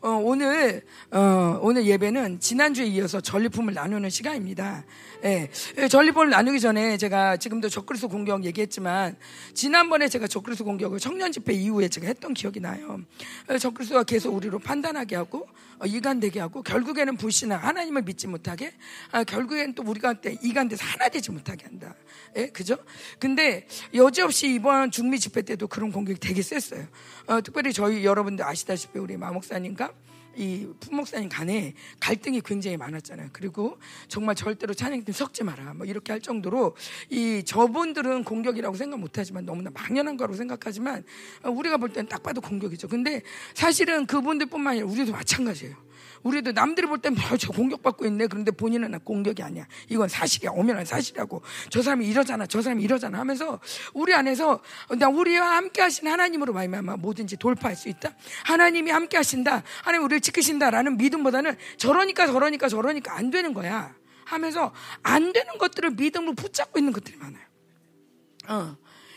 어, 오늘 어, 오늘 예배는 지난주에 이어서 전리품을 나누는 시간입니다. 예, 예, 전리품을 나누기 전에 제가 지금도 적그리스 공격 얘기했지만 지난번에 제가 적그리스 공격을 청년 집회 이후에 제가 했던 기억이 나요. 어, 적그리스가 계속 우리로 판단하게 하고 어, 이간되게 하고 결국에는 불신하 하나님을 믿지 못하게 아, 결국에는 또 우리가 때 이간돼서 하나 되지 못하게 한다. 예, 그죠? 근데 여지없이 이번 중미 집회 때도 그런 공격이 되게 셌어요. 어, 특별히 저희 여러분들 아시다시피 우리 마 목사님과 이 부목사님 간에 갈등이 굉장히 많았잖아요. 그리고 정말 절대로 찬양팀 섞지 마라. 뭐 이렇게 할 정도로 이 저분들은 공격이라고 생각 못하지만 너무나 망연한 거라고 생각하지만 우리가 볼 때는 딱 봐도 공격이죠. 근데 사실은 그분들뿐만 아니라 우리도 마찬가지예요. 우리도 남들이 볼 때는 저 공격받고 있네. 그런데 본인은 공격이 아니야. 이건 사실이야. 오면한 사실이라고. 저 사람이 이러잖아. 저 사람이 이러잖아. 하면서 우리 안에서 나 우리와 함께 하신 하나님으로 말미암아 뭐든지 돌파할 수 있다. 하나님이 함께 하신다. 하나님 우리를 지키신다라는 믿음보다는 저러니까 저러니까 저러니까 안 되는 거야. 하면서 안 되는 것들을 믿음으로 붙잡고 있는 것들이 많아요. 어.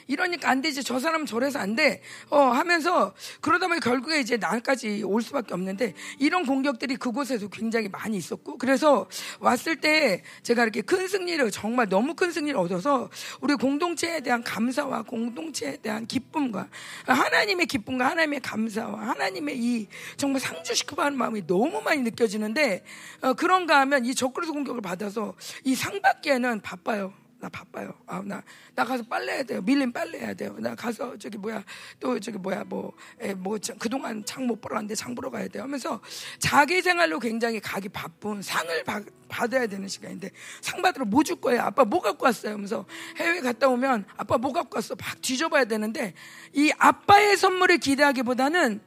이러니까 안 되지. 저 사람은 저래서 안 돼. 어, 하면서 그러다 보니 결국에 이제 나까지 올 수밖에 없는데 이런 공격들이 그곳에서 굉장히 많이 있었고 그래서 왔을 때 제가 이렇게 큰 승리를 정말 너무 큰 승리를 얻어서 우리 공동체에 대한 감사와 공동체에 대한 기쁨과 하나님의 기쁨과 하나님의 감사와 하나님의 이 정말 상주시키고 하는 마음이 너무 많이 느껴지는데 어, 그런가 하면 이 적그리스 공격을 받아서 이 상받기에는 바빠요. 나 바빠요. 아, 나, 나 가서 빨래 해야 돼요. 밀린 빨래 해야 돼요. 나 가서 저기 뭐야, 또 저기 뭐야, 뭐, 에, 뭐, 그동안 장 못 보러 왔는데 장 보러 가야 돼요. 하면서 자기 생활로 굉장히 가기 바쁜 상을 받, 받아야 되는 시간인데 상 받으러 뭐 줄 거예요? 아빠 뭐 갖고 왔어요? 하면서 해외 갔다 오면 아빠 뭐 갖고 왔어? 막 뒤져봐야 되는데 이 아빠의 선물을 기대하기보다는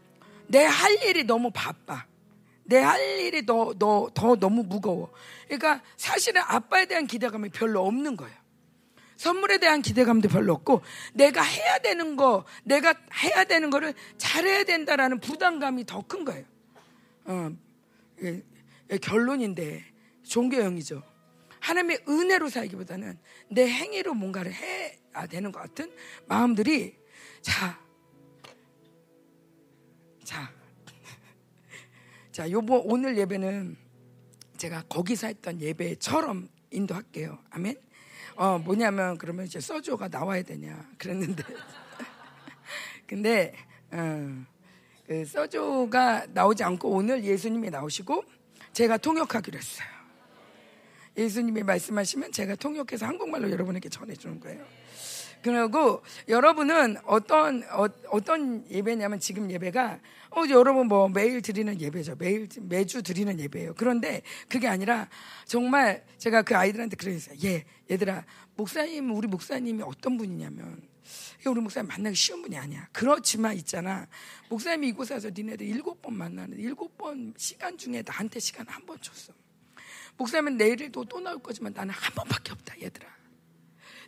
내 할 일이 너무 바빠. 내할 일이 더, 더, 더 너무 무거워. 그러니까 사실은 아빠에 대한 기대감이 별로 없는 거예요. 선물에 대한 기대감도 별로 없고 내가 해야 되는 거, 내가 해야 되는 거를 잘해야 된다라는 부담감이 더 큰 거예요. 어, 결론인데 종교형이죠. 하나님의 은혜로 살기보다는 내 행위로 뭔가를 해야 되는 것 같은 마음들이 자, 자, 자, 요번 오늘 예배는 제가 거기서 했던 예배처럼 인도할게요. 아멘. 어, 뭐냐면 그러면 이제 소주가 나와야 되냐 그랬는데 근데 어, 그 소주가 나오지 않고 오늘 예수님이 나오시고 제가 통역하기로 했어요. 예수님이 말씀하시면 제가 통역해서 한국말로 여러분에게 전해주는 거예요. 그리고 여러분은 어떤 어, 떤 예배냐면 지금 예배가 어 여러분 뭐 매일 드리는 예배죠. 매일 매주 드리는 예배예요. 그런데 그게 아니라 정말 제가 그 아이들한테 그랬어요. 예, 얘들아 목사님 우리 목사님이 어떤 분이냐면 우리 목사님 만나기 쉬운 분이 아니야. 그렇지만 있잖아. 목사님이 이곳에 서 니네들 일곱 번 만나는 일곱 번 시간 중에 나한테 시간 한 번 줬어. 목사님은 내일도 또 나올 거지만 나는 한 번밖에 없다, 얘들아.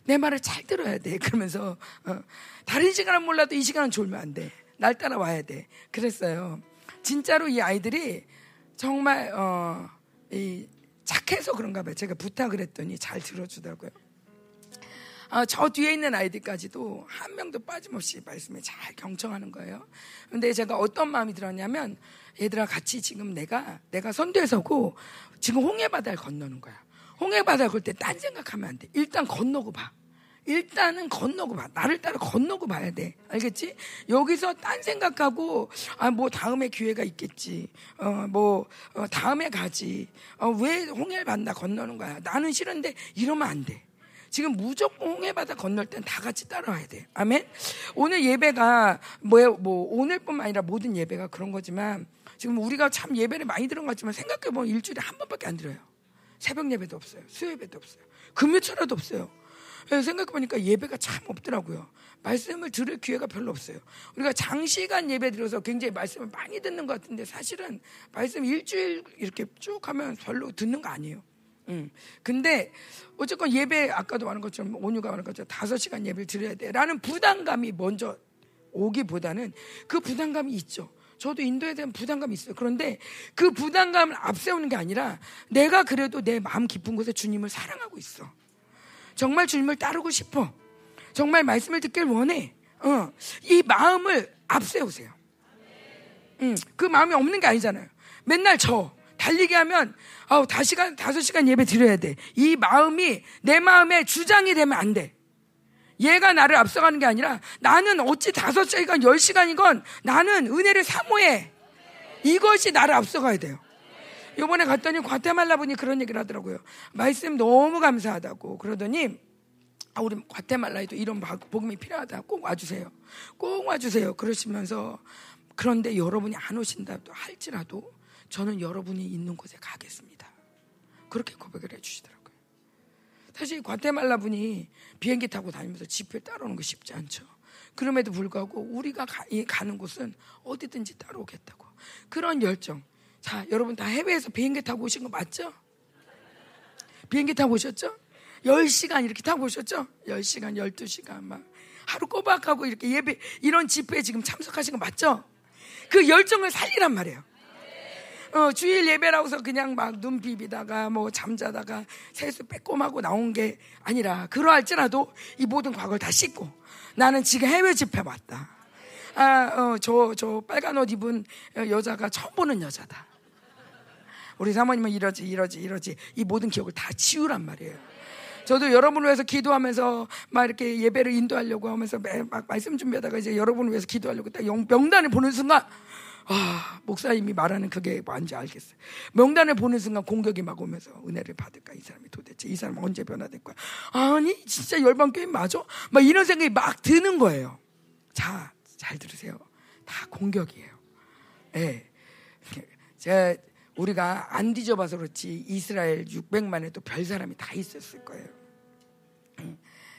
내 말을 잘 들어야 돼. 그러면서 어, 다른 시간은 몰라도 이 시간은 졸면 안 돼. 날 따라와야 돼. 그랬어요. 진짜로 이 아이들이 정말 어, 이 착해서 그런가 봐요. 제가 부탁을 했더니 잘 들어주더라고요. 아, 저 뒤에 있는 아이들까지도 한 명도 빠짐없이 말씀에 잘 경청하는 거예요. 근데 제가 어떤 마음이 들었냐면 얘들아 같이 지금 내가 내가 선두에 서고 지금 홍해바다를 건너는 거야. 홍해 바다 걸 때 딴 생각하면 안 돼. 일단 건너고 봐. 일단은 건너고 봐. 나를 따라 건너고 봐야 돼. 알겠지? 여기서 딴 생각하고, 아, 뭐, 다음에 기회가 있겠지. 어, 뭐, 어, 다음에 가지. 어, 왜 홍해를 받나 건너는 거야. 나는 싫은데 이러면 안 돼. 지금 무조건 홍해바다 건널 땐 다 같이 따라와야 돼. 아멘? 오늘 예배가, 뭐야, 뭐, 오늘뿐만 아니라 모든 예배가 그런 거지만, 지금 우리가 참 예배를 많이 들은 것 같지만 생각해보면 일주일에 한 번밖에 안 들어요. 새벽 예배도 없어요. 수요 예배도 없어요. 금요철에도 없어요. 생각해보니까 예배가 참 없더라고요. 말씀을 들을 기회가 별로 없어요. 우리가 장시간 예배 들어서 굉장히 말씀을 많이 듣는 것 같은데 사실은 말씀 일주일 이렇게 쭉 하면 별로 듣는 거 아니에요. 음. 근데 어쨌건 예배 아까도 말한 것처럼 온유가 말한 것처럼 다섯 시간 예배를 드려야 돼라는 부담감이 먼저 오기보다는 그 부담감이 있죠. 저도 인도에 대한 부담감이 있어요. 그런데 그 부담감을 앞세우는 게 아니라 내가 그래도 내 마음 깊은 곳에 주님을 사랑하고 있어. 정말 주님을 따르고 싶어. 정말 말씀을 듣길 원해. 어. 이 마음을 앞세우세요. 음, 그 마음이 없는 게 아니잖아요. 맨날 저 달리기 하면 아우 다섯 시간 다섯 시간 예배 드려야 돼. 이 마음이 내 마음의 주장이 되면 안 돼. 얘가 나를 앞서가는 게 아니라 나는 어찌 다섯 시간 열 시간이건 나는 은혜를 사모해. 이것이 나를 앞서가야 돼요. 요번에 갔더니 과테말라 분이 그런 얘기를 하더라고요. 말씀 너무 감사하다고 그러더니 아, 우리 과테말라에도 이런 복음이 필요하다. 꼭 와주세요. 꼭 와주세요. 그러시면서 그런데 여러분이 안 오신다도 할지라도 저는 여러분이 있는 곳에 가겠습니다. 그렇게 고백을 해주시더라고요. 사실 과테말라 분이 비행기 타고 다니면서 집회 따라오는 거 쉽지 않죠. 그럼에도 불구하고 우리가 가, 는 곳은 어디든지 따라오겠다고. 그런 열정. 자, 여러분 다 해외에서 비행기 타고 오신 거 맞죠? 비행기 타고 오셨죠? 10시간 이렇게 타고 오셨죠? 10시간, 12시간 막 하루 꼬박하고 이렇게 예배 이런 집회에 지금 참석하신 거 맞죠? 그 열정을 살리란 말이에요. 어, 주일 예배라고서 그냥 막 눈 비비다가 뭐 잠자다가 세수 빼꼼하고 나온 게 아니라 그러할지라도 이 모든 과거를 다 씻고 나는 지금 해외 집회 왔다. 아, 어, 저, 저 빨간 옷 입은 여자가 처음 보는 여자다. 우리 사모님은 이러지, 이러지, 이러지. 이 모든 기억을 다 지우란 말이에요. 저도 여러분을 위해서 기도하면서 막 이렇게 예배를 인도하려고 하면서 막 말씀 준비하다가 이제 여러분을 위해서 기도하려고 딱 명단을 보는 순간 아, 목사님이 말하는 그게 뭔지 알겠어요. 명단을 보는 순간 공격이 막 오면서 은혜를 받을까? 이 사람이 도대체 이 사람 언제 변화될 거야? 아니, 진짜 열방 게임 맞아? 막 이런 생각이 막 드는 거예요. 자, 잘 들으세요. 다 공격이에요. 예. 네. 제가 우리가 안 뒤져봐서 그렇지 이스라엘 600만에도 별 사람이 다 있었을 거예요.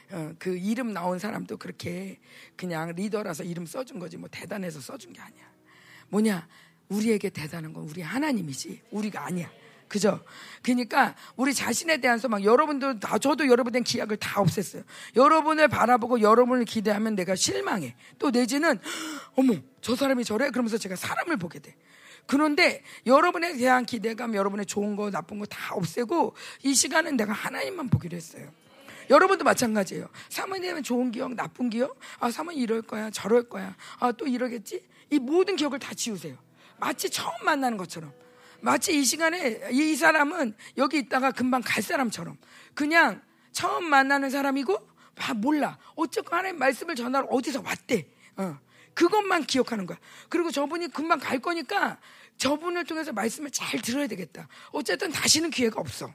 어, 그 이름 나온 사람도 그렇게 그냥 리더라서 이름 써준 거지 뭐 대단해서 써준 게 아니야. 뭐냐? 우리에게 대단한 건 우리 하나님이지 우리가 아니야. 그죠? 그러니까 우리 자신에 대해서 막 여러분도 다 저도 여러분의 기약을 다 없앴어요. 여러분을 바라보고 여러분을 기대하면 내가 실망해. 또 내지는 어머 저 사람이 저래 그러면서 제가 사람을 보게 돼. 그런데 여러분에 대한 기대감, 여러분의 좋은 거, 나쁜 거 다 없애고 이 시간은 내가 하나님만 보기로 했어요. 여러분도 마찬가지예요. 사모님은 좋은 기억, 나쁜 기억, 아 사모님 이럴 거야, 저럴 거야, 아 또 이러겠지. 이 모든 기억을 다 지우세요. 마치 처음 만나는 것처럼. 마치 이 시간에 이 사람은 여기 있다가 금방 갈 사람처럼 그냥 처음 만나는 사람이고 아, 몰라. 어쨌건 하나님 말씀을 전하러 어디서 왔대. 어. 그것만 기억하는 거야. 그리고 저분이 금방 갈 거니까 저분을 통해서 말씀을 잘 들어야 되겠다. 어쨌든 다시는 기회가 없어.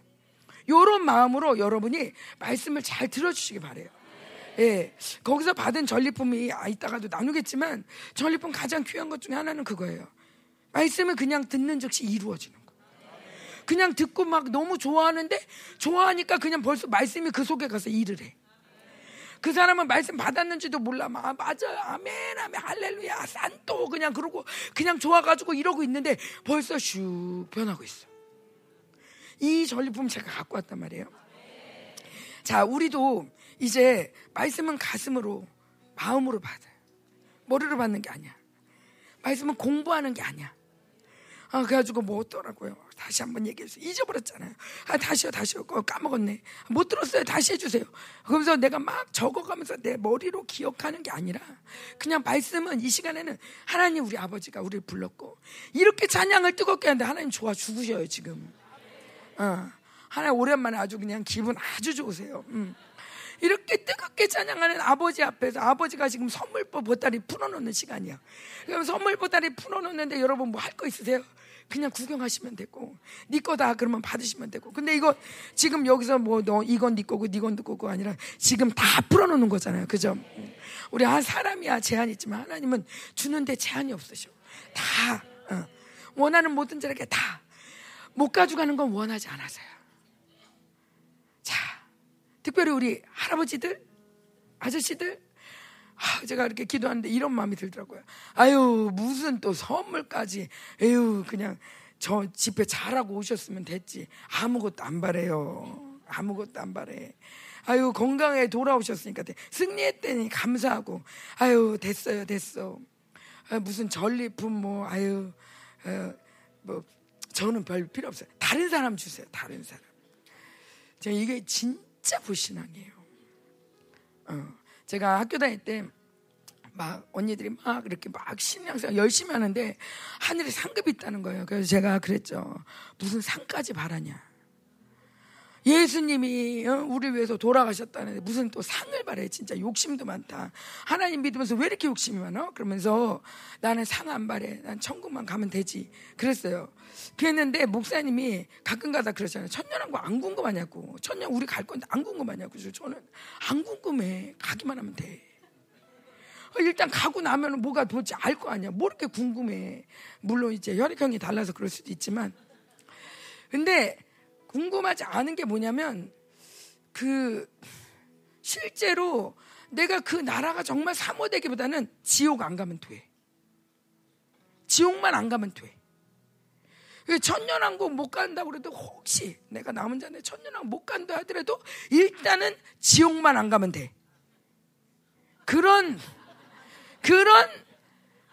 요런 마음으로 여러분이 말씀을 잘 들어주시기 바래요. 예, 거기서 받은 전리품이 아, 이따가도 나누겠지만 전리품 가장 귀한 것 중에 하나는 그거예요. 말씀을 그냥 듣는 즉시 이루어지는 거. 그냥 듣고 막 너무 좋아하는데 좋아하니까 그냥 벌써 말씀이 그 속에 가서 일을 해. 그 사람은 말씀 받았는지도 몰라. 막, 아, 맞아요. 아멘, 아멘, 할렐루야. 산또 그냥 그러고 그냥 좋아가지고 이러고 있는데 벌써 슉 변하고 있어. 이 전리품 제가 갖고 왔단 말이에요. 자, 우리도 이제 말씀은 가슴으로, 마음으로 받아요. 머리로 받는 게 아니야. 말씀은 공부하는 게 아니야. 아, 그래가지고 뭐 어떠라고요? 다시 한번 얘기해주세요. 잊어버렸잖아요. 아, 다시요, 다시요. 까먹었네. 못 들었어요. 다시 해주세요. 그러면서 내가 막 적어가면서 내 머리로 기억하는 게 아니라 그냥 말씀은 이 시간에는 하나님 우리 아버지가 우리를 불렀고 이렇게 찬양을 뜨겁게 하는데 하나님 좋아 죽으셔요, 지금. 어. 하나님 오랜만에 아주 그냥 기분 아주 좋으세요. 음. 이렇게 뜨겁게 찬양하는 아버지 앞에서 아버지가 지금 선물 보따리 풀어놓는 시간이야. 그럼 선물 보따리 풀어놓는데 여러분 뭐 할 거 있으세요? 그냥 구경하시면 되고 네 거다 그러면 받으시면 되고 근데 이거 지금 여기서 뭐 너 이건 네 거고 네 건 네 거고 아니라 지금 다 풀어놓는 거잖아요 그죠 우리 한 사람이야 제한이 있지만 하나님은 주는데 제한이 없으셔 다 어. 원하는 모든 자에게 다 못 가져가는 건 원하지 않아서요 자 특별히 우리 할아버지들 아저씨들 아, 제가 이렇게 기도하는데 이런 마음이 들더라고요. 아유, 무슨 또 선물까지. 에휴, 그냥 저 집회 잘하고 오셨으면 됐지. 아무것도 안 바래요. 아무것도 안 바래. 아유, 건강에 돌아오셨으니까 승리했더니 감사하고. 아유, 됐어요, 됐어. 아, 무슨 전리품 뭐, 아유, 아, 뭐, 저는 별 필요 없어요. 다른 사람 주세요, 다른 사람. 제가 이게 진 짜 불신앙이에요. 어. 제가 학교 다닐 때 막 언니들이 막 이렇게 막 신앙생활 열심히 하는데 하늘에 상급이 있다는 거예요. 그래서 제가 그랬죠. 무슨 상까지 바라냐. 예수님이 어, 우리 위해서 돌아가셨다는데 무슨 또 상을 바래 진짜 욕심도 많다. 하나님 믿으면서 왜 이렇게 욕심이 많아? 그러면서 나는 상 안 바래. 난 천국만 가면 되지. 그랬어요. 그랬는데 목사님이 가끔가다 그러잖아요. 천년왕국 안 궁금하냐고. 천년 우리 갈 건데 안 궁금하냐고. 저는 안 궁금해. 가기만 하면 돼. 어, 일단 가고 나면 뭐가 도대체 알 거 아니야. 뭐 이렇게 궁금해. 물론 이제 혈액형이 달라서 그럴 수도 있지만. 근데 궁금하지 않은 게 뭐냐면 그 실제로 내가 그 나라가 정말 사모되기보다는 지옥 안 가면 돼. 지옥만 안 가면 돼. 천년왕국 못 간다고 그래도 혹시 내가 남은 자네 천년왕국 못 간다 하더라도 일단은 지옥만 안 가면 돼. 그런 그런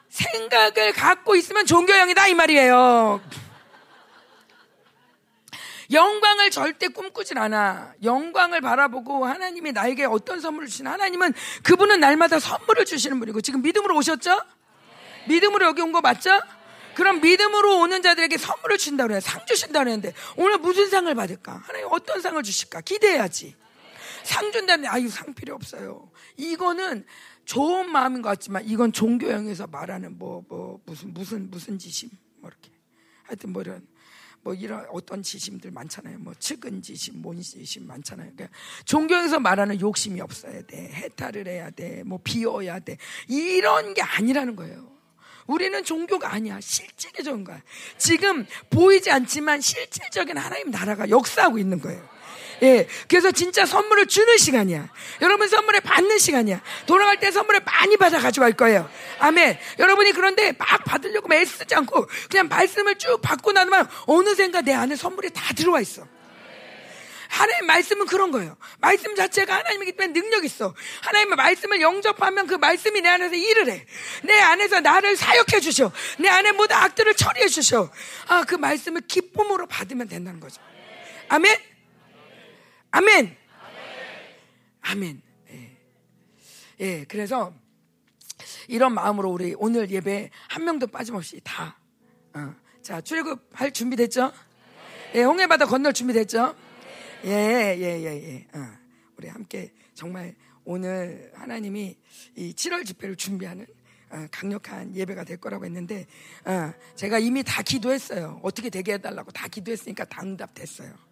생각을 갖고 있으면 종교형이다 이 말이에요. 영광을 절대 꿈꾸질 않아. 영광을 바라보고 하나님이 나에게 어떤 선물을 주시나 하나님은 그분은 날마다 선물을 주시는 분이고 지금 믿음으로 오셨죠? 믿음으로 여기 온 거 맞죠? 그럼 믿음으로 오는 자들에게 선물을 준다 그래요. 상 주신다 그랬는데 오늘 무슨 상을 받을까? 하나님 어떤 상을 주실까? 기대해야지. 상 준다는데 아유 상 필요 없어요. 이거는 좋은 마음인 것 같지만 이건 종교형에서 말하는 뭐뭐 무슨 무슨 무슨 지심 뭐 이렇게 하여튼 뭐 이런 뭐 이런 어떤 지심들 많잖아요. 뭐 측은 지심, 뭔 지심 많잖아요. 그러니까 종교에서 말하는 욕심이 없어야 돼. 해탈을 해야 돼. 뭐 비워야 돼. 이런 게 아니라는 거예요. 우리는 종교가 아니야. 실질적인 거야. 지금 보이지 않지만 실질적인 하나님 나라가 역사하고 있는 거예요. 예. 그래서 진짜 선물을 주는 시간이야. 여러분 선물을 받는 시간이야. 돌아갈 때 선물을 많이 받아 가지고 갈 거예요. 아멘. 여러분이 그런데 막 받으려고 애쓰지 않고 그냥 말씀을 쭉 받고 나면 어느샌가 내 안에 선물이 다 들어와 있어. 하나님 말씀은 그런 거예요. 말씀 자체가 하나님이기 때문에 능력 있어. 하나님의 말씀을 영접하면 그 말씀이 내 안에서 일을 해. 내 안에서 나를 사역해 주셔. 내 안에 모든 악들을 처리해 주셔. 아, 그 말씀을 기쁨으로 받으면 된다는 거죠. 아멘. 아멘. 아멘. 예. 예, 그래서 이런 마음으로 우리 오늘 예배 한 명도 빠짐없이 다. 어. 자, 출애굽할 준비됐죠? 예, 홍해바다 건널 준비됐죠? 예, 예, 예, 예. 어. 우리 함께 정말 오늘 하나님이 이 7월 집회를 준비하는 어, 강력한 예배가 될 거라고 했는데 어, 제가 이미 다 기도했어요. 어떻게 되게 해달라고 다 기도했으니까 당답됐어요.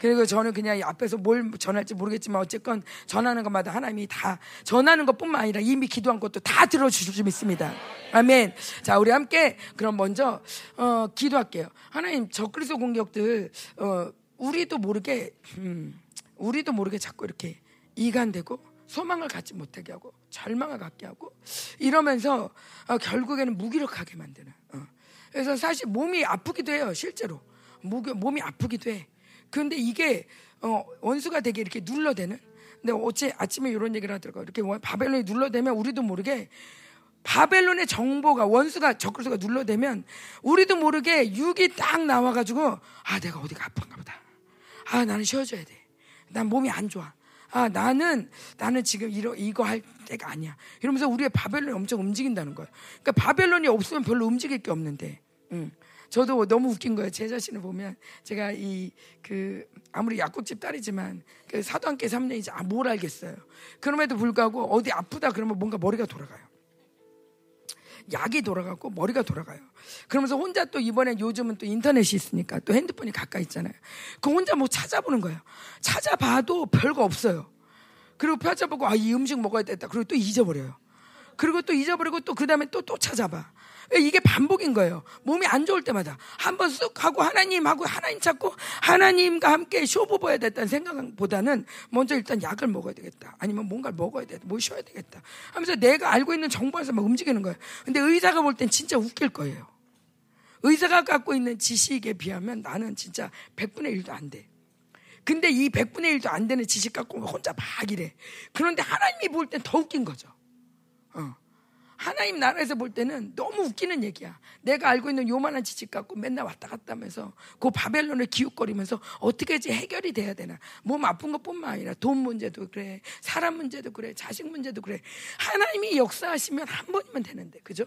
그리고 저는 그냥 앞에서 뭘 전할지 모르겠지만 어쨌건 전하는 것마다 하나님이 다 전하는 것뿐만 아니라 이미 기도한 것도 다 들어주실 줄 믿습니다. 아멘. 자, 우리 함께 그럼 먼저 어, 기도할게요. 하나님 적그리스도 공격들 어, 우리도 모르게 음, 우리도 모르게 자꾸 이렇게 이간되고 소망을 갖지 못하게 하고 절망을 갖게 하고 이러면서 어, 결국에는 무기력하게 만드는. 어. 그래서 사실 몸이 아프기도 해요. 실제로 몸이 아프기도 해. 그런데 이게 어, 원수가 되게 이렇게 눌러대는. 근데 어제 아침에 이런 얘기를 하더라고요. 이렇게 바벨론이 눌러대면 우리도 모르게 바벨론의 정보가 원수가 적그리스가 눌러대면 우리도 모르게 육이 딱 나와가지고 아 내가 어디가 아픈가 보다. 아 나는 쉬어줘야 돼. 난 몸이 안 좋아. 아 나는 나는 지금 이러, 이거 할 때가 아니야. 이러면서 우리의 바벨론이 엄청 움직인다는 거예요. 그러니까 바벨론이 없으면 별로 움직일 게 없는데. 응. 저도 너무 웃긴 거예요. 제 자신을 보면 제가 이 그 아무리 약국집 딸이지만 그 사도한께 3년이지 아, 뭘 알겠어요. 그럼에도 불구하고 어디 아프다 그러면 뭔가 머리가 돌아가요. 약이 돌아가고 머리가 돌아가요. 그러면서 혼자 또 이번엔 요즘은 또 인터넷이 있으니까 또 핸드폰이 가까이 있잖아요. 그 혼자 뭐 찾아보는 거예요. 찾아봐도 별거 없어요. 그리고 찾아보고 아 이 음식 먹어야 되겠다. 그리고 또 잊어버려요. 그리고 또 잊어버리고 또 그 다음에 또 또 찾아봐. 이게 반복인 거예요. 몸이 안 좋을 때마다 한 번 쑥 하고 하나님하고 하나님 찾고 하나님과 함께 쇼부 보야 됐다는 생각보다는 먼저 일단 약을 먹어야 되겠다. 아니면 뭔가를 먹어야 되겠다. 뭐 쉬어야 되겠다. 하면서 내가 알고 있는 정보에서 막 움직이는 거예요. 근데 의사가 볼 땐 진짜 웃길 거예요. 의사가 갖고 있는 지식에 비하면 나는 진짜 100분의 1도 안 돼. 근데 이 100분의 1도 안 되는 지식 갖고 혼자 막 이래. 그런데 하나님이 볼 땐 더 웃긴 거죠. 어. 하나님 나라에서 볼 때는 너무 웃기는 얘기야. 내가 알고 있는 요만한 지식 갖고 맨날 왔다 갔다 하면서 그 바벨론을 기웃거리면서 어떻게 이제 해결이 돼야 되나. 몸 아픈 것뿐만 아니라 돈 문제도 그래. 사람 문제도 그래. 자식 문제도 그래. 하나님이 역사하시면 한 번이면 되는데. 그죠?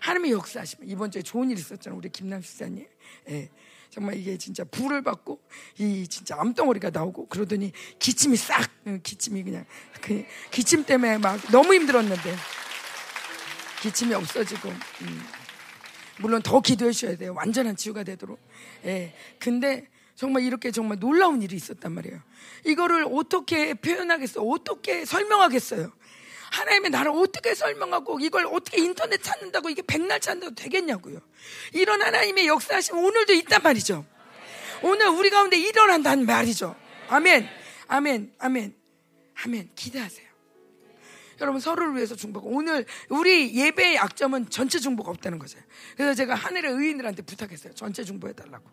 하나님이 역사하시면 이번 주에 좋은 일 있었잖아. 우리 김남 식사님. 예. 정말 이게 진짜 불을 받고 이 진짜 암덩어리가 나오고 그러더니 기침이 싹 기침이 그냥 그 기침 때문에 막 너무 힘들었는데 기침이 없어지고 음. 물론 더 기도해 주셔야 돼요. 완전한 치유가 되도록. 예. 근데 정말 이렇게 정말 놀라운 일이 있었단 말이에요. 이거를 어떻게 표현하겠어? 어떻게 설명하겠어요? 하나님의 나라를 어떻게 설명하고 이걸 어떻게 인터넷 찾는다고 이게 백날 찾는다고 되겠냐고요. 이런 하나님의 역사하심 오늘도 있단 말이죠. 오늘 우리 가운데 일어난다는 말이죠. 아멘. 아멘. 아멘. 아멘. 기대하세요. 여러분 서로를 위해서 중보하고 오늘 우리 예배의 약점은 전체 중보가 없다는 거죠. 그래서 제가 하늘의 의인들한테 부탁했어요. 전체 중보해 달라고.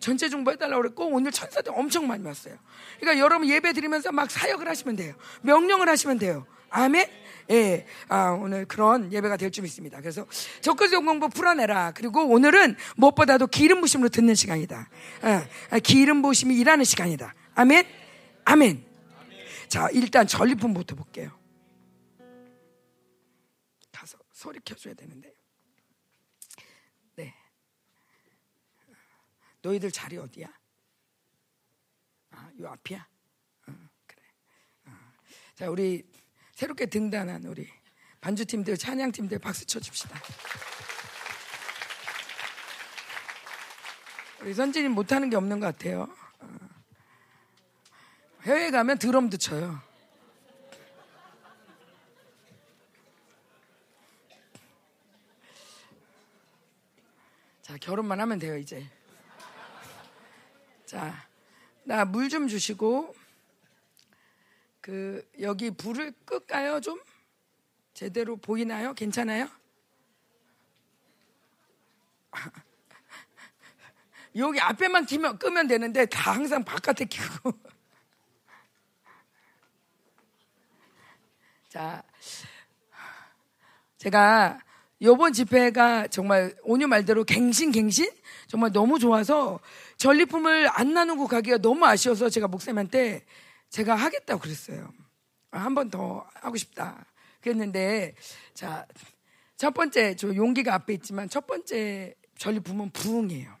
전체 중보해 달라고 그랬고 오늘 천사들 엄청 많이 왔어요. 그러니까 여러분 예배 드리면서 막 사역을 하시면 돼요. 명령을 하시면 돼요. 아멘. 예, 아, 오늘 그런 예배가 될 줄 믿습니다. 그래서 적극적 공부 풀어내라. 그리고 오늘은 무엇보다도 기름 부심으로 듣는 시간이다. 아, 기름 부심이 일하는 시간이다. 아멘. 아멘. 자, 일단 전리품부터 볼게요. 소리 켜줘야 되는데. 네. 너희들 자리 어디야? 아, 요 앞이야? 어, 그래. 어. 자, 우리 새롭게 등단한 우리 반주팀들, 찬양팀들 박수 쳐줍시다. 우리 선진이 못하는 게 없는 것 같아요. 어. 해외 가면 드럼도 쳐요. 자, 결혼만 하면 돼요, 이제. 자, 나 물 좀 주시고, 그, 여기 불을 끌까요, 좀? 제대로 보이나요? 괜찮아요? 여기 앞에만 키면, 끄면 되는데, 다 항상 바깥에 키고. 자, 제가 요번 집회가 정말 오늘 말대로 갱신 갱신 정말 너무 좋아서 전리품을 안 나누고 가기가 너무 아쉬워서 제가 목사님한테 제가 하겠다고 그랬어요. 아, 한번 더 하고 싶다. 그랬는데 자, 첫 번째 저 용기가 앞에 있지만 첫 번째 전리품은 부흥이에요.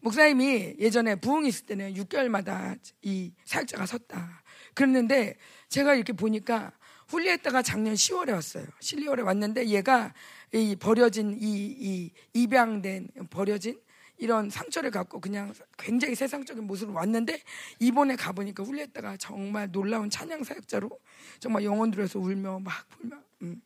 목사님이 예전에 부흥이 있을 때는 6개월마다 이 사역자가 섰다. 그랬는데 제가 이렇게 보니까 훌리했다가 작년 10월에 왔어요. 12월에 왔는데 얘가 이 버려진 이, 이 입양된 버려진 이런 상처를 갖고 그냥 굉장히 세상적인 모습으로 왔는데 이번에 가보니까 훌리했다가 정말 놀라운 찬양 사역자로 정말 영혼 들어서 울며 막 울며 음.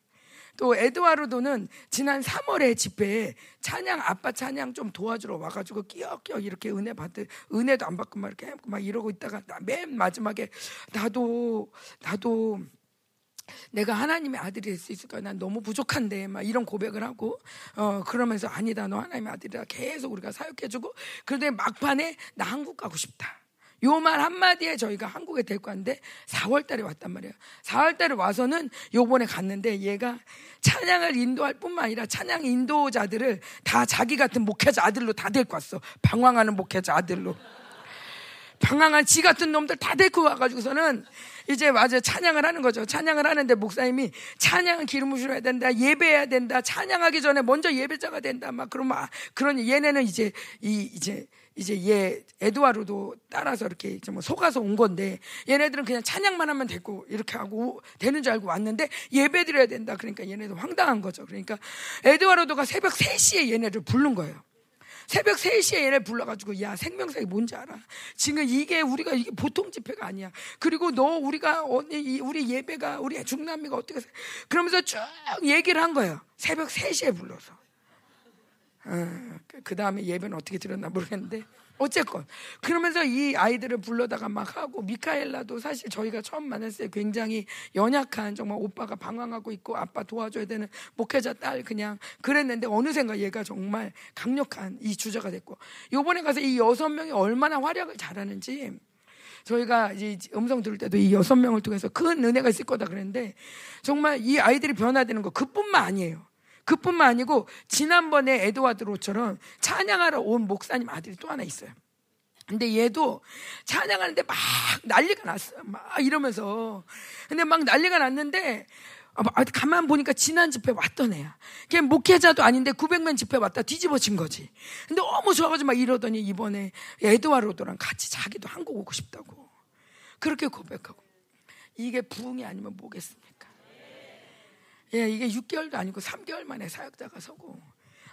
또 에드와르도는 지난 3월에 집회에 찬양 아빠 찬양 좀 도와주러 와가지고 끼역끼역 이렇게 은혜 받을 은혜도 안 받고 막 이렇게 막 이러고 있다가 맨 마지막에 나도 나도 내가 하나님의 아들이 될 수 있을까? 난 너무 부족한데 막 이런 고백을 하고 어 그러면서 아니다 너 하나님의 아들이다 계속 우리가 사역해주고 그런데 막판에 나 한국 가고 싶다. 요 말 한마디에 저희가 한국에 데리고 왔는데 4월 달에 왔단 말이에요. 4월 달에 와서는 요번에 갔는데 얘가 찬양을 인도할 뿐만 아니라 찬양 인도자들을 다 자기 같은 목회자 아들로 다 데리고 왔어. 방황하는 목회자 아들로. 방황한 지 같은 놈들 다 데리고 와가지고서는 이제 맞아 찬양을 하는 거죠. 찬양을 하는데 목사님이 찬양은 기름을 주어야 된다. 예배해야 된다. 찬양하기 전에 먼저 예배자가 된다. 막 그러면 아, 그러니 얘네는 이제 이 이제 이제 얘 에드와르도 따라서 이렇게 뭐 속아서 온 건데 얘네들은 그냥 찬양만 하면 되고 이렇게 하고 되는 줄 알고 왔는데 예배 드려야 된다. 그러니까 얘네도 황당한 거죠. 그러니까 에드와르도가 새벽 3시에 얘네를 부른 거예요. 새벽 3시에 얘네 불러가지고 야 생명사이 뭔지 알아? 지금 이게 우리가 이게 보통 집회가 아니야. 그리고 너 우리가 우리 예배가 우리 중남미가 어떻게 그러면서 쭉 얘기를 한 거예요. 새벽 3시에 불러서. 어, 그 다음에 예배는 어떻게 들었나 모르겠는데 어쨌건 그러면서 이 아이들을 불러다가 막 하고 미카엘라도 사실 저희가 처음 만났을 때 굉장히 연약한 정말 오빠가 방황하고 있고 아빠 도와줘야 되는 목회자 딸 그냥 그랬는데 어느샌가 얘가 정말 강력한 이 주자가 됐고 요번에 가서 이 여섯 명이 얼마나 활약을 잘하는지 저희가 이제 음성 들을 때도 이 여섯 명을 통해서 큰 은혜가 있을 거다 그랬는데 정말 이 아이들이 변화되는 거 그뿐만 아니에요. 그뿐만 아니고 지난번에 에드와르도처럼 찬양하러 온 목사님 아들이 또 하나 있어요. 근데 얘도 찬양하는데 막 난리가 났어요. 막 이러면서. 근데 막 난리가 났는데 아, 뭐, 아, 가만 보니까 지난 집회 왔던 애야. 걔 목회자도 아닌데 900명 집회 왔다 뒤집어진 거지. 근데 너무 좋아가지고 막 이러더니 이번에 에드와르도랑 같이 자기도 한국 오고 싶다고. 그렇게 고백하고. 이게 부흥이 아니면 뭐겠습니까? 예, 이게 6개월도 아니고 3개월 만에 사역자가 서고.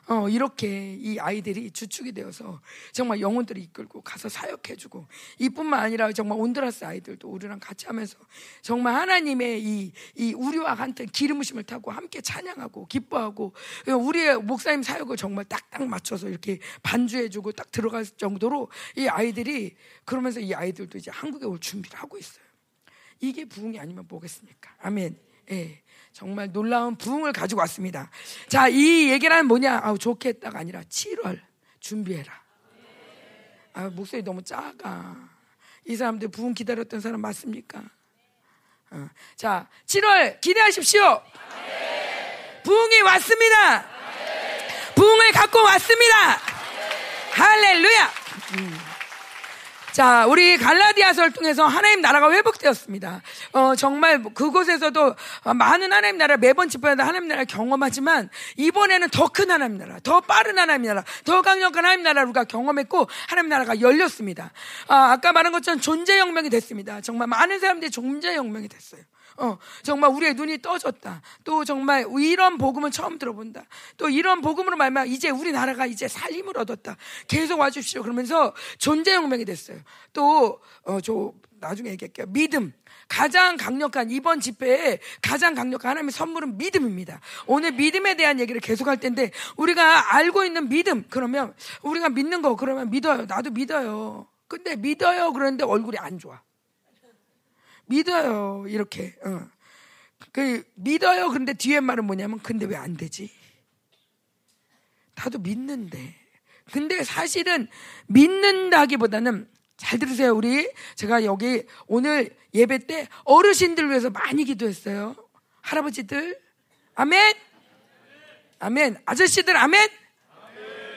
어, 이렇게 이 아이들이 주축이 되어서 정말 영혼들을 이끌고 가서 사역해주고 이뿐만 아니라 정말 온드라스 아이들도 우리랑 같이 하면서 정말 하나님의 이, 이 우리와 같은 기름부심을 타고 함께 찬양하고 기뻐하고 우리의 목사님 사역을 정말 딱딱 맞춰서 이렇게 반주해주고 딱 들어갈 정도로 이 아이들이 그러면서 이 아이들도 이제 한국에 올 준비를 하고 있어요. 이게 부흥이 아니면 뭐겠습니까? 아멘. 예. 정말 놀라운 부흥을 가지고 왔습니다. 자, 이 얘기는 뭐냐? 아우, 좋겠다가 아니라 7월 준비해라. 아, 목소리 너무 작아. 이 사람들 부흥 기다렸던 사람 맞습니까? 어. 자, 7월 기대하십시오. 부흥이 왔습니다. 부흥을 갖고 왔습니다. 할렐루야. 음. 자, 우리 갈라디아서를 통해서 하나님 나라가 회복되었습니다. 어, 정말 그곳에서도 많은 하나님 나라 매번 집회마다 하나님 나라 경험하지만 이번에는 더 큰 하나님 나라, 더 빠른 하나님 나라, 더 강력한 하나님 나라를 우리가 경험했고 하나님 나라가 열렸습니다. 아, 아까 말한 것처럼 존재 혁명이 됐습니다. 정말 많은 사람들이 존재 혁명이 됐어요. 어, 정말 우리의 눈이 떠졌다. 또 정말 이런 복음을 처음 들어본다. 또 이런 복음으로 말면 이제 우리나라가 이제 살림을 얻었다. 계속 와주십시오. 그러면서 존재혁명이 됐어요. 또, 어, 저, 나중에 얘기할게요. 믿음. 가장 강력한 이번 집회에 가장 강력한 하나님의 선물은 믿음입니다. 오늘 믿음에 대한 얘기를 계속 할 텐데 우리가 알고 있는 믿음 그러면 우리가 믿는 거 그러면 믿어요. 나도 믿어요. 근데 믿어요 그러는데 얼굴이 안 좋아. 믿어요. 이렇게. 어. 그 믿어요. 그런데 뒤에 말은 뭐냐면 근데 왜 안 되지? 나도 믿는데. 근데 사실은 믿는다기보다는 잘 들으세요. 우리 제가 여기 오늘 예배 때 어르신들 위해서 많이 기도했어요. 할아버지들. 아멘. 아멘. 아저씨들 아멘.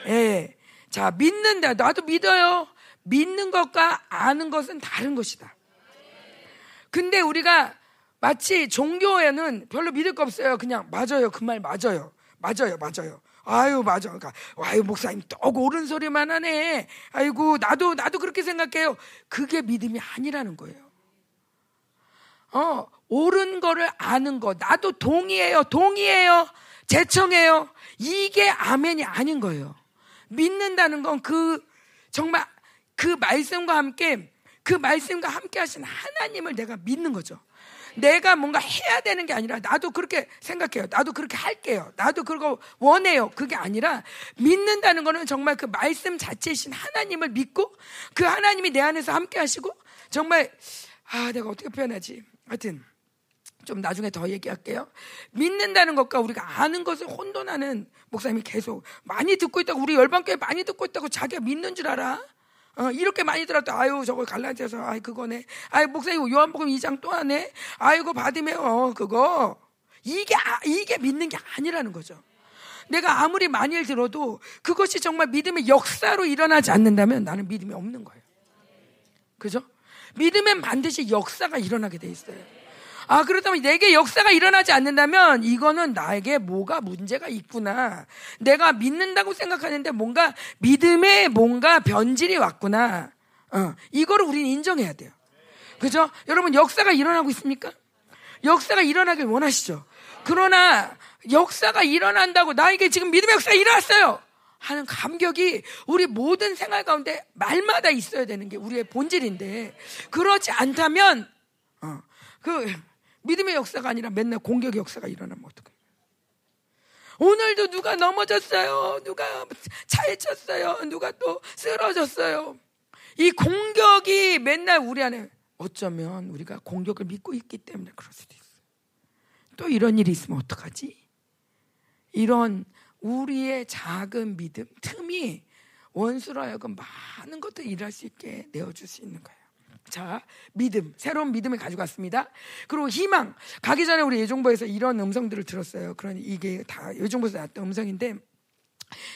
예. 네. 자, 믿는다. 나도 믿어요. 믿는 것과 아는 것은 다른 것이다. 근데 우리가 마치 종교에는 별로 믿을 거 없어요. 그냥 맞아요. 그 말 맞아요. 맞아요. 맞아요. 아유 맞아. 그러니까 아유 목사님 떡 옳은 소리만 하네. 아이고 나도 나도 그렇게 생각해요. 그게 믿음이 아니라는 거예요. 어 옳은 거를 아는 거 나도 동의해요. 동의해요. 제청해요. 이게 아멘이 아닌 거예요. 믿는다는 건 그 정말 그 말씀과 함께 그 말씀과 함께 하신 하나님을 내가 믿는 거죠. 내가 뭔가 해야 되는 게 아니라 나도 그렇게 생각해요. 나도 그렇게 할게요. 나도 그거 원해요. 그게 아니라 믿는다는 거는 정말 그 말씀 자체이신 하나님을 믿고 그 하나님이 내 안에서 함께 하시고 정말 아, 내가 어떻게 표현하지? 하여튼 좀 나중에 더 얘기할게요. 믿는다는 것과 우리가 아는 것을 혼돈하는 목사님이 계속 많이 듣고 있다고 우리 열방교회 많이 듣고 있다고 자기가 믿는 줄 알아? 어, 이렇게 많이 들었다. 아유, 저거 갈라디아서, 아이, 그거네. 아이, 목사님, 요한복음 2장 또 하네. 아이고, 받으면, 어, 그거. 이게, 아, 이게 믿는 게 아니라는 거죠. 내가 아무리 많이 들어도 그것이 정말 믿음의 역사로 일어나지 않는다면 나는 믿음이 없는 거예요. 그죠? 믿음엔 반드시 역사가 일어나게 돼 있어요. 아, 그렇다면 내게 역사가 일어나지 않는다면 이거는 나에게 뭐가 문제가 있구나. 내가 믿는다고 생각하는데 뭔가 믿음에 뭔가 변질이 왔구나. 어, 이거를 우리는 인정해야 돼요. 그죠? 여러분, 역사가 일어나고 있습니까? 역사가 일어나길 원하시죠? 그러나 역사가 일어난다고 나에게 지금 믿음의 역사가 일어났어요! 하는 감격이 우리 모든 생활 가운데 말마다 있어야 되는 게 우리의 본질인데 그렇지 않다면 어, 그 믿음의 역사가 아니라 맨날 공격의 역사가 일어나면 어떡해. 오늘도 누가 넘어졌어요. 누가 차에 쳤어요. 누가 또 쓰러졌어요. 이 공격이 맨날 우리 안에 어쩌면 우리가 공격을 믿고 있기 때문에 그럴 수도 있어. 또 이런 일이 있으면 어떡하지? 이런 우리의 작은 믿음, 틈이 원수로 하여금 많은 것들 일할 수 있게 내어줄 수 있는 거예요. 자, 믿음, 새로운 믿음을 가지고 왔습니다. 그리고 희망. 가기 전에 우리 예정부에서 이런 음성들을 들었어요. 그러니 이게 다 예정부에서 나왔던 음성인데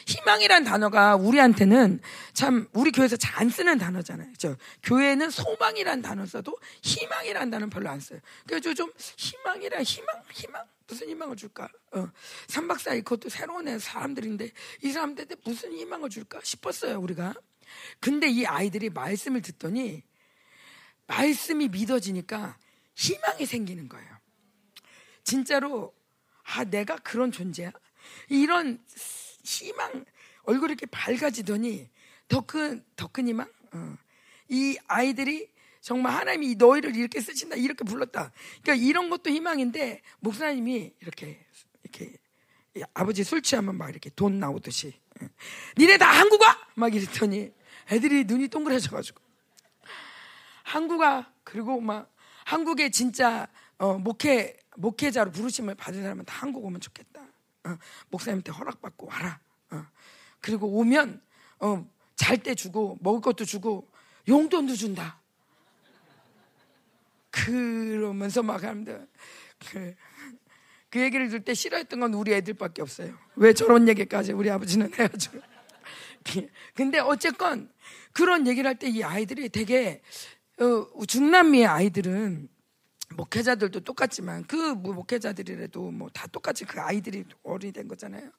희망이란 단어가 우리한테는 참 우리 교회에서 잘 안 쓰는 단어잖아요. 저 교회는 소망이란 단어 써도 희망이란 단어는 별로 안 써요. 그래서 좀 희망이란 희망, 희망 무슨 희망을 줄까? 어, 3박 4일 그것도 새로운 사람들인데 이 사람들한테 무슨 희망을 줄까 싶었어요 우리가. 근데 이 아이들이 말씀을 듣더니 말씀이 믿어지니까 희망이 생기는 거예요. 진짜로 아 내가 그런 존재야. 이런 희망 얼굴이 이렇게 밝아지더니 더큰 더큰 희망. 어. 이 아이들이 정말 하나님이 너희를 이렇게 쓰신다 이렇게 불렀다. 그러니까 이런 것도 희망인데 목사님이 이렇게 이렇게 아버지 술 취하면 막 이렇게 돈 나오듯이 어. 니네 다 한국어 막 이랬더니 애들이 눈이 동그래져가지고 한국아 그리고 막 한국에 진짜 어, 목회 목회자로 부르심을 받은 사람은 다 한국 오면 좋겠다. 어, 목사님한테 허락받고 와라. 어, 그리고 오면 어, 잘 때 주고 먹을 것도 주고 용돈도 준다. 그러면서 막 하는데 그, 그 얘기를 들 때 싫어했던 건 우리 애들밖에 없어요. 왜 저런 얘기까지 우리 아버지는 해가지고. 근데 어쨌건 그런 얘기를 할 때 이 아이들이 되게 어, 중남미의 아이들은 목회자들도 똑같지만 그뭐 목회자들이라도 뭐 다 똑같이 그 아이들이 어른이 된 거잖아요.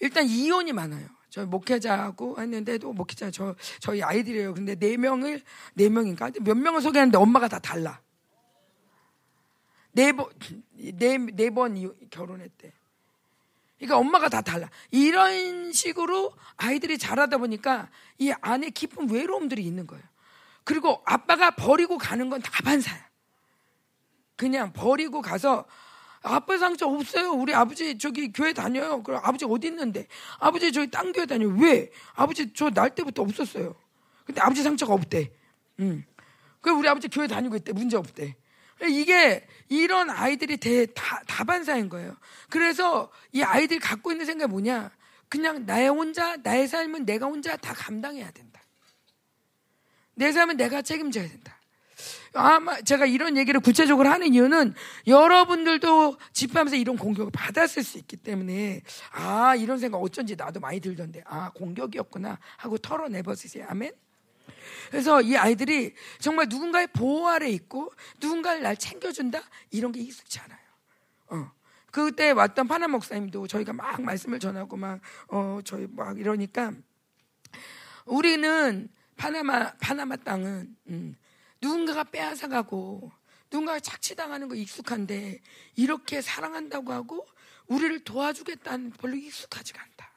일단 이혼이 많아요. 저 목회자하고 했는데도 목회자 저 저희 아이들이에요. 근데 네 명을 네 명인가 몇 명을 소개하는데 엄마가 다 달라. 네번네네번 결혼했대. 그러니까 엄마가 다 달라. 이런 식으로 아이들이 자라다 보니까 이 안에 깊은 외로움들이 있는 거예요. 그리고 아빠가 버리고 가는 건 다 반사야. 그냥 버리고 가서 아빠 상처 없어요. 우리 아버지 저기 교회 다녀요. 그럼 아버지 어디 있는데? 아버지 저기 딴 교회 다녀요. 왜? 아버지 저 날 때부터 없었어요. 근데 아버지 상처가 없대. 음. 그 우리 아버지 교회 다니고 있대. 문제 없대. 이게 이런 아이들이 대, 다, 다반사인 거예요. 그래서 이 아이들이 갖고 있는 생각이 뭐냐? 그냥 나의 혼자, 나의 삶은 내가 혼자 다 감당해야 된다. 내 삶은 내가 책임져야 된다. 아마 제가 이런 얘기를 구체적으로 하는 이유는 여러분들도 집회하면서 이런 공격을 받았을 수 있기 때문에 아 이런 생각 어쩐지 나도 많이 들던데 아 공격이었구나 하고 털어내버리세요 아멘 그래서 이 아이들이 정말 누군가의 보호 아래 있고 누군가를 날 챙겨준다 이런 게 익숙치 않아요 어. 그때 왔던 파나 목사님도 저희가 막 말씀을 전하고 막 어, 저희 막 이러니까 우리는 파나마 파나마 땅은 음, 누군가가 빼앗아가고 누군가가 착취당하는 거 익숙한데 이렇게 사랑한다고 하고 우리를 도와주겠다는 별로 익숙하지가 않다.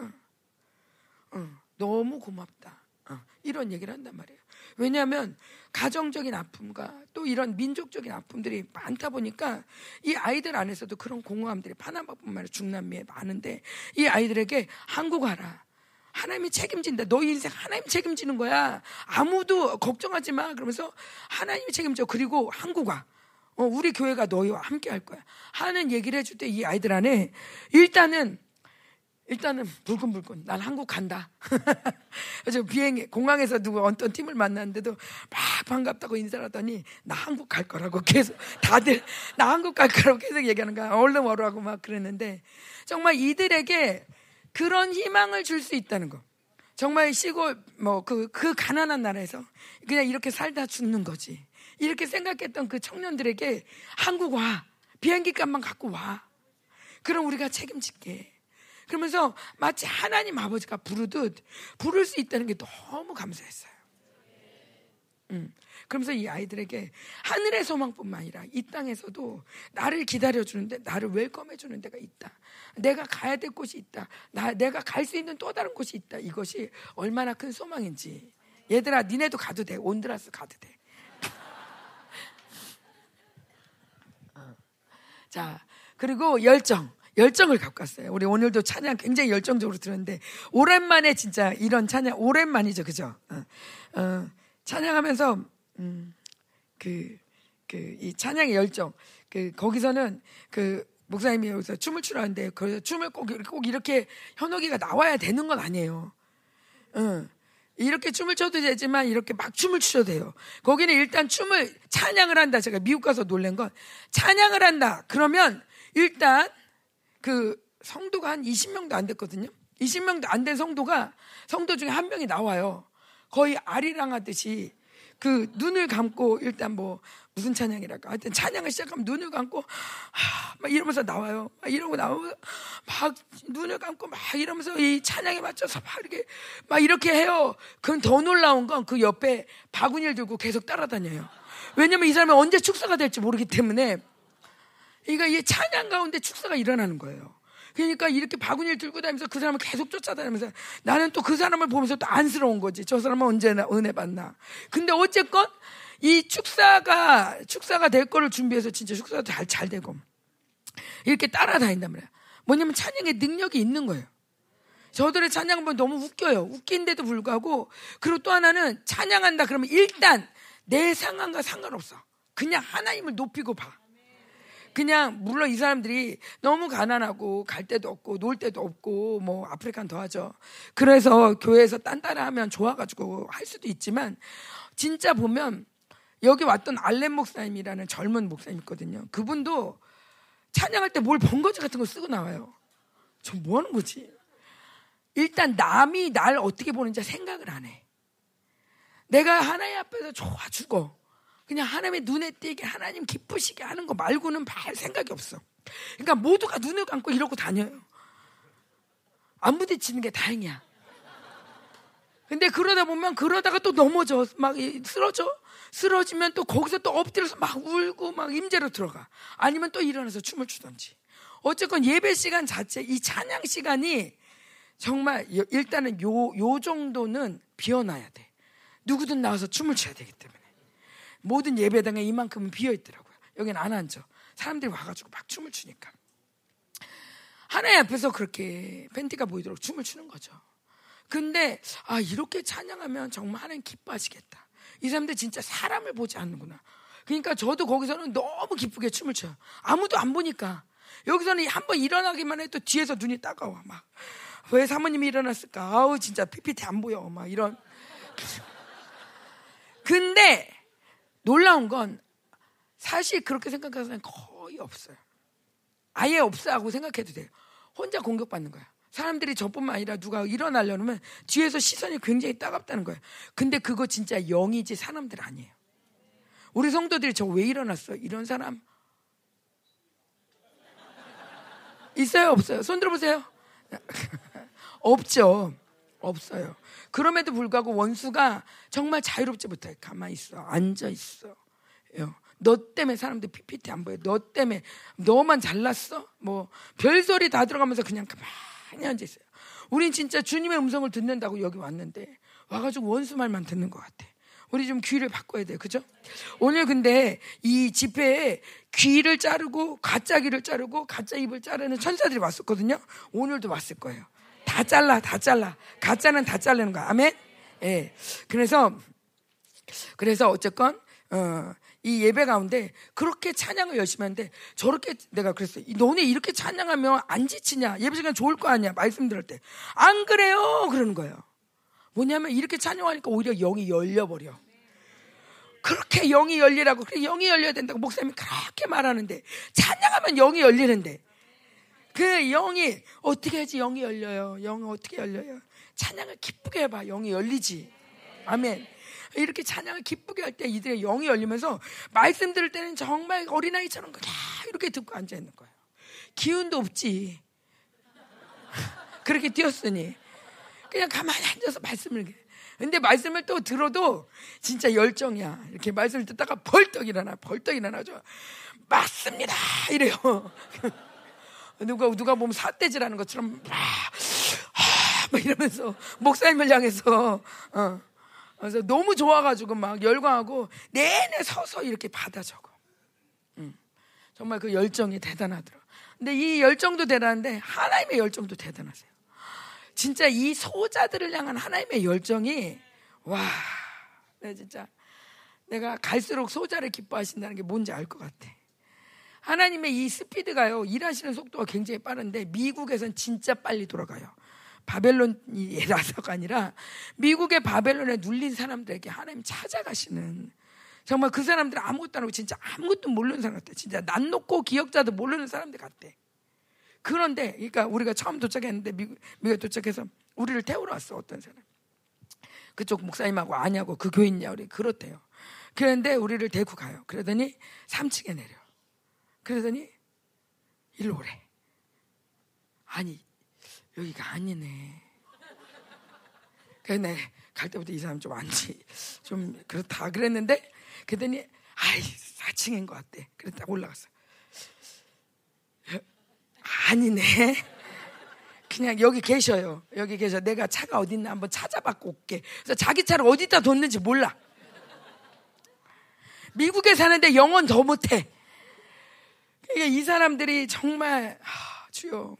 어, 어, 너무 고맙다. 어, 이런 얘기를 한단 말이에요. 왜냐하면 가정적인 아픔과 또 이런 민족적인 아픔들이 많다 보니까 이 아이들 안에서도 그런 공허함들이 파나마뿐만 아니라 중남미에 많은데 이 아이들에게 한국 와라. 하나님이 책임진다. 너희 인생 하나님 책임지는 거야. 아무도 걱정하지 마. 그러면서 하나님이 책임져. 그리고 한국아. 어, 우리 교회가 너희와 함께 할 거야. 하는 얘기를 해줄 때 이 아이들 안에 일단은 일단은 불끈불끈 난 한국 간다. 그래서 비행기 공항에서 누구 어떤 팀을 만났는데도 막 반갑다고 인사를 하더니 나 한국 갈 거라고 계속 다들 나 한국 갈 거라고 계속 얘기하는 거야. 얼른 와라고 막 그랬는데 정말 이들에게 그런 희망을 줄 수 있다는 거. 정말 시골 뭐그그 그 가난한 나라에서 그냥 이렇게 살다 죽는 거지. 이렇게 생각했던 그 청년들에게 한국 와 비행기 값만 갖고 와. 그럼 우리가 책임질게. 그러면서 마치 하나님 아버지가 부르듯 부를 수 있다는 게 너무 감사했어요. 음. 그러면서 이 아이들에게 하늘의 소망뿐만 아니라 이 땅에서도 나를 기다려주는데 나를 웰컴해주는 데가 있다. 내가 가야 될 곳이 있다. 나, 내가 갈 수 있는 또 다른 곳이 있다. 이것이 얼마나 큰 소망인지. 얘들아, 니네도 가도 돼. 온드라스 가도 돼. 어. 자, 그리고 열정. 열정을 갖고 왔어요. 우리 오늘도 찬양 굉장히 열정적으로 들었는데, 오랜만에 진짜 이런 찬양, 오랜만이죠. 그죠? 어, 어, 찬양하면서 음, 그, 그, 이 찬양의 열정. 그, 거기서는 그, 목사님이 여기서 춤을 추라는데, 그 춤을 꼭, 꼭 이렇게 현옥이가 나와야 되는 건 아니에요. 응. 이렇게 춤을 춰도 되지만 이렇게 막 춤을 추셔도 돼요. 거기는 일단 춤을 찬양을 한다. 제가 미국 가서 놀란 건 찬양을 한다. 그러면 일단 그 성도가 한 20명도 안 됐거든요. 20명도 안 된 성도가 성도 중에 한 명이 나와요. 거의 아리랑 하듯이 그 눈을 감고 일단 뭐 무슨 찬양이랄까 하여튼 찬양을 시작하면 눈을 감고 하, 막 이러면서 나와요. 막 이러고 나오면 막 눈을 감고 막 이러면서 이 찬양에 맞춰서 막 이렇게 막 이렇게 해요. 그럼 더 놀라운 건 그 옆에 바구니를 들고 계속 따라다녀요. 왜냐면 이 사람이 언제 축사가 될지 모르기 때문에 그러니까 이 찬양 가운데 축사가 일어나는 거예요. 그러니까 이렇게 바구니를 들고 다니면서 그 사람을 계속 쫓아다니면서 나는 또 그 사람을 보면서 또 안쓰러운 거지. 저 사람은 언제나 은혜 받나. 근데 어쨌건 이 축사가 축사가 될 거를 준비해서 진짜 축사가 잘, 잘 되고 이렇게 따라다닌단 말이야. 뭐냐면 찬양의 능력이 있는 거예요. 저들의 찬양을 보면 너무 웃겨요. 웃긴데도 불구하고 그리고 또 하나는 찬양한다 그러면 일단 내 상황과 상관없어. 그냥 하나님을 높이고 봐. 그냥 물론 이 사람들이 너무 가난하고 갈 데도 없고 놀 데도 없고 뭐 아프리카는 더하죠. 그래서 교회에서 딴따라하면 좋아가지고 할 수도 있지만 진짜 보면 여기 왔던 알렌 목사님이라는 젊은 목사님 있거든요. 그분도 찬양할 때 뭘 번거지 같은 거 쓰고 나와요. 저 뭐 하는 거지? 일단 남이 날 어떻게 보는지 생각을 안 해. 내가 하나님 앞에서 좋아 죽어. 그냥 하나님의 눈에 띄게 하나님 기쁘시게 하는 거 말고는 말 생각이 없어. 그러니까 모두가 눈을 감고 이러고 다녀요. 안 부딪히는 게 다행이야. 근데 그러다 보면 그러다가 또 넘어져. 막 쓰러져. 쓰러지면 또 거기서 또 엎드려서 막 울고 막 임재로 들어가. 아니면 또 일어나서 춤을 추던지. 어쨌건 예배 시간 자체, 이 찬양 시간이 정말 일단은 요, 요 정도는 비워놔야 돼. 누구든 나와서 춤을 춰야 되기 때문에. 모든 예배당에 이만큼은 비어 있더라고요. 여기는 안 앉아. 사람들이 와가지고 막 춤을 추니까. 하나님 앞에서 그렇게 팬티가 보이도록 춤을 추는 거죠. 근데 아 이렇게 찬양하면 정말 하나님 기뻐하시겠다. 이 사람들 진짜 사람을 보지 않는구나. 그러니까 저도 거기서는 너무 기쁘게 춤을 춰요. 아무도 안 보니까 여기서는 한 번 일어나기만 해도 뒤에서 눈이 따가워 막. 왜 사모님이 일어났을까? 아우 진짜 PPT 안 보여 막 이런. 근데 놀라운 건 사실 그렇게 생각하는 사람 거의 없어요. 아예 없어하고 생각해도 돼요. 혼자 공격받는 거야. 사람들이 저뿐만 아니라 누가 일어나려면 뒤에서 시선이 굉장히 따갑다는 거예요. 근데 그거 진짜 영이지 사람들 아니에요. 우리 성도들이 저 왜 일어났어? 이런 사람 있어요? 없어요? 손 들어보세요. 없죠. 없어요. 그럼에도 불구하고 원수가 정말 자유롭지 못해. 가만히 있어. 앉아 있어. 너 때문에 사람들 PPT 안 보여. 너 때문에 너만 잘났어? 뭐 별소리 다 들어가면서 그냥 가만히 앉아 있어요. 우린 진짜 주님의 음성을 듣는다고 여기 왔는데 와가지고 원수 말만 듣는 것 같아. 우리 좀 귀를 바꿔야 돼요. 그죠? 오늘 근데 이 집회에 귀를 자르고 가짜 귀를 자르고 가짜 입을 자르는 천사들이 왔었거든요. 오늘도 왔을 거예요. 다 잘라, 다 잘라. 가짜는 다 자르는 거야. 아멘? 예. 그래서, 그래서 어쨌건, 어, 이 예배 가운데 그렇게 찬양을 열심히 하는데 저렇게 내가 그랬어요. 너네 이렇게 찬양하면 안 지치냐? 예배 시간 좋을 거 아니야? 말씀 들을 때. 안 그래요! 그러는 거예요. 뭐냐면 이렇게 찬양하니까 오히려 영이 열려버려. 그렇게 영이 열리라고, 그래, 영이 열려야 된다고 목사님이 그렇게 말하는데, 찬양하면 영이 열리는데, 그 영이 어떻게 해야지 영이 열려요? 영이 어떻게 열려요? 찬양을 기쁘게 해봐. 영이 열리지. 아멘. 이렇게 찬양을 기쁘게 할 때 이들의 영이 열리면서 말씀 들을 때는 정말 어린아이처럼 그냥 이렇게 듣고 앉아 있는 거예요. 기운도 없지. 그렇게 뛰었으니. 그냥 가만히 앉아서 말씀을. 근데 말씀을 또 들어도 진짜 열정이야. 이렇게 말씀을 듣다가 벌떡 일어나, 벌떡 일어나죠. 맞습니다! 이래요. 누가 누가 보면 사대질하는 것처럼 막, 아, 막 이러면서 목사님을 향해서 어. 그래서 너무 좋아가지고 막 열광하고 내내 서서 이렇게 받아 적어. 음. 정말 그 열정이 대단하더라. 근데 이 열정도 대단한데 하나님의 열정도 대단하세요. 진짜 이 소자들을 향한 하나님의 열정이 와, 내 진짜 내가 갈수록 소자를 기뻐하신다는 게 뭔지 알 것 같아. 하나님의 이 스피드가요, 일하시는 속도가 굉장히 빠른데, 미국에선 진짜 빨리 돌아가요. 바벨론이라서가 아니라 미국의 바벨론에 눌린 사람들에게 하나님 찾아가시는 정말 그 사람들 아무것도 안 하고 진짜 아무것도 모르는 사람 같아. 진짜 난 놓고 기억자도 모르는 사람들 같대. 그런데 그러니까 우리가 처음 도착했는데 미국, 미국에 도착해서 우리를 태우러 왔어 어떤 사람. 그쪽 목사님하고 아냐고 그 교회 있냐 우리 그렇대요. 그런데 우리를 데리고 가요. 그러더니 3층에 내려. 그러더니 일로 오래. 아니 여기가 아니네. 그래 갈 때부터 이 사람 좀 안지 좀 그렇다 그랬는데 그랬더니 아이 4층인 것 같대. 그랬다 올라갔어. 아니네. 그냥 여기 계셔요. 여기 계셔. 내가 차가 어디 있나 한번 찾아봤고 올게. 그래서 자기 차를 어디다 뒀는지 몰라. 미국에 사는데 영어는 더 못해. 그러니까 이 사람들이 정말 하, 주여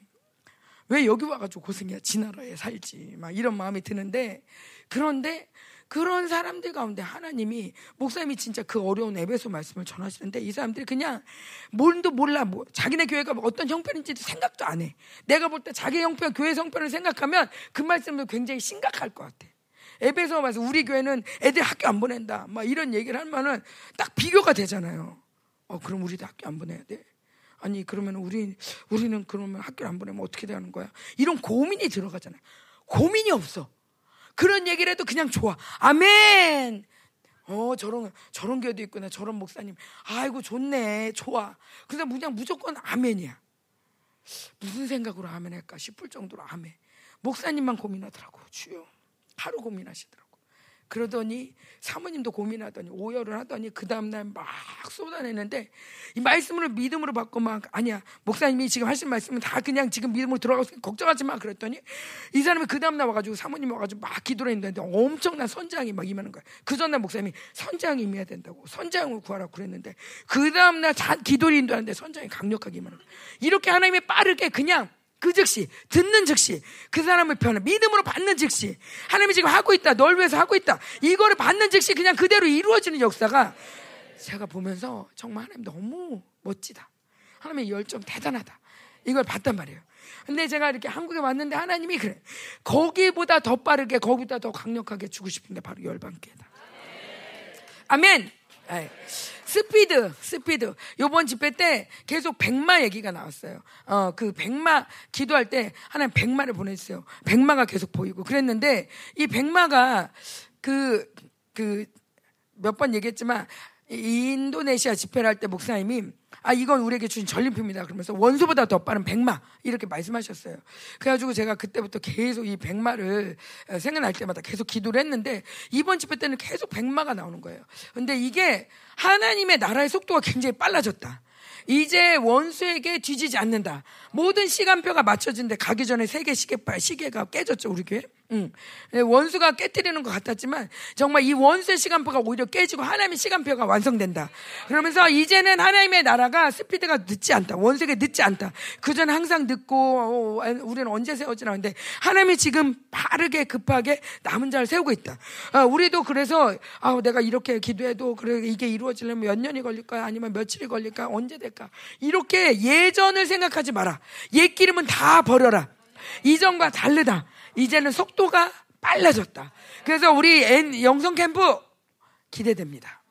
왜 여기 와가지고 고생이야? 지 나라에 살지. 막 이런 마음이 드는데 그런데 그런 사람들 가운데 하나님이 목사님이 진짜 그 어려운 에베소 말씀을 전하시는데 이 사람들이 그냥 뭘도 몰라 뭐 자기네 교회가 뭐 어떤 형편인지도 생각도 안 해. 내가 볼 때 자기 형편 교회 형편을 생각하면 그 말씀도 굉장히 심각할 것 같아. 에베소 말씀 우리 교회는 애들 학교 안 보낸다. 막 이런 얘기를 하면은 딱 비교가 되잖아요. 어 그럼 우리도 학교 안 보내야 돼. 아니 그러면 우리 우리는 그러면 학교 안 보내면 어떻게 되는 거야? 이런 고민이 들어가잖아요. 고민이 없어. 그런 얘기를 해도 그냥 좋아. 아멘. 어, 저런, 저런 교회도 있구나. 저런 목사님. 아이고, 좋네. 좋아. 그래서 그냥 무조건 아멘이야. 무슨 생각으로 아멘 할까 싶을 정도로 아멘. 목사님만 고민하더라고. 주요. 하루 고민하시더라고. 그러더니 사모님도 고민하더니 오열을 하더니 그 다음날 막 쏟아내는데 이 말씀을 믿음으로 받고 막 아니야 목사님이 지금 하신 말씀은 다 그냥 지금 믿음으로 들어가서 걱정하지 마 그랬더니 이 사람이 그 다음날 와가지고 사모님이 와가지고 막 기도를 했는데 엄청난 선장이 막 임하는 거야. 그 전날 목사님이 선장이 임해야 된다고 선장을 구하라고 그랬는데 그 다음날 기도를 인도하는데 선장이 강력하게 임하는 거야. 이렇게 하나님이 빠르게 그냥 그 즉시 듣는 즉시 그 사람을 편을 믿음으로 받는 즉시 하나님이 지금 하고 있다 널 위해서 하고 있다 이거를 받는 즉시 그냥 그대로 이루어지는 역사가 제가 보면서 정말 하나님 너무 멋지다. 하나님의 열정 대단하다. 이걸 봤단 말이에요. 근데 제가 이렇게 한국에 왔는데 하나님이 그래. 거기보다 더 빠르게 거기보다 더 강력하게 주고 싶은데 바로 열방교회다. 아멘 네. 스피드, 스피드. 요번 집회 때 계속 백마 얘기가 나왔어요. 어, 그 백마 기도할 때 하나님 백마를 보냈어요. 백마가 계속 보이고 그랬는데 이 백마가 그, 그, 몇 번 얘기했지만 인도네시아 집회를 할 때 목사님이 아 이건 우리에게 주신 전리품이다 그러면서 원수보다 더 빠른 백마 이렇게 말씀하셨어요. 그래가지고 제가 그때부터 계속 이 백마를 어, 생각날 때마다 계속 기도를 했는데 이번 집회 때는 계속 백마가 나오는 거예요. 근데 이게 하나님의 나라의 속도가 굉장히 빨라졌다. 이제 원수에게 뒤지지 않는다. 모든 시간표가 맞춰진데 가기 전에 세계 시계발 시계가 깨졌죠 우리 교회. 응. 예, 원수가 깨뜨리는 것 같았지만 정말 이 원수의 시간표가 오히려 깨지고 하나님의 시간표가 완성된다. 그러면서 이제는 하나님의 나라가 스피드가 늦지 않다. 원수에게 늦지 않다. 그전 항상 늦고 어, 우리는 언제 세워지나 하는데 하나님이 지금 빠르게 급하게 남은 자를 세우고 있다. 어, 우리도 그래서 아, 내가 이렇게 기도해도 그래 이게 이루어지려면 몇 년이 걸릴까 아니면 며칠이 걸릴까 언제 될까 이렇게 예전을 생각하지 마라. 옛 기름은 다 버려라. 이전과 다르다. 이제는 속도가 빨라졌다. 그래서 우리 영성 캠프 기대됩니다.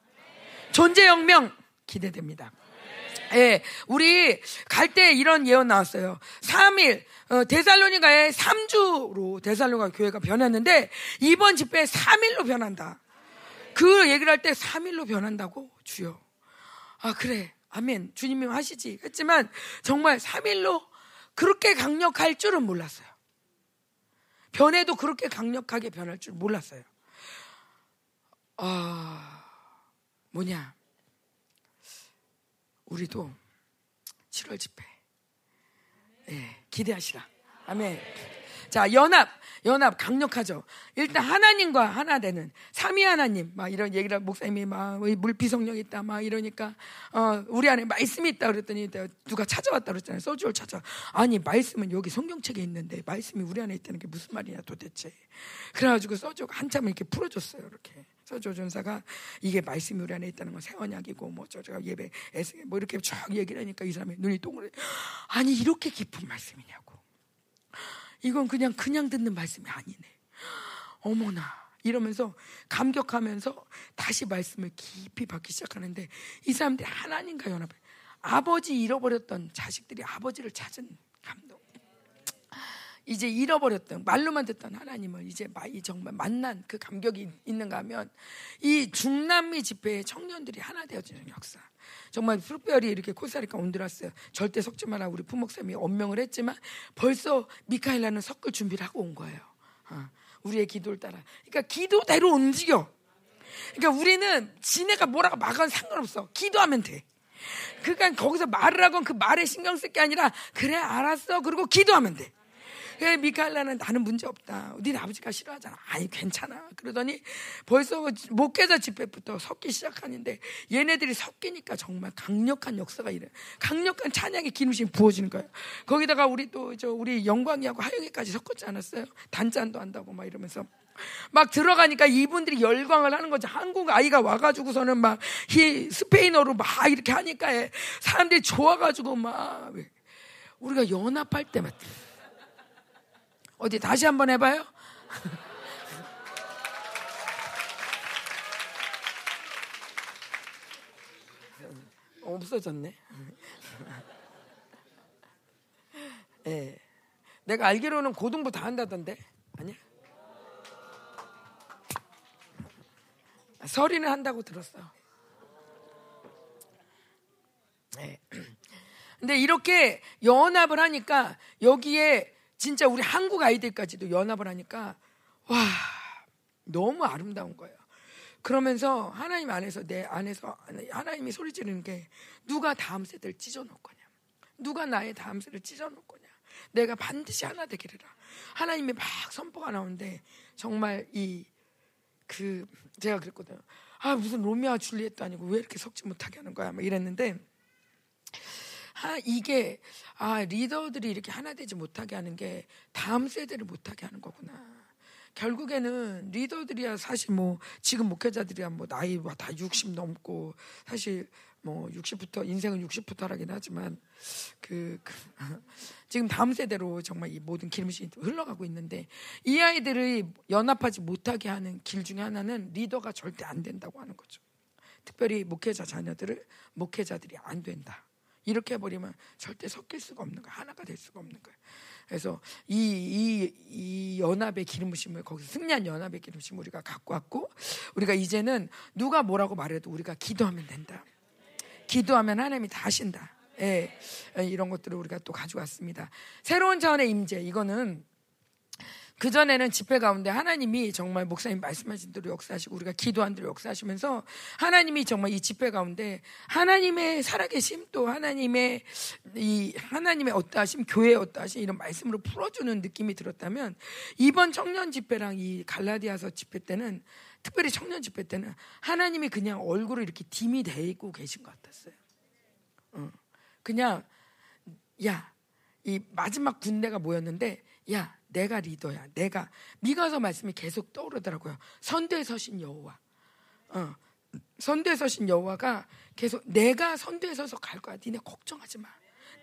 존재 혁명 기대됩니다. 예, 우리 갈 때 이런 예언 나왔어요. 3일, 어, 데살로니가의 3주로 데살로니가 교회가 변했는데 이번 집회 3일로 변한다. 그 얘기를 할 때 3일로 변한다고 주여. 아, 그래. 아멘. 주님이 하시지. 했지만 정말 3일로 그렇게 강력할 줄은 몰랐어요. 변해도 그렇게 강력하게 변할 줄 몰랐어요. 아, 뭐냐. 우리도 7월 집회. 예, 기대하시라. 아멘. 자, 연합. 연합 강력하죠. 일단 하나님과 하나 되는 삼위 하나님 막 이런 얘기를 목사님이 막 물비성령 있다 막 이러니까 어 우리 안에 말씀이 있다 그랬더니 누가 찾아왔다 그랬잖아요. 소주를 찾아. 아니 말씀은 여기 성경책에 있는데 말씀이 우리 안에 있다는 게 무슨 말이냐 도대체. 그래가지고 소주가 한참 이렇게 풀어줬어요. 이렇게. 서조 전사가 이게 말씀이 우리 안에 있다는 건 새 언약이고 뭐 저저가 예배 에세 뭐 이렇게 쫙 얘기를 하니까 이 사람이 눈이 동그래. 아니 이렇게 깊은 말씀이냐고. 이건 그냥 그냥 듣는 말씀이 아니네. 어머나 이러면서 감격하면서 다시 말씀을 깊이 받기 시작하는데 이 사람들이 하나님과 연합해 아버지 잃어버렸던 자식들이 아버지를 찾은 감동. 이제 잃어버렸던 말로만 듣던 하나님을 이제 정말 만난 그 감격이 있는가 하면 이 중남미 집회의 청년들이 하나 되어지는 역사. 정말 특별히 이렇게 코스타리카 온두라스 절대 섞지 마라 우리 부목사님이 엄명을 했지만 벌써 미카엘라는 섞을 준비를 하고 온 거예요. 어, 우리의 기도를 따라. 그러니까 기도대로 움직여. 그러니까 우리는 지네가 뭐라고 막은 상관없어. 기도하면 돼. 그러니까 거기서 말을 하건 그 말에 신경 쓸 게 아니라 그래 알았어. 그리고 기도하면 돼. 그래 미카엘라는 나는 문제 없다. 네 아버지가 싫어하잖아. 아니 괜찮아. 그러더니 벌써 목회자 집회부터 섞기 시작하는데 얘네들이 섞이니까 정말 강력한 역사가 이래. 강력한 찬양의 기름심 부어지는 거예요. 거기다가 우리 또 저 우리 영광이하고 하영이까지 섞었지 않았어요? 단짠도 한다고 막 이러면서 막 들어가니까 이분들이 열광을 하는 거죠. 한국 아이가 와가지고서는 막 스페인어로 막 이렇게 하니까 사람들이 좋아가지고 막 우리가 연합할 때마다 어디 다시 한번 해봐요. 없어졌네. 예. 네. 내가 알기로는 고등부 다 한다던데. 아니야? 서리는 한다고 들었어. 네. 근데 이렇게 연합을 하니까 여기에 진짜 우리 한국 아이들까지도 연합을 하니까 와 너무 아름다운 거예요. 그러면서 하나님 안에서 내 안에서 하나님이 소리 지르는 게 누가 다음 세대를 찢어놓을 거냐, 누가 나의 다음 세대를 찢어놓을 거냐, 내가 반드시 하나 되기를 하나님이 막 선포가 나오는데 정말 이 그 제가 그랬거든요. 아 무슨 로미오와 줄리엣도 아니고 왜 이렇게 섞지 못하게 하는 거야, 막 이랬는데 아, 이게 아 리더들이 이렇게 하나 되지 못하게 하는 게 다음 세대를 못하게 하는 거구나. 결국에는 리더들이야 사실 뭐 지금 목회자들이야 뭐 나이가 다 60 넘고 사실 뭐 60부터 인생은 60부터 하긴 하지만 그, 그 지금 다음 세대로 정말 이 모든 기름이 흘러가고 있는데 이 아이들을 연합하지 못하게 하는 길 중에 하나는 리더가 절대 안 된다고 하는 거죠. 특별히 목회자 자녀들을 목회자들이 안 된다. 이렇게 해버리면 절대 섞일 수가 없는 거야. 하나가 될 수가 없는 거야. 그래서 이, 이, 이 연합의 기름부심을 거기서 승리한 연합의 기름부심 우리가 갖고 왔고 우리가 이제는 누가 뭐라고 말해도 우리가 기도하면 된다. 기도하면 하나님이 다 하신다. 예, 이런 것들을 우리가 또 가져왔습니다. 새로운 자원의 임재 이거는 그 전에는 집회 가운데 하나님이 정말 목사님 말씀하신 대로 역사하시고 우리가 기도한 대로 역사하시면서 하나님이 정말 이 집회 가운데 하나님의 살아계심 또 하나님의 이 하나님의 어떠하심 교회의 어떠하심 이런 말씀으로 풀어주는 느낌이 들었다면 이번 청년 집회랑 이 갈라디아서 집회 때는 특별히 청년 집회 때는 하나님이 그냥 얼굴을 이렇게 dim이 대고 계신 것 같았어요. 어. 그냥 야 이 마지막 군대가 모였는데 야 내가 리더야. 내가 미가서 말씀이 계속 떠오르더라고요. 선대에 서신 여호와. 어. 선대에 서신 여호와가 계속 내가 선대에 서서 갈 거야. 니네 걱정하지 마.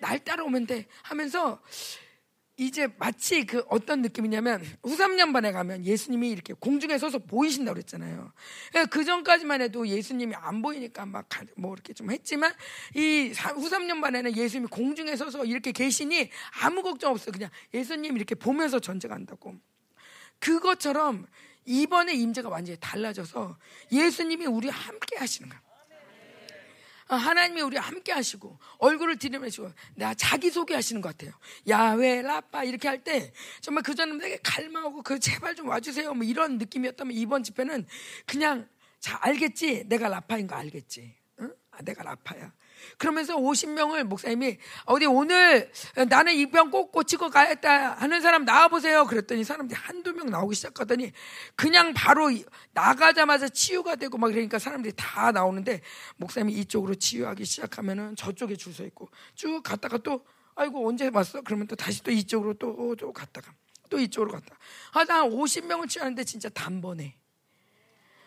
날 따라오면 돼. 하면서 이제 마치 그 어떤 느낌이냐면 후삼년반에 가면 예수님이 이렇게 공중에 서서 보이신다고 그랬잖아요. 예, 그 전까지만 해도 예수님이 안 보이니까 막 뭐 이렇게 좀 했지만 이 후삼년반에는 예수님이 공중에 서서 이렇게 계시니 아무 걱정 없어. 그냥 예수님 이렇게 보면서 전쟁한다고. 그것처럼 이번에 임재가 완전히 달라져서 예수님이 우리 함께 하시는. 아, 하나님이 우리와 함께 하시고 얼굴을 들이매시고 내가 자기 소개하시는 것 같아요. 야외 라빠 이렇게 할 때 정말 그 전에 되게 갈망하고 그 제발 좀 와주세요 뭐 이런 느낌이었다면 이번 집회는 그냥 자 알겠지 내가 라파인 거 알겠지. 응? 아, 내가 라파야. 그러면서 50명을 목사님이 어디 오늘 나는 이 병 꼭 고치고 가야겠다 하는 사람 나와보세요. 그랬더니 사람들이 한두 명 나오기 시작하더니 그냥 바로 나가자마자 치유가 되고 막 그러니까 사람들이 다 나오는데 목사님이 이쪽으로 치유하기 시작하면은 저쪽에 줄 서 있고 쭉 갔다가 또 아이고 언제 왔어? 그러면 또 다시 또 이쪽으로 또, 또 갔다가 또 이쪽으로 갔다. 하다 한 50명을 치유하는데 진짜 단번에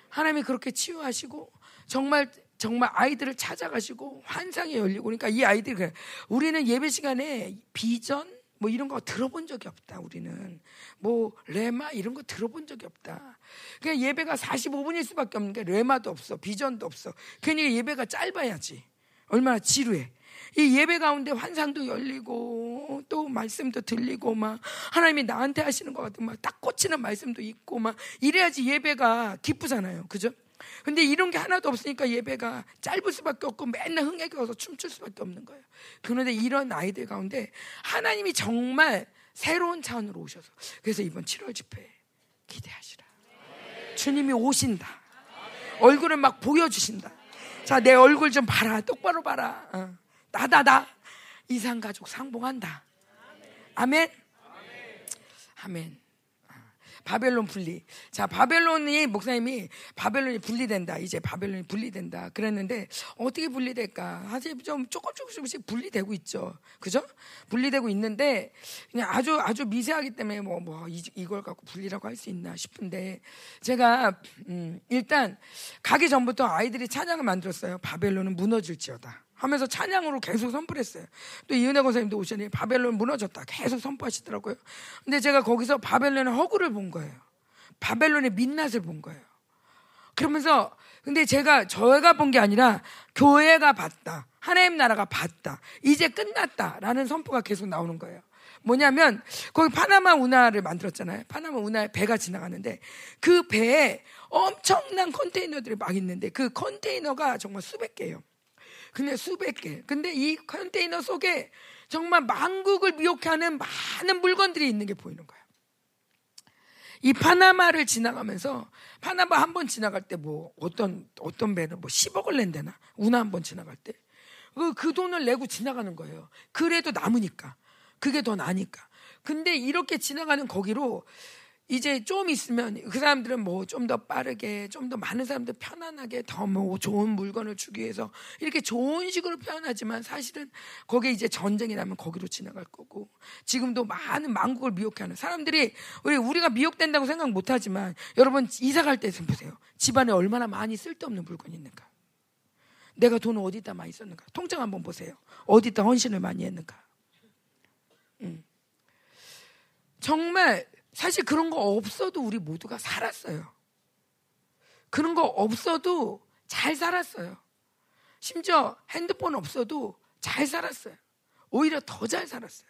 하나님이 그렇게 치유하시고 정말 정말 아이들을 찾아가시고 환상이 열리고 그러니까 이 아이들이 우리는 예배 시간에 비전 뭐 이런 거 들어본 적이 없다. 우리는 뭐 레마 이런 거 들어본 적이 없다. 그냥 예배가 45분일 수밖에 없는 게 레마도 없어, 비전도 없어. 괜히 예배가 짧아야지. 얼마나 지루해. 이 예배 가운데 환상도 열리고 또 말씀도 들리고 막 하나님이 나한테 하시는 것 같은 막 딱 꽂히는 말씀도 있고 막 이래야지 예배가 기쁘잖아요. 그죠? 근데 이런 게 하나도 없으니까 예배가 짧을 수밖에 없고 맨날 흥에 겨워서 춤출 수밖에 없는 거예요. 그런데 이런 아이들 가운데 하나님이 정말 새로운 차원으로 오셔서 그래서 이번 7월 집회 기대하시라. 주님이 오신다. 얼굴을 막 보여주신다. 자, 내 얼굴 좀 봐라. 똑바로 봐라. 어. 나다, 나. 이상 가족 상봉한다. 아멘. 아멘. 바벨론 분리. 자, 바벨론이 목사님이 바벨론이 분리된다. 이제 바벨론이 분리된다. 그랬는데 어떻게 분리될까? 사실 좀 조금 조금씩 분리되고 있죠. 그죠? 분리되고 있는데 그냥 아주 아주 미세하기 때문에 뭐, 뭐 이, 이걸 갖고 분리라고 할 수 있나 싶은데 제가 음, 일단 가기 전부터 아이들이 찬양을 만들었어요. 바벨론은 무너질지어다. 하면서 찬양으로 계속 선포했어요. 또 이은혜 권사님도 오시니 바벨론 무너졌다. 계속 선포하시더라고요. 근데 제가 거기서 바벨론의 허구를 본 거예요. 바벨론의 민낯을 본 거예요. 그러면서 근데 제가 저희가 본 게 아니라 교회가 봤다. 하나님 나라가 봤다. 이제 끝났다라는 선포가 계속 나오는 거예요. 뭐냐면 거기 파나마 운하를 만들었잖아요. 파나마 운하에 배가 지나가는데 그 배에 엄청난 컨테이너들이 막 있는데 그 컨테이너가 정말 수백 개예요. 근데 수백 개. 근데 이 컨테이너 속에 정말 만국을 미혹하는 많은 물건들이 있는 게 보이는 거예요. 이 파나마를 지나가면서 파나마 한 번 지나갈 때 뭐 어떤 어떤 배는 뭐 10억을 낸대나 운하 한번 지나갈 때 그 그 돈을 내고 지나가는 거예요. 그래도 남으니까 그게 더 나니까. 근데 이렇게 지나가는 거기로 이제 좀 있으면 그 사람들은 뭐 좀 더 빠르게 좀 더 많은 사람들 편안하게 더 뭐 좋은 물건을 주기 위해서 이렇게 좋은 식으로 표현하지만 사실은 거기에 이제 전쟁이 나면 거기로 지나갈 거고 지금도 많은 망국을 미혹하는 사람들이 왜 우리가 미혹된다고 생각 못 하지만 여러분 이사 갈때 보세요. 집안에 얼마나 많이 쓸데없는 물건이 있는가. 내가 돈을 어디다 많이 썼는가. 통장 한번 보세요. 어디다 헌신을 많이 했는가. 음. 정말 사실 그런 거 없어도 우리 모두가 살았어요. 그런 거 없어도 잘 살았어요. 심지어 핸드폰 없어도 잘 살았어요. 오히려 더 잘 살았어요.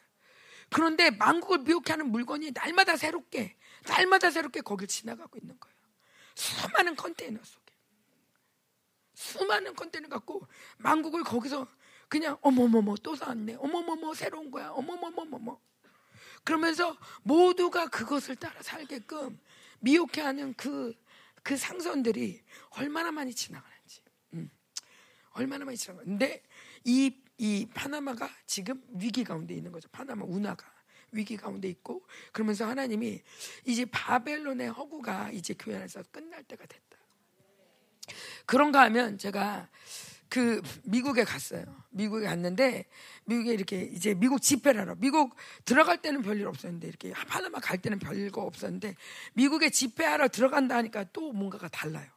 그런데 만국을 미혹해 하는 물건이 날마다 새롭게, 날마다 새롭게 거길 지나가고 있는 거예요. 수많은 컨테이너 속에. 수많은 컨테이너 갖고 만국을 거기서 그냥 어머머머 또 사왔네. 어머머머 새로운 거야. 어머머머머머. 그러면서 모두가 그것을 따라 살게끔 미혹해 하는 그, 그 상선들이 얼마나 많이 지나가는지. 음. 얼마나 많이 지나가는데 이, 이 파나마가 지금 위기 가운데 있는 거죠. 파나마 운하가. 위기 가운데 있고 그러면서 하나님이 이제 바벨론의 허구가 이제 교회 안에서 끝날 때가 됐다. 그런가 하면 제가 그 미국에 갔어요. 미국에 갔는데 미국에 이렇게 이제 미국 집회를 하러 미국 들어갈 때는 별일 없었는데 이렇게 하나만 갈 때는 별거 없었는데 미국에 집회하러 들어간다 하니까 또 뭔가가 달라요.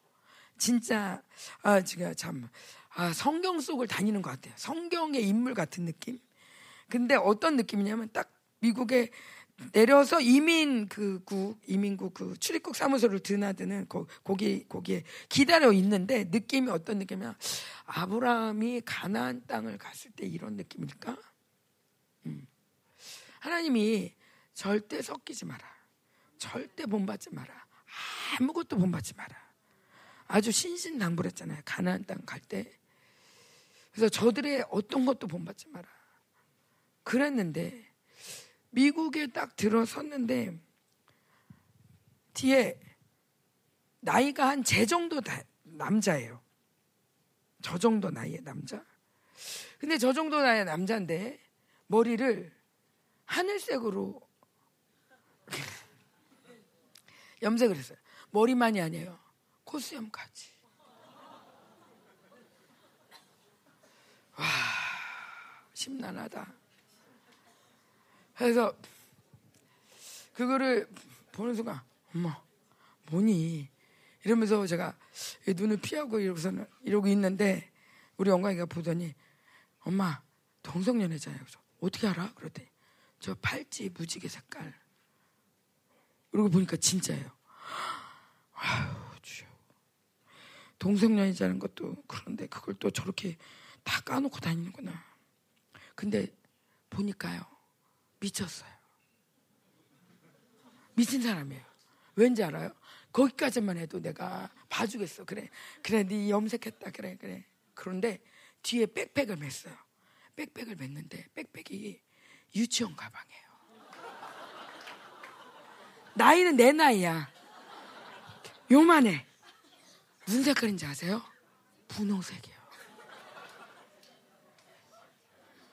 진짜 아 제가 참 아, 성경 속을 다니는 것 같아요. 성경의 인물 같은 느낌. 근데 어떤 느낌이냐면 딱 미국에 내려서 이민 그국 이민국 그 출입국 사무소를 드나드는 거, 거기 거기에 기다려 있는데 느낌이 어떤 느낌이냐 아브라함이 가나안 땅을 갔을 때 이런 느낌일까? 음. 하나님이 절대 섞이지 마라. 절대 본받지 마라. 아무것도 본받지 마라. 아주 신신당부했잖아요. 가나안 땅 갈 때. 그래서 저들의 어떤 것도 본받지 마라. 그랬는데 미국에 딱 들어섰는데 뒤에 나이가 한 제 정도 남자예요. 저 정도 나이의 남자. 근데 저 정도 나이의 남자인데 머리를 하늘색으로 염색을 했어요. 머리만이 아니에요. 코수염까지. 와, 심란하다. 그래서 그거를 보는 순간 엄마 뭐니 이러면서 제가 눈을 피하고 이러고서는 이러고 있는데 우리 영광이가 보더니 엄마 동성연애잖아요. 그래서 어떻게 알아? 그랬더니 저 팔찌 무지개 색깔. 그러고 보니까 진짜예요. 아휴. 동성연애자는 것도 그런데 그걸 또 저렇게 다 까놓고 다니는구나. 근데 보니까요. 미쳤어요. 미친 사람이에요. 왠지 알아요? 거기까지만 해도 내가 봐주겠어. 그래. 그래, 네 염색했다. 그래, 그래. 그런데 뒤에 백팩을 맸어요. 백팩을 맸는데 백팩이 유치원 가방이에요. 나이는 내 나이야. 요만해. 무슨 색깔인지 아세요? 분홍색이에요.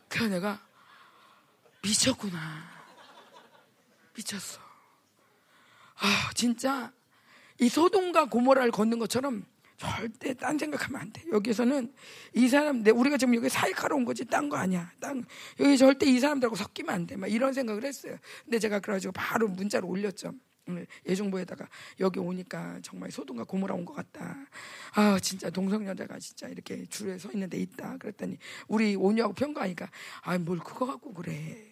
그래서 내가 미쳤구나. 미쳤어. 아, 진짜 이 소돔과 고모라를 걷는 것처럼 절대 딴 생각하면 안 돼. 여기서는 이 사람, 우리가 지금 여기 사익하러 온 거지, 딴 거 아니야. 딴, 여기 절대 이 사람들하고 섞이면 안 돼. 막 이런 생각을 했어요. 근데 제가 그래가지고 바로 문자로 올렸죠. 예정부에다가 여기 오니까 정말 소동과 고모라 온 것 같다. 아 진짜 동성여자가 진짜 이렇게 줄에 서 있는 데 있다. 그랬더니 우리 오냐고 평가하니까 아 뭘 그거 갖고 그래.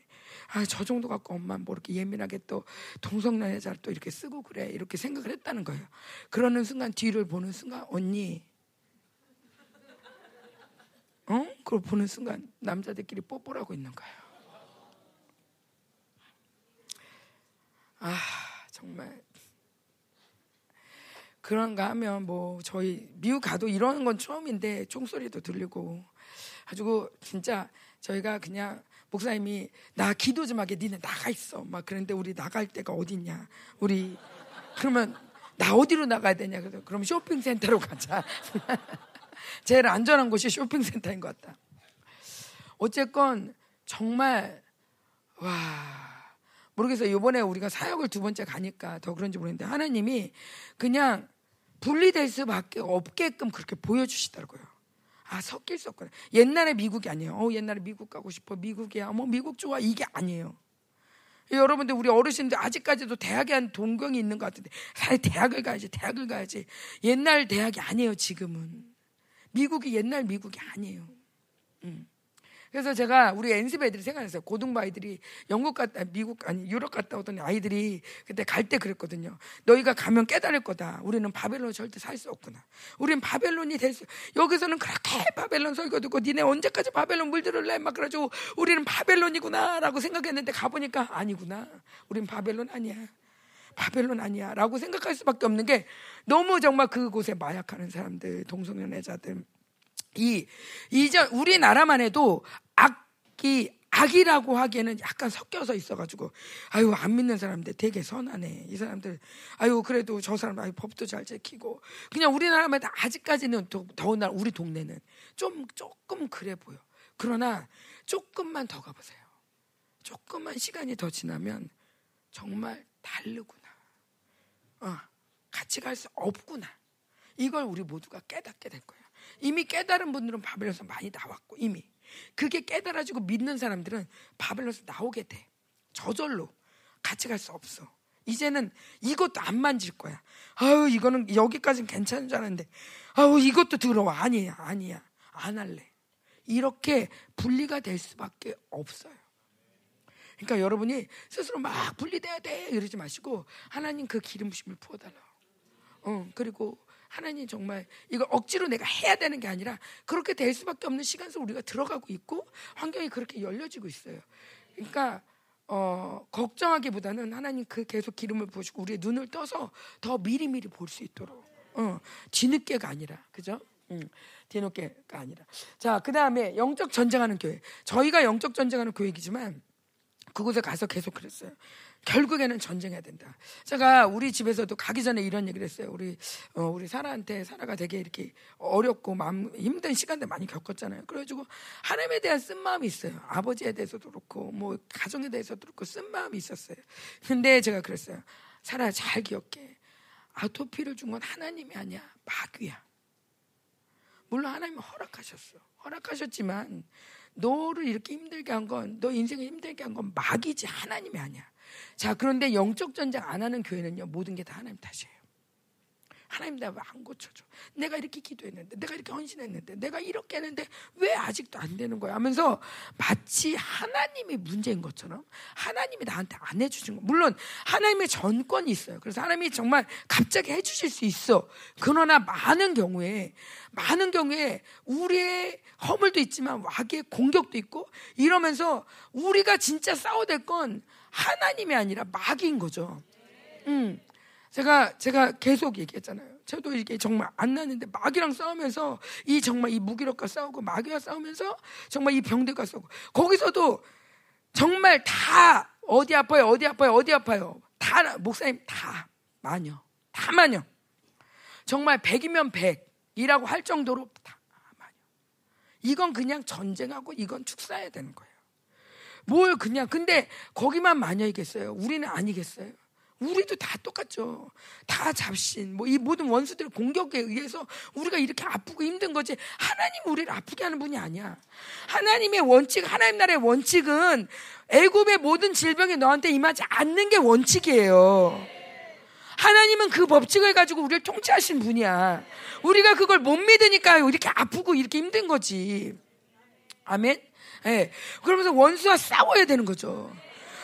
아, 저 정도 갖고 엄마 뭐 이렇게 예민하게 또 동성연애자를 또 이렇게 쓰고 그래. 이렇게 생각을 했다는 거예요. 그러는 순간 뒤를 보는 순간 언니 어? 그걸 보는 순간 남자들끼리 뽀뽀를 하고 있는 거예요. 아, 정말 그런가 하면 뭐 저희 미국 가도 이러는 건 처음인데 총소리도 들리고 가지고 진짜 저희가 그냥 목사님이 나 기도 좀 하게 니네 나가 있어. 막 그런데 우리 나갈 데가 어딨냐. 우리 그러면 나 어디로 나가야 되냐. 그래서 그럼 쇼핑센터로 가자. 제일 안전한 곳이 쇼핑센터인 것 같다. 어쨌건 정말 와 모르겠어요. 이번에 우리가 사역을 두 번째 가니까 더 그런지 모르겠는데 하나님이 그냥 분리될 수밖에 없게끔 그렇게 보여주시더라고요 아, 섞일 수 없구나. 옛날에 미국이 아니에요. 어, 옛날에 미국 가고 싶어. 미국이야. 뭐, 미국 좋아. 이게 아니에요. 여러분들, 우리 어르신들 아직까지도 대학에 한 동경이 있는 것 같은데, 사실 대학을 가야지, 대학을 가야지. 옛날 대학이 아니에요, 지금은. 미국이 옛날 미국이 아니에요. 음. 그래서 제가 우리 엔습 애들이 생각났어요. 고등부 아이들이 영국 갔다, 미국, 아니, 유럽 갔다 오던 아이들이 그때 갈 때 그랬거든요. 너희가 가면 깨달을 거다. 우리는 바벨론 절대 살 수 없구나. 우리는 바벨론이 될 수, 여기서는 그렇게 바벨론 설교 듣고 니네 언제까지 바벨론 물들을래? 막 그래가지고 우리는 바벨론이구나. 라고 생각했는데 가보니까 아니구나. 우린 바벨론 아니야. 바벨론 아니야. 라고 생각할 수밖에 없는 게 너무 정말 그곳에 마약하는 사람들, 동성연애자들, 이 이전 우리나라만 해도 악기 악이라고 하기에는 약간 섞여서 있어가지고 아유 안 믿는 사람들 되게 선하네. 이 사람들 아유 그래도 저 사람 아유 법도 잘 지키고. 그냥 우리나라만 해도 아직까지는 더군다나 우리 동네는 좀 조금 그래 보여. 그러나 조금만 더 가보세요. 조금만 시간이 더 지나면 정말 다르구나. 어, 같이 갈 수 없구나. 이걸 우리 모두가 깨닫게 될 거예요. 이미 깨달은 분들은 바벨론에서 많이 나왔고 이미 그게 깨달아지고 믿는 사람들은 바벨론에서 나오게 돼. 저절로 같이 갈 수 없어. 이제는 이것도 안 만질 거야. 아유 이거는 여기까지는 괜찮은 줄 알았는데 아유 이것도 들어와 아니야 아니야 안 할래. 이렇게 분리가 될 수밖에 없어요. 그러니까 여러분이 스스로 막 분리돼야 돼 이러지 마시고 하나님 그 기름 부심을 부어달라. 어 그리고 하나님 정말 이걸 억지로 내가 해야 되는 게 아니라 그렇게 될 수밖에 없는 시간 속 우리가 들어가고 있고 환경이 그렇게 열려지고 있어요. 그러니까 어, 걱정하기보다는 하나님 그 계속 기름을 부으시고 우리의 눈을 떠서 더 미리미리 볼 수 있도록 어, 뒤늦게가 아니라 그죠? 응, 뒤늦게가 아니라 자 그 다음에 영적 전쟁하는 교회 저희가 영적 전쟁하는 교회이지만 그곳에 가서 계속 그랬어요. 결국에는 전쟁해야 된다. 제가 우리 집에서도 가기 전에 이런 얘기를 했어요. 우리 어, 우리 사라한테 사라가 되게 이렇게 어렵고 마음 힘든 시간들 많이 겪었잖아요. 그래가지고 하나님에 대한 쓴 마음이 있어요. 아버지에 대해서도 그렇고 뭐 가정에 대해서도 그렇고 쓴 마음이 있었어요. 근데 제가 그랬어요. 사라 잘 기억해. 아토피를 준 건 하나님이 아니야. 마귀야. 물론 하나님은 허락하셨어. 허락하셨지만 너를 이렇게 힘들게 한 건, 너 인생을 힘들게 한 건 마귀지 하나님이 아니야. 자, 그런데 영적 전쟁 안 하는 교회는요, 모든 게 다 하나님 탓이에요. 하나님 나왜안 고쳐줘? 내가 이렇게 기도했는데, 내가 이렇게 헌신했는데, 내가 이렇게 했는데 왜 아직도 안 되는 거야? 하면서 마치 하나님이 문제인 것처럼 하나님이 나한테 안 해주신 거. 물론 하나님의 전권이 있어요. 그래서 하나님이 정말 갑자기 해주실 수 있어. 그러나 많은 경우에 많은 경우에 우리의 허물도 있지만 와기의 공격도 있고 이러면서 우리가 진짜 싸워야 될 건 하나님이 아니라 마귀인 거죠. 음. 제가 제가 계속 얘기했잖아요. 저도 이게 정말 안 나는데 마귀랑 싸우면서 이 정말 이 무기력과 싸우고 마귀와 싸우면서 정말 이 병들과 싸우고 거기서도 정말 다 어디 아파요? 어디 아파요? 어디 아파요? 다 목사님 다 마녀. 다 마녀. 정말 백이면 백이라고 할 정도로 다 마녀. 이건 그냥 전쟁하고 이건 축사해야 되는 거예요 뭘 그냥 근데 거기만 마녀이겠어요 우리는 아니겠어요 우리도 다 똑같죠. 다 잡신, 뭐 이 모든 원수들의 공격에 의해서 우리가 이렇게 아프고 힘든 거지. 하나님 우리를 아프게 하는 분이 아니야. 하나님의 원칙, 하나님 나라의 원칙은 애굽의 모든 질병이 너한테 임하지 않는 게 원칙이에요. 하나님은 그 법칙을 가지고 우리를 통치하신 분이야. 우리가 그걸 못 믿으니까 이렇게 아프고 이렇게 힘든 거지. 아멘. 예. 네. 그러면서 원수와 싸워야 되는 거죠.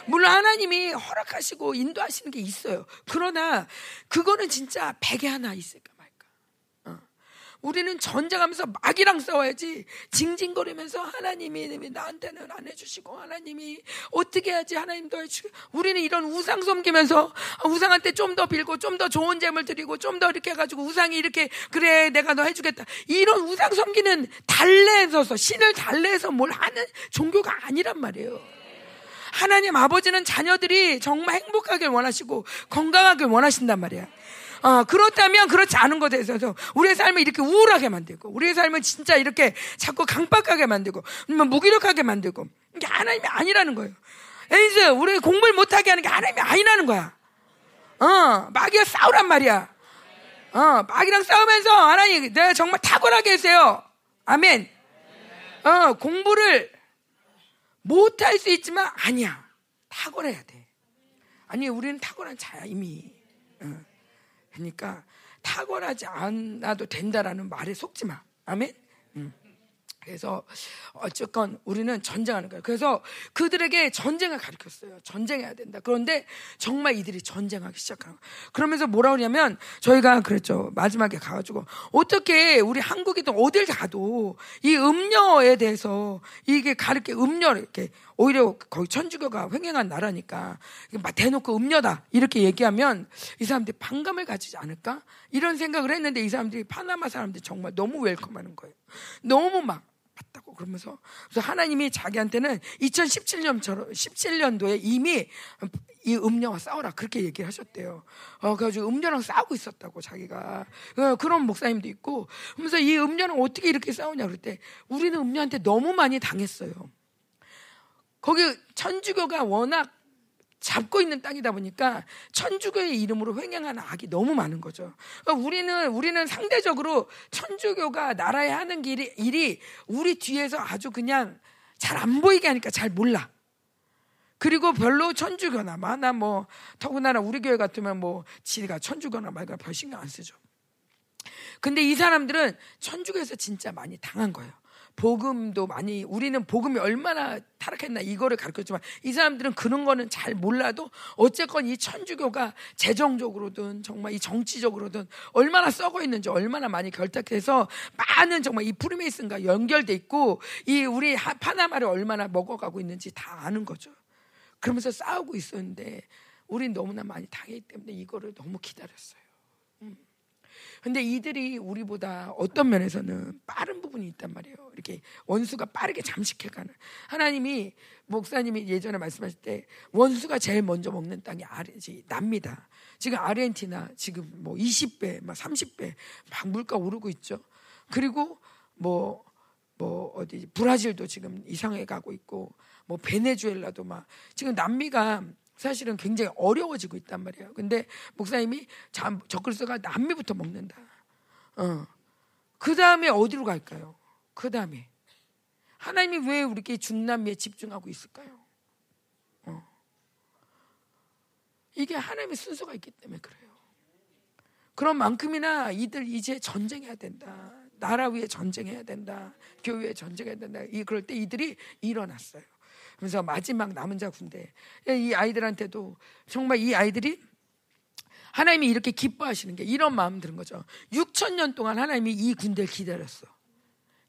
물론 하나님이 허락하시고 인도하시는 게 있어요. 그러나 그거는 진짜 백에 하나 있을까. 어. 우리는 전쟁하면서 마귀랑 싸워야지 징징거리면서 하나님이 나한테는 안 해주시고 하나님이 어떻게 해야지 하나님도 해주고 우리는 이런 우상 섬기면서 우상한테 좀 더 빌고 좀 더 좋은 재물 드리고 좀 더 이렇게 해가지고 우상이 이렇게 그래 내가 너 해주겠다 이런 우상 섬기는 달래서서 신을 달래서 뭘 하는 종교가 아니란 말이에요. 하나님 아버지는 자녀들이 정말 행복하길 원하시고 건강하길 원하신단 말이야. 어, 그렇다면 그렇지 않은 것에 있어서 우리의 삶을 이렇게 우울하게 만들고 우리의 삶을 진짜 이렇게 자꾸 강박하게 만들고 무기력하게 만들고 이게 하나님이 아니라는 거예요. 에이즈 우리 공부를 못하게 하는 게 하나님이 아니라는 거야. 어, 마귀와 싸우란 말이야. 어, 마귀랑 싸우면서 하나님 내가 정말 탁월하게 했어요. 아멘. 어, 공부를 못할 수 있지만 아니야. 탁월해야 돼. 아니 우리는 탁월한 자야 이미. 어. 그러니까 탁월하지 않아도 된다라는 말에 속지 마. 아멘. 음. 그래서 어쨌건 우리는 전쟁하는 거예요. 그래서 그들에게 전쟁을 가르쳤어요. 전쟁해야 된다. 그런데 정말 이들이 전쟁하기 시작하는 거예요. 그러면서 뭐라 그러냐면 저희가 그랬죠. 마지막에 가가지고 어떻게 우리 한국이든 어딜 가도 이 음녀에 대해서 이게 가르게 음녀를 이렇게 오히려 거기 천주교가 횡행한 나라니까 막 대놓고 음녀다 이렇게 얘기하면 이 사람들이 반감을 가지지 않을까 이런 생각을 했는데 이 사람들이 파나마 사람들이 정말 너무 웰컴하는 거예요. 너무 막 봤다고 그러면서 그래서 하나님이 자기한테는 2017년처럼 17년도에 이미 이 음녀와 싸워라 그렇게 얘기를 하셨대요. 어 그래가지고 음녀랑 싸우고 있었다고 자기가 어, 그런 목사님도 있고 그러면서 이 음녀는 어떻게 이렇게 싸우냐 그럴 때 우리는 음녀한테 너무 많이 당했어요. 거기 천주교가 워낙 잡고 있는 땅이다 보니까 천주교의 이름으로 횡행하는 악이 너무 많은 거죠. 그러니까 우리는 우리는 상대적으로 천주교가 나라에 하는 일이, 일이 우리 뒤에서 아주 그냥 잘 안 보이게 하니까 잘 몰라. 그리고 별로 천주교나 마나 뭐 더구나 우리 교회 같으면 뭐 지가 천주교나 말까 별 신경 안 쓰죠. 근데 이 사람들은 천주교에서 진짜 많이 당한 거예요. 복음도 많이 우리는 복음이 얼마나 타락했나 이거를 가르쳤지만 이 사람들은 그런 거는 잘 몰라도 어쨌건 이 천주교가 재정적으로든 정말 이 정치적으로든 얼마나 썩어 있는지 얼마나 많이 결탁해서 많은 정말 이 프리메이슨과 연결돼 있고 이 우리 파나마를 얼마나 먹어가고 있는지 다 아는 거죠. 그러면서 싸우고 있었는데 우린 너무나 많이 당했기 때문에 이거를 너무 기다렸어요. 근데 이들이 우리보다 어떤 면에서는 빠른 부분이 있단 말이에요. 이렇게 원수가 빠르게 잠식해가는. 하나님이 목사님이 예전에 말씀하실 때 원수가 제일 먼저 먹는 땅이 아르지 납니다. 지금 아르헨티나 지금 뭐 20배, 막 30배 막 물가 오르고 있죠. 그리고 뭐뭐 뭐 어디 브라질도 지금 이상해 가고 있고 뭐 베네수엘라도 막 지금 남미가 사실은 굉장히 어려워지고 있단 말이에요. 근데 목사님이 적글서가 남미부터 먹는다. 어. 그 다음에 어디로 갈까요? 그 다음에 하나님이 왜 우리께 중남미에 집중하고 있을까요? 어. 이게 하나님의 순서가 있기 때문에 그래요. 그런 만큼이나 이들 이제 전쟁해야 된다. 나라 위에 전쟁해야 된다. 교회에 전쟁해야 된다. 이 그럴 때 이들이 일어났어요. 그래서 마지막 남은 자 군대. 이 아이들한테도 정말 이 아이들이 하나님이 이렇게 기뻐하시는 게 이런 마음 드는 거죠. 6천 년 동안 하나님이 이 군대를 기다렸어.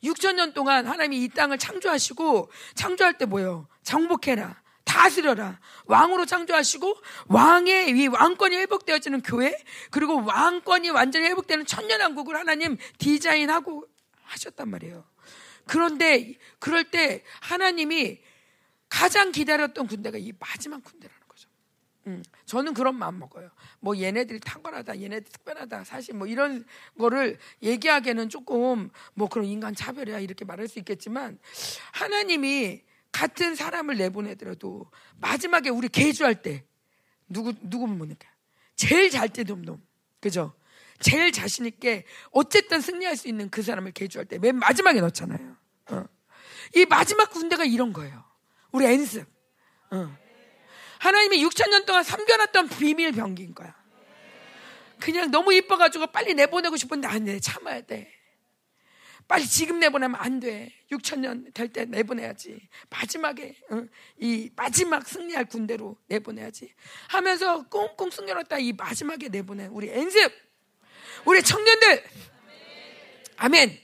6천 년 동안 하나님이 이 땅을 창조하시고 창조할 때 뭐예요? 정복해라. 다스려라. 왕으로 창조하시고 왕의 이 왕권이 회복되어지는 교회 그리고 왕권이 완전히 회복되는 천년왕국을 하나님 디자인하고 하셨단 말이에요. 그런데 그럴 때 하나님이 가장 기다렸던 군대가 이 마지막 군대라는 거죠. 음, 저는 그런 마음 먹어요. 뭐 얘네들이 탁월하다, 얘네들 특별하다. 사실 뭐 이런 거를 얘기하기에는 조금 뭐 그런 인간 차별이야 이렇게 말할 수 있겠지만 하나님이 같은 사람을 내보내더라도 마지막에 우리 개주할 때 누구 누구 뭡니까? 제일 잘 뛰는 놈, 그죠? 제일 자신 있게 어쨌든 승리할 수 있는 그 사람을 개주할 때 맨 마지막에 넣잖아요. 어. 이 마지막 군대가 이런 거예요. 우리 엔습. 어. 하나님이 6천 년 동안 삼겨놨던 비밀 병기인 거야. 그냥 너무 이뻐가지고 빨리 내보내고 싶은데 안 돼. 참아야 돼. 빨리 지금 내보내면 안 돼. 6천 년 될 때 내보내야지. 마지막에 어? 이 마지막 승리할 군대로 내보내야지. 하면서 꽁꽁 숨겨놨다 이 마지막에 내보내. 우리 엔습. 우리 청년들. 아멘.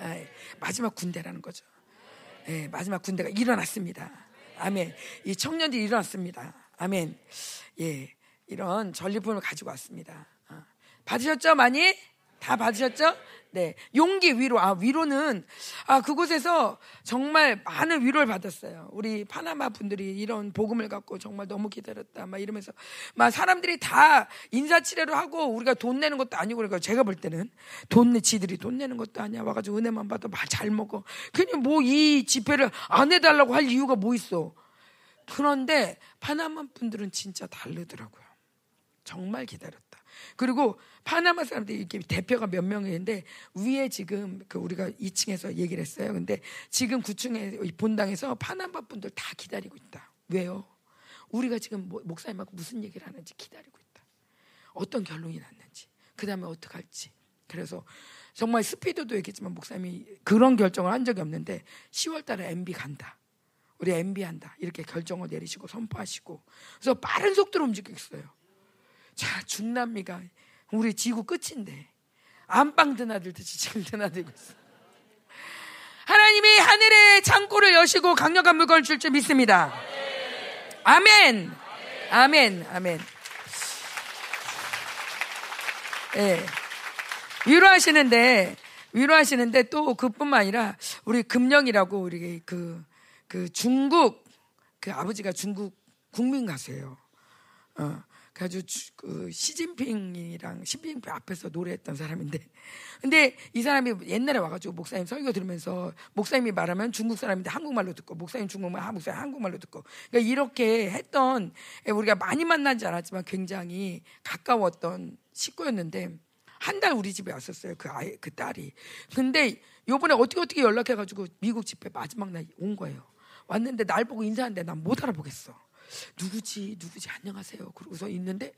에이, 마지막 군대라는 거죠. 에이, 마지막 군대가 일어났습니다. 아멘. 이 청년들이 일어났습니다. 아멘. 예, 이런 전리품을 가지고 왔습니다. 어. 받으셨죠? 많이? 다 받으셨죠? 네. 용기 위로. 아, 위로는, 아, 그곳에서 정말 많은 위로를 받았어요. 우리 파나마 분들이 이런 복음을 갖고 정말 너무 기다렸다. 막 이러면서. 막 사람들이 다 인사치레로 하고 우리가 돈 내는 것도 아니고 그러니까 제가 볼 때는 돈 내, 지들이 돈 내는 것도 아니야. 와 가지고 은혜만 받아 막잘 먹어. 그냥 뭐 이 집회를 안 해 달라고 할 이유가 뭐 있어. 그런데 파나마 분들은 진짜 다르더라고요. 정말 기다렸다. 그리고 파나마 사람들이 이렇게 대표가 몇 명인데 위에 지금 그 우리가 2층에서 얘기를 했어요. 근데 지금 9층에 본당에서 파나마 분들 다 기다리고 있다. 왜요? 우리가 지금 뭐, 목사님하고 무슨 얘기를 하는지 기다리고 있다. 어떤 결론이 났는지. 그 다음에 어떻게 할지. 그래서 정말 스피드도 얘기했지만 목사님이 그런 결정을 한 적이 없는데 10월 달에 MB 간다. 우리 MB 한다. 이렇게 결정을 내리시고 선포하시고. 그래서 빠른 속도로 움직였어요. 자, 중남미가 우리 지구 끝인데 안방 드나들듯이 지금 드나들고 있어. 하나님이 하늘의 창고를 여시고 강력한 물건을 줄 줄 믿습니다. 아멘. 아멘. 아멘. 예. 네. 위로하시는데 위로하시는데 또 그뿐만 아니라 우리 금령이라고 우리 그, 그 중국 그 아버지가 중국 국민 가수예요. 어. 그래가지고 그 시진핑이랑 시진핑 앞에서 노래했던 사람인데. 근데 이 사람이 옛날에 와가지고 목사님 설교 들으면서 목사님이 말하면 중국 사람인데 한국말로 듣고 목사님 중국말 아, 목사님 한국말로 듣고. 그러니까 이렇게 했던 우리가 많이 만나지 않았지만 굉장히 가까웠던 식구였는데 한 달 우리 집에 왔었어요 그 아이 그 딸이. 근데 요번에 어떻게 어떻게 연락해가지고 미국 집회 마지막 날 온 거예요. 왔는데 날 보고 인사하는데 난 못 알아보겠어 누구지 누구지 안녕하세요 그러고서 있는데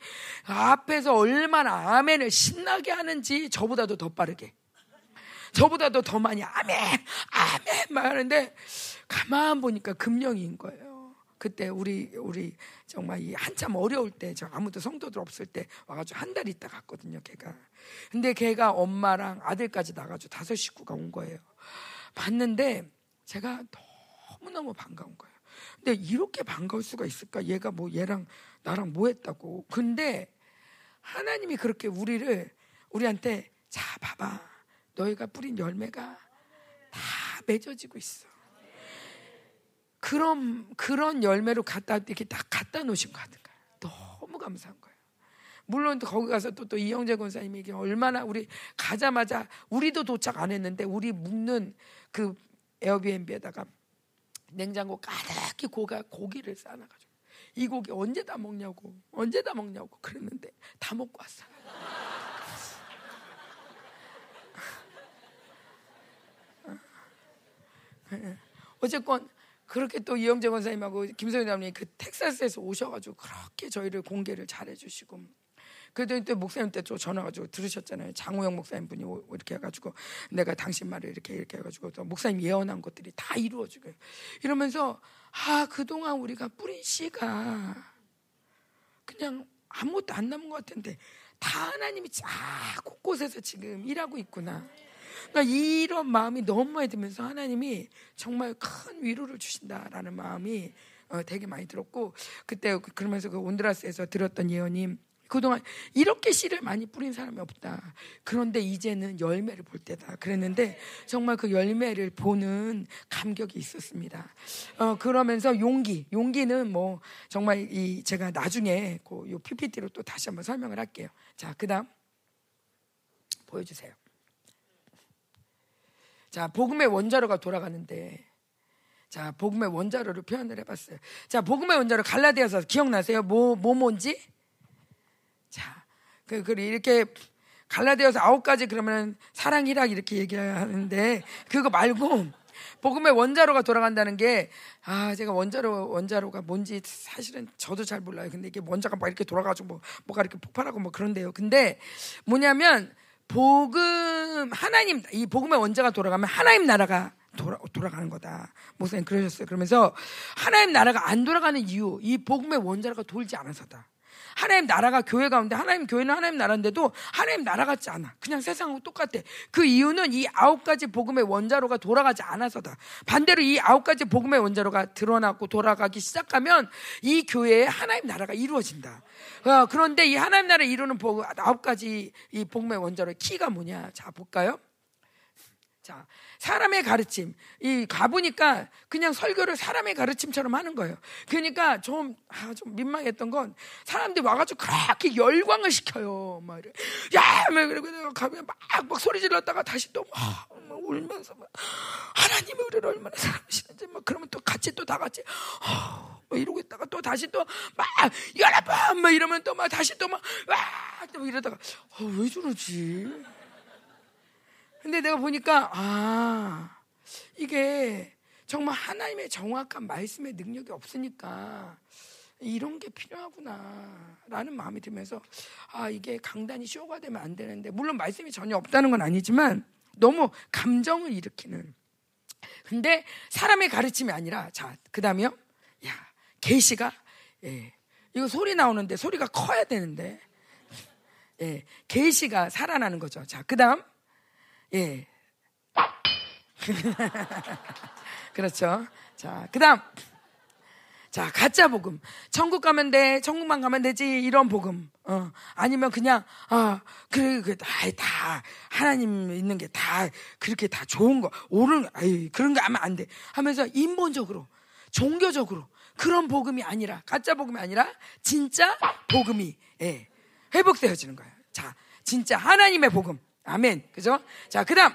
앞에서 얼마나 아멘을 신나게 하는지 저보다도 더 빠르게 저보다도 더 많이 아멘 아멘 막 하는데 가만 보니까 금령인 거예요. 그때 우리 우리 정말 이 한참 어려울 때 저 아무도 성도들 없을 때 와가지고 한 달 있다 갔거든요. 걔가 근데 걔가 엄마랑 아들까지 나가지고 다섯 식구가 온 거예요. 봤는데 제가 너무 너무 반가운 거예요. 근데 이렇게 반가울 수가 있을까? 얘가 뭐 얘랑 나랑 뭐 했다고. 근데 하나님이 그렇게 우리를 우리한테 자 봐봐. 너희가 뿌린 열매가 다 맺어지고 있어. 그런 그런 열매로 갖다 이렇게 딱 갖다 놓으신 것 같은 거예요. 너무 감사한 거예요. 물론 거기 가서 또, 또 이영재 권사님이 얼마나 우리 가자마자 우리도 도착 안 했는데 우리 묵는 그 에어비앤비에다가 냉장고 가득히 고가 고기를 싸놔가지고. 이 고기 언제 다 먹냐고. 언제 다 먹냐고 그랬는데 다 먹고 왔어. 어쨌건 그렇게 또 이영재 권사님하고 김성현 장님이 그 텍사스에서 오셔가지고 그렇게 저희를 공개를 잘해주시고 그때 때 목사님 때 또 전화 가지고 들으셨잖아요. 장우영 목사님 분이 이렇게 해가지고 내가 당신 말을 이렇게 이렇게 해가지고 또 목사님 예언한 것들이 다 이루어지고 이러면서 아 그동안 우리가 뿌린 씨가 그냥 아무것도 안 남은 것 같은데 다 하나님이 쫙 곳곳에서 지금 일하고 있구나. 그러니까 이런 마음이 너무 많이 들면서 하나님이 정말 큰 위로를 주신다라는 마음이 어, 되게 많이 들었고 그때 그러면서 그 온드라스에서 들었던 예언이 그동안 이렇게 씨를 많이 뿌린 사람이 없다. 그런데 이제는 열매를 볼 때다. 그랬는데 정말 그 열매를 보는 감격이 있었습니다. 어, 그러면서 용기, 용기는 뭐 정말 이 제가 나중에 그 요 PPT로 또 다시 한번 설명을 할게요. 자, 그다음 보여주세요. 자, 복음의 원자로가 돌아가는데 자, 복음의 원자로를 표현을 해봤어요. 자, 복음의 원자로 갈라디아서 기억나세요? 뭐, 뭐 뭔지? 자, 그, 그 이렇게 갈라디아서 아홉 가지 그러면 사랑이라 이렇게 얘기하는데 그거 말고 복음의 원자로가 돌아간다는 게 아, 제가 원자로 원자로가 뭔지 사실은 저도 잘 몰라요. 근데 이게 원자가 막 이렇게 돌아가지고 뭐 뭐가 이렇게 폭발하고 뭐 그런데요. 근데 뭐냐면 복음 하나님 이 복음의 원자가 돌아가면 하나님 나라가 돌아, 돌아가는 거다. 목사님 그러셨어요. 그러면서 하나님 나라가 안 돌아가는 이유, 이 복음의 원자가 돌지 않아서다. 하나님 나라가 교회 가운데 하나님 교회는 하나님 나라인데도 하나님 나라 같지 않아. 그냥 세상하고 똑같아. 그 이유는 이 아홉 가지 복음의 원자로가 돌아가지 않아서다. 반대로 이 아홉 가지 복음의 원자로가 드러나고 돌아가기 시작하면 이 교회에 하나님 나라가 이루어진다. 어, 그런데 이 하나님 나라 이루는 아홉 가지 이 복음의 원자로의 키가 뭐냐? 자 볼까요? 자, 사람의 가르침. 이 가보니까 그냥 설교를 사람의 가르침처럼 하는 거예요. 그러니까 좀, 아, 좀 민망했던 건 사람들이 와가지고 그렇게 열광을 시켜요. 막 이래. 야! 막 이러고 가면 막, 막 소리 질렀다가 다시 또 막, 막 울면서 막 하나님이 우리를 얼마나 사랑하시는지 막 그러면 또 같이 또 다 같이 어, 막 이러고 있다가 또 다시 또 막 여러분! 막 이러면 또 막 다시 또 막, 와! 또 이러다가 어, 왜 저러지? 근데 내가 보니까 아 이게 정말 하나님의 정확한 말씀의 능력이 없으니까 이런 게 필요하구나라는 마음이 들면서 아 이게 강단이 쇼가 되면 안 되는데 물론 말씀이 전혀 없다는 건 아니지만 너무 감정을 일으키는. 근데 사람의 가르침이 아니라 자 그다음에요? 야 계시가 예 이거 소리 나오는데 소리가 커야 되는데 예 계시가 살아나는 거죠. 자 그다음 예. 그렇죠. 자, 그 다음. 자, 가짜 복음. 천국 가면 돼. 천국만 가면 되지. 이런 복음. 어. 아니면 그냥, 아, 그, 그, 다, 다, 하나님 있는 게 다, 그렇게 다 좋은 거, 옳은, 아이, 그런 거 하면 안 돼. 하면서 인본적으로, 종교적으로, 그런 복음이 아니라, 가짜 복음이 아니라, 진짜 복음이, 예, 회복되어지는 거예요. 자, 진짜 하나님의 복음. 아멘. 그죠? 자, 그 다음.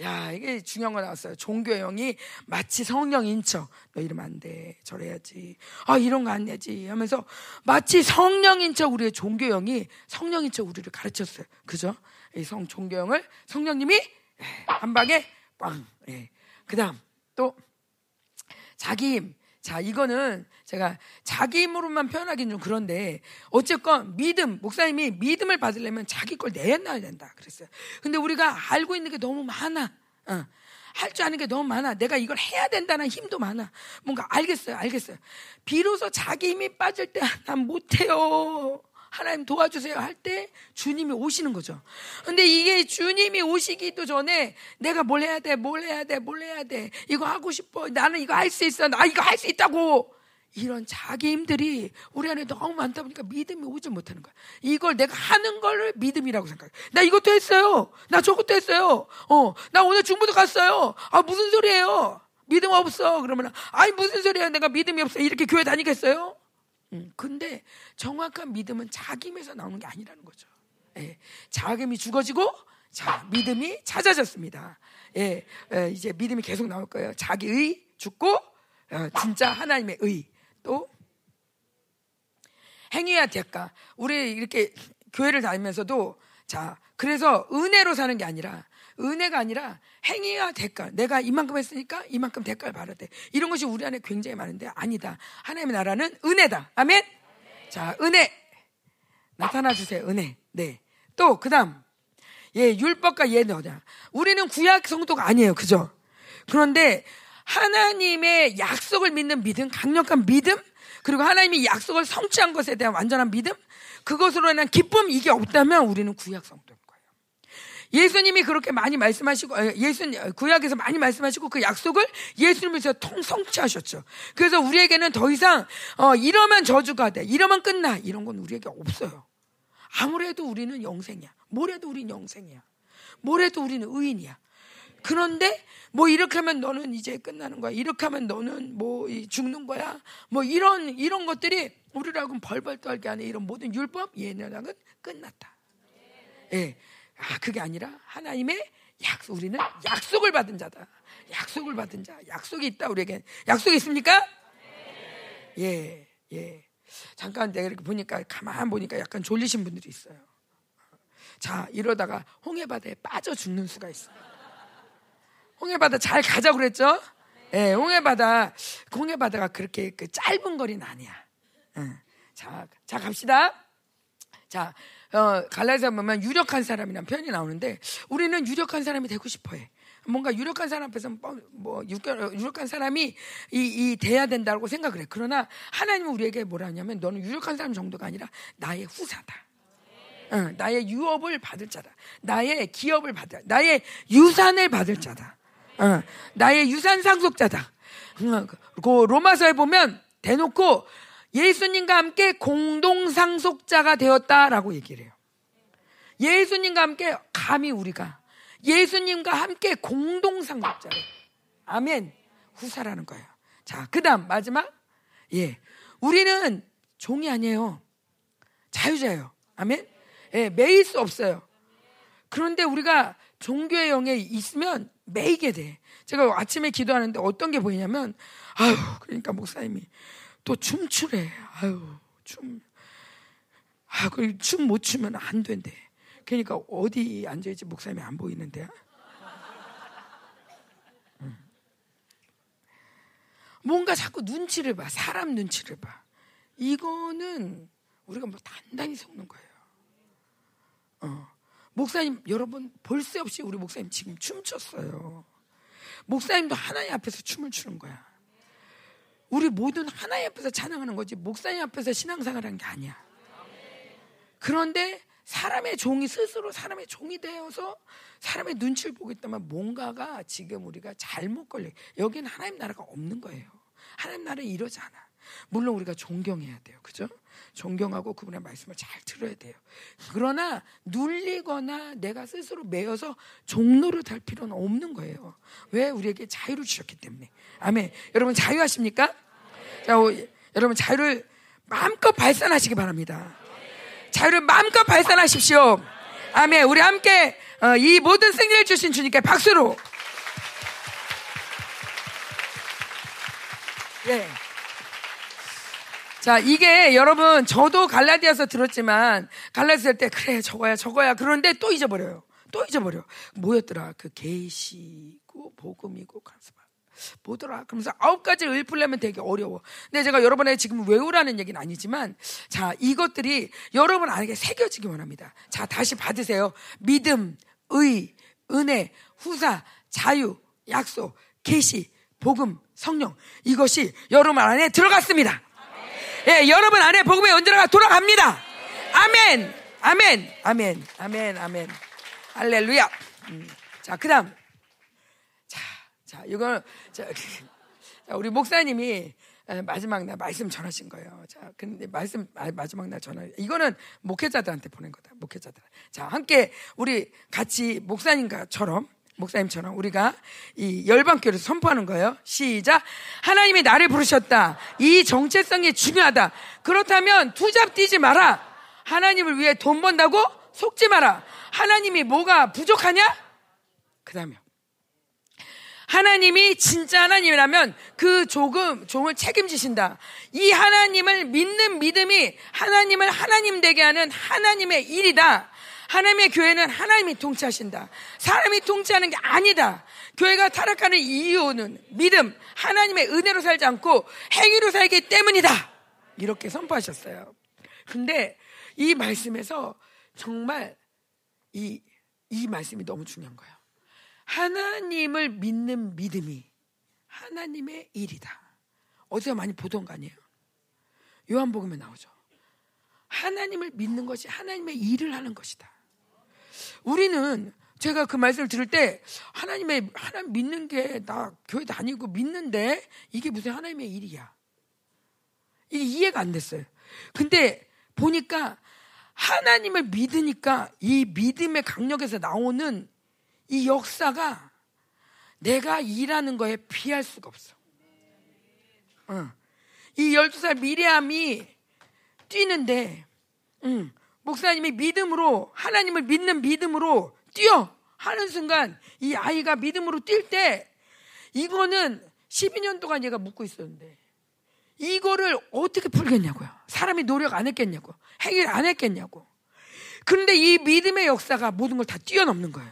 야, 이게 중요한 거 나왔어요. 종교형이 마치 성령인 척. 너 이러면 안 돼. 저래야지. 아, 이런 거 안 되지. 하면서 마치 성령인 척 우리의 종교형이 성령인 척 우리를 가르쳤어요. 그죠? 이 성, 종교형을 성령님이 예, 한 방에 빵. 예. 그 다음 또 자기 힘. 자, 이거는 제가 자기 힘으로만 표현하기는 좀 그런데 어쨌건 믿음, 목사님이 믿음을 받으려면 자기 걸 내놔야 된다 그랬어요. 근데 우리가 알고 있는 게 너무 많아. 어. 할줄 아는 게 너무 많아. 내가 이걸 해야 된다는 힘도 많아. 뭔가 알겠어요, 알겠어요. 비로소 자기 힘이 빠질 때 난 못해요. 하나님 도와주세요 할 때 주님이 오시는 거죠. 근데 이게 주님이 오시기도 전에 내가 뭘 해야 돼, 뭘 해야 돼, 뭘 해야 돼. 이거 하고 싶어. 나는 이거 할 수 있어. 나 이거 할 수 있다고. 이런 자기 힘들이 우리 안에 너무 많다 보니까 믿음이 오지 못하는 거야. 이걸 내가 하는 걸 믿음이라고 생각해. 나 이것도 했어요. 나 저것도 했어요. 어, 나 오늘 중부도 갔어요. 아, 무슨 소리예요? 믿음 없어. 그러면, 아니, 무슨 소리야. 내가 믿음이 없어. 이렇게 교회 다니겠어요? 음, 근데 정확한 믿음은 자기임에서 나오는 게 아니라는 거죠. 예, 자금이 죽어지고 자 믿음이 찾아졌습니다. 예, 예, 이제 믿음이 계속 나올 거예요. 자기의 죽고 어, 진짜 하나님의 의 또 행위와 대가. 우리 이렇게 교회를 다니면서도 자 그래서 은혜로 사는 게 아니라 은혜가 아니라 행위와 대가. 내가 이만큼 했으니까 이만큼 대가를 받아야 돼. 이런 것이 우리 안에 굉장히 많은데 아니다. 하나님의 나라는 은혜다. 아멘? 자, 은혜. 나타나 주세요. 은혜. 네. 또 그다음 예 율법과 예너냐. 우리는 구약 성도가 아니에요. 그죠? 그런데 하나님의 약속을 믿는 믿음, 강력한 믿음, 그리고 하나님이 약속을 성취한 것에 대한 완전한 믿음, 그것으로 인한 기쁨 이게 없다면 우리는 구약 성도인 거예요. 예수님이 그렇게 많이 말씀하시고 예수 구약에서 많이 말씀하시고 그 약속을 예수님에서 통 성취하셨죠. 그래서 우리에게는 더 이상 어, 이러면 저주가 돼, 이러면 끝나 이런 건 우리에게 없어요. 아무래도 우리는 영생이야. 뭐래도 우리는 영생이야. 뭐래도 우리는 의인이야. 그런데 뭐 이렇게 하면 너는 이제 끝나는 거야. 이렇게 하면 너는 뭐 죽는 거야. 뭐 이런 이런 것들이 우리라고 벌벌 떨게 하는 이런 모든 율법 예언은 끝났다. 예. 아, 그게 아니라 하나님의 약속 우리는 약속을 받은 자다. 약속을 받은 자. 약속이 있다 우리에게. 약속이 있습니까? 예. 예. 잠깐 내가 이렇게 보니까 가만 보니까 약간 졸리신 분들이 있어요. 자, 이러다가 홍해바다에 빠져 죽는 수가 있어요. 홍해바다 잘 가자고 그랬죠? 예, 네, 홍해바다, 홍해바다가 그렇게 그 짧은 거리는 아니야. 응. 자, 자, 갑시다. 자, 어, 갈라디아 보면 유력한 사람이란 표현이 나오는데 우리는 유력한 사람이 되고 싶어 해. 뭔가 유력한 사람 앞에서 뭐, 뭐 유력한 사람이 이, 이 돼야 된다고 생각을 해. 그러나 하나님은 우리에게 뭐라 하냐면 너는 유력한 사람 정도가 아니라 나의 후사다. 응, 나의 유업을 받을 자다. 나의 기업을 받을, 나의 유산을 받을 자다. 응, 나의 유산 상속자다. 응, 그 로마서에 보면 대놓고 예수님과 함께 공동 상속자가 되었다라고 얘기를 해요. 예수님과 함께 감히 우리가 예수님과 함께 공동 상속자래. 아멘. 후사라는 거예요. 자, 그다음 마지막 예. 우리는 종이 아니에요. 자유자예요. 아멘. 예, 매일 수 없어요. 그런데 우리가 종교의 영에 있으면 매이게 돼. 제가 아침에 기도하는데 어떤 게 보이냐면, 아유, 그러니까 목사님이 또 춤추래. 아유, 춤. 아, 그춤 못 추면 안 된대. 그러니까 어디 앉아있지 목사님이 안 보이는데. 뭔가 자꾸 눈치를 봐. 사람 눈치를 봐. 이거는 우리가 뭐 단단히 속는 거예요. 어. 목사님 여러분 볼 새 없이 우리 목사님 지금 춤췄어요. 목사님도 하나님 앞에서 춤을 추는 거야. 우리 모든 하나님 앞에서 찬양하는 거지 목사님 앞에서 신앙생활하는 게 아니야. 그런데 사람의 종이 스스로 사람의 종이 되어서 사람의 눈치를 보고 있다면 뭔가가 지금 우리가 잘못 걸려. 여기는 하나님 나라가 없는 거예요. 하나님 나라는 이러지 않아. 물론 우리가 존경해야 돼요. 그죠? 존경하고 그분의 말씀을 잘 들어야 돼요. 그러나 눌리거나 내가 스스로 매여서 종로를 달 필요는 없는 거예요. 왜? 우리에게 자유를 주셨기 때문에. 아멘. 여러분 자유하십니까? 자, 오, 여러분 자유를 마음껏 발산하시기 바랍니다. 자유를 마음껏 발산하십시오. 아멘. 우리 함께 어, 이 모든 승리를 주신 주님께 박수로. 예. 자, 이게 여러분, 저도 갈라디아서 들었지만, 갈라디아 때, 그래, 저거야, 저거야. 그런데 또 잊어버려요. 또 잊어버려. 뭐였더라? 그 계시고, 복음이고, 간섭. 뭐더라? 그러면서 아홉 가지를 읊으려면 되게 어려워. 근데 제가 여러분에게 지금 외우라는 얘기는 아니지만, 자, 이것들이 여러분 안에 새겨지기 원합니다. 자, 다시 받으세요. 믿음, 의, 은혜, 후사, 자유, 약속, 계시, 복음, 성령. 이것이 여러분 안에 들어갔습니다. 예, 여러분 안에 복음의 언제나 돌아갑니다. 아멘, 아멘, 아멘, 아멘, 아멘. 할렐루야. 음. 자, 그 다음. 자, 자, 이거, 자, 우리 목사님이 마지막 날 말씀 전하신 거예요. 자, 근데 말씀 마지막 날 전하. 이거는 목회자들한테 보낸 거다. 목회자들. 자, 함께 우리 같이 목사님과처럼 목사님처럼 우리가 이 열방교를 선포하는 거예요. 시작. 하나님이 나를 부르셨다. 이 정체성이 중요하다. 그렇다면 투잡 뛰지 마라. 하나님을 위해 돈 번다고 속지 마라. 하나님이 뭐가 부족하냐? 그 다음에 하나님이 진짜 하나님이라면 그 조금 종을 책임지신다. 이 하나님을 믿는 믿음이 하나님을 하나님 되게 하는 하나님의 일이다. 하나님의 교회는 하나님이 통치하신다. 사람이 통치하는 게 아니다. 교회가 타락하는 이유는 믿음, 하나님의 은혜로 살지 않고 행위로 살기 때문이다. 이렇게 선포하셨어요. 근데 이 말씀에서 정말 이, 이 말씀이 너무 중요한 거예요. 하나님을 믿는 믿음이 하나님의 일이다. 어디서 많이 보던 거 아니에요? 요한복음에 나오죠. 하나님을 믿는 것이 하나님의 일을 하는 것이다. 우리는 제가 그 말씀을 들을 때 하나님의 하나님 믿는 게 나 교회 다니고 믿는데 이게 무슨 하나님의 일이야. 이게 이해가 안 됐어요. 근데 보니까 하나님을 믿으니까 이 믿음의 강력에서 나오는 이 역사가 내가 일하는 거에 피할 수가 없어. 어. 이 12살 미래함이 뛰는데, 음, 목사님이 믿음으로, 하나님을 믿는 믿음으로 뛰어! 하는 순간 이 아이가 믿음으로 뛸 때, 이거는 12년 동안 얘가 묻고 있었는데, 이거를 어떻게 풀겠냐고요. 사람이 노력 안 했겠냐고. 해결 안 했겠냐고. 그런데 이 믿음의 역사가 모든 걸 다 뛰어넘는 거예요.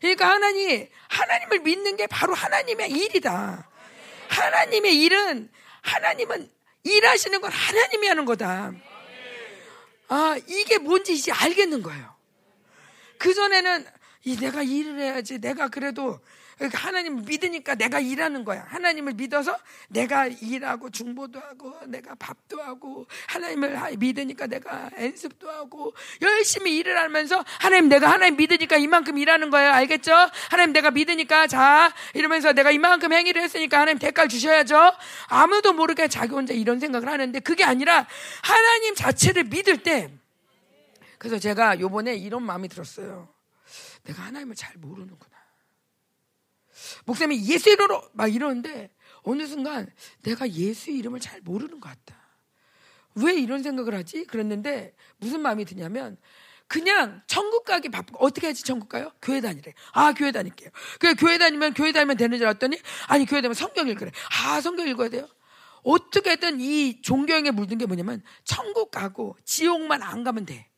그러니까 하나님, 하나님을 믿는 게 바로 하나님의 일이다. 하나님의 일은, 하나님은 일하시는 건 하나님이 하는 거다. 아, 이게 뭔지 이제 알겠는 거예요. 그전에는, 이 내가 일을 해야지. 내가 그래도 하나님을 믿으니까 내가 일하는 거야. 하나님을 믿어서 내가 일하고 중보도 하고 내가 밥도 하고 하나님을 믿으니까 내가 연습도 하고 열심히 일을 하면서 하나님 내가 하나님 믿으니까 이만큼 일하는 거예요. 알겠죠? 하나님 내가 믿으니까 자 이러면서 내가 이만큼 행위를 했으니까 하나님 대가를 주셔야죠. 아무도 모르게 자기 혼자 이런 생각을 하는데 그게 아니라 하나님 자체를 믿을 때 그래서 제가 요번에 이런 마음이 들었어요. 내가 하나님을 잘 모르는구나. 목사님이 예수 이름으로 막 이러는데 어느 순간 내가 예수 이름을 잘 모르는 것 같다. 왜 이런 생각을 하지? 그랬는데 무슨 마음이 드냐면 그냥 천국 가기 바쁘고 어떻게 하지 천국 가요? 교회 다니래. 아 교회 다닐게요. 그래 교회 다니면 교회 다니면 되는 줄 알았더니 아니 교회 다니면 성경 읽으래. 아 성경 읽어야 돼요. 어떻게든 이 종교형에 물든 게 뭐냐면 천국 가고 지옥만 안 가면 돼.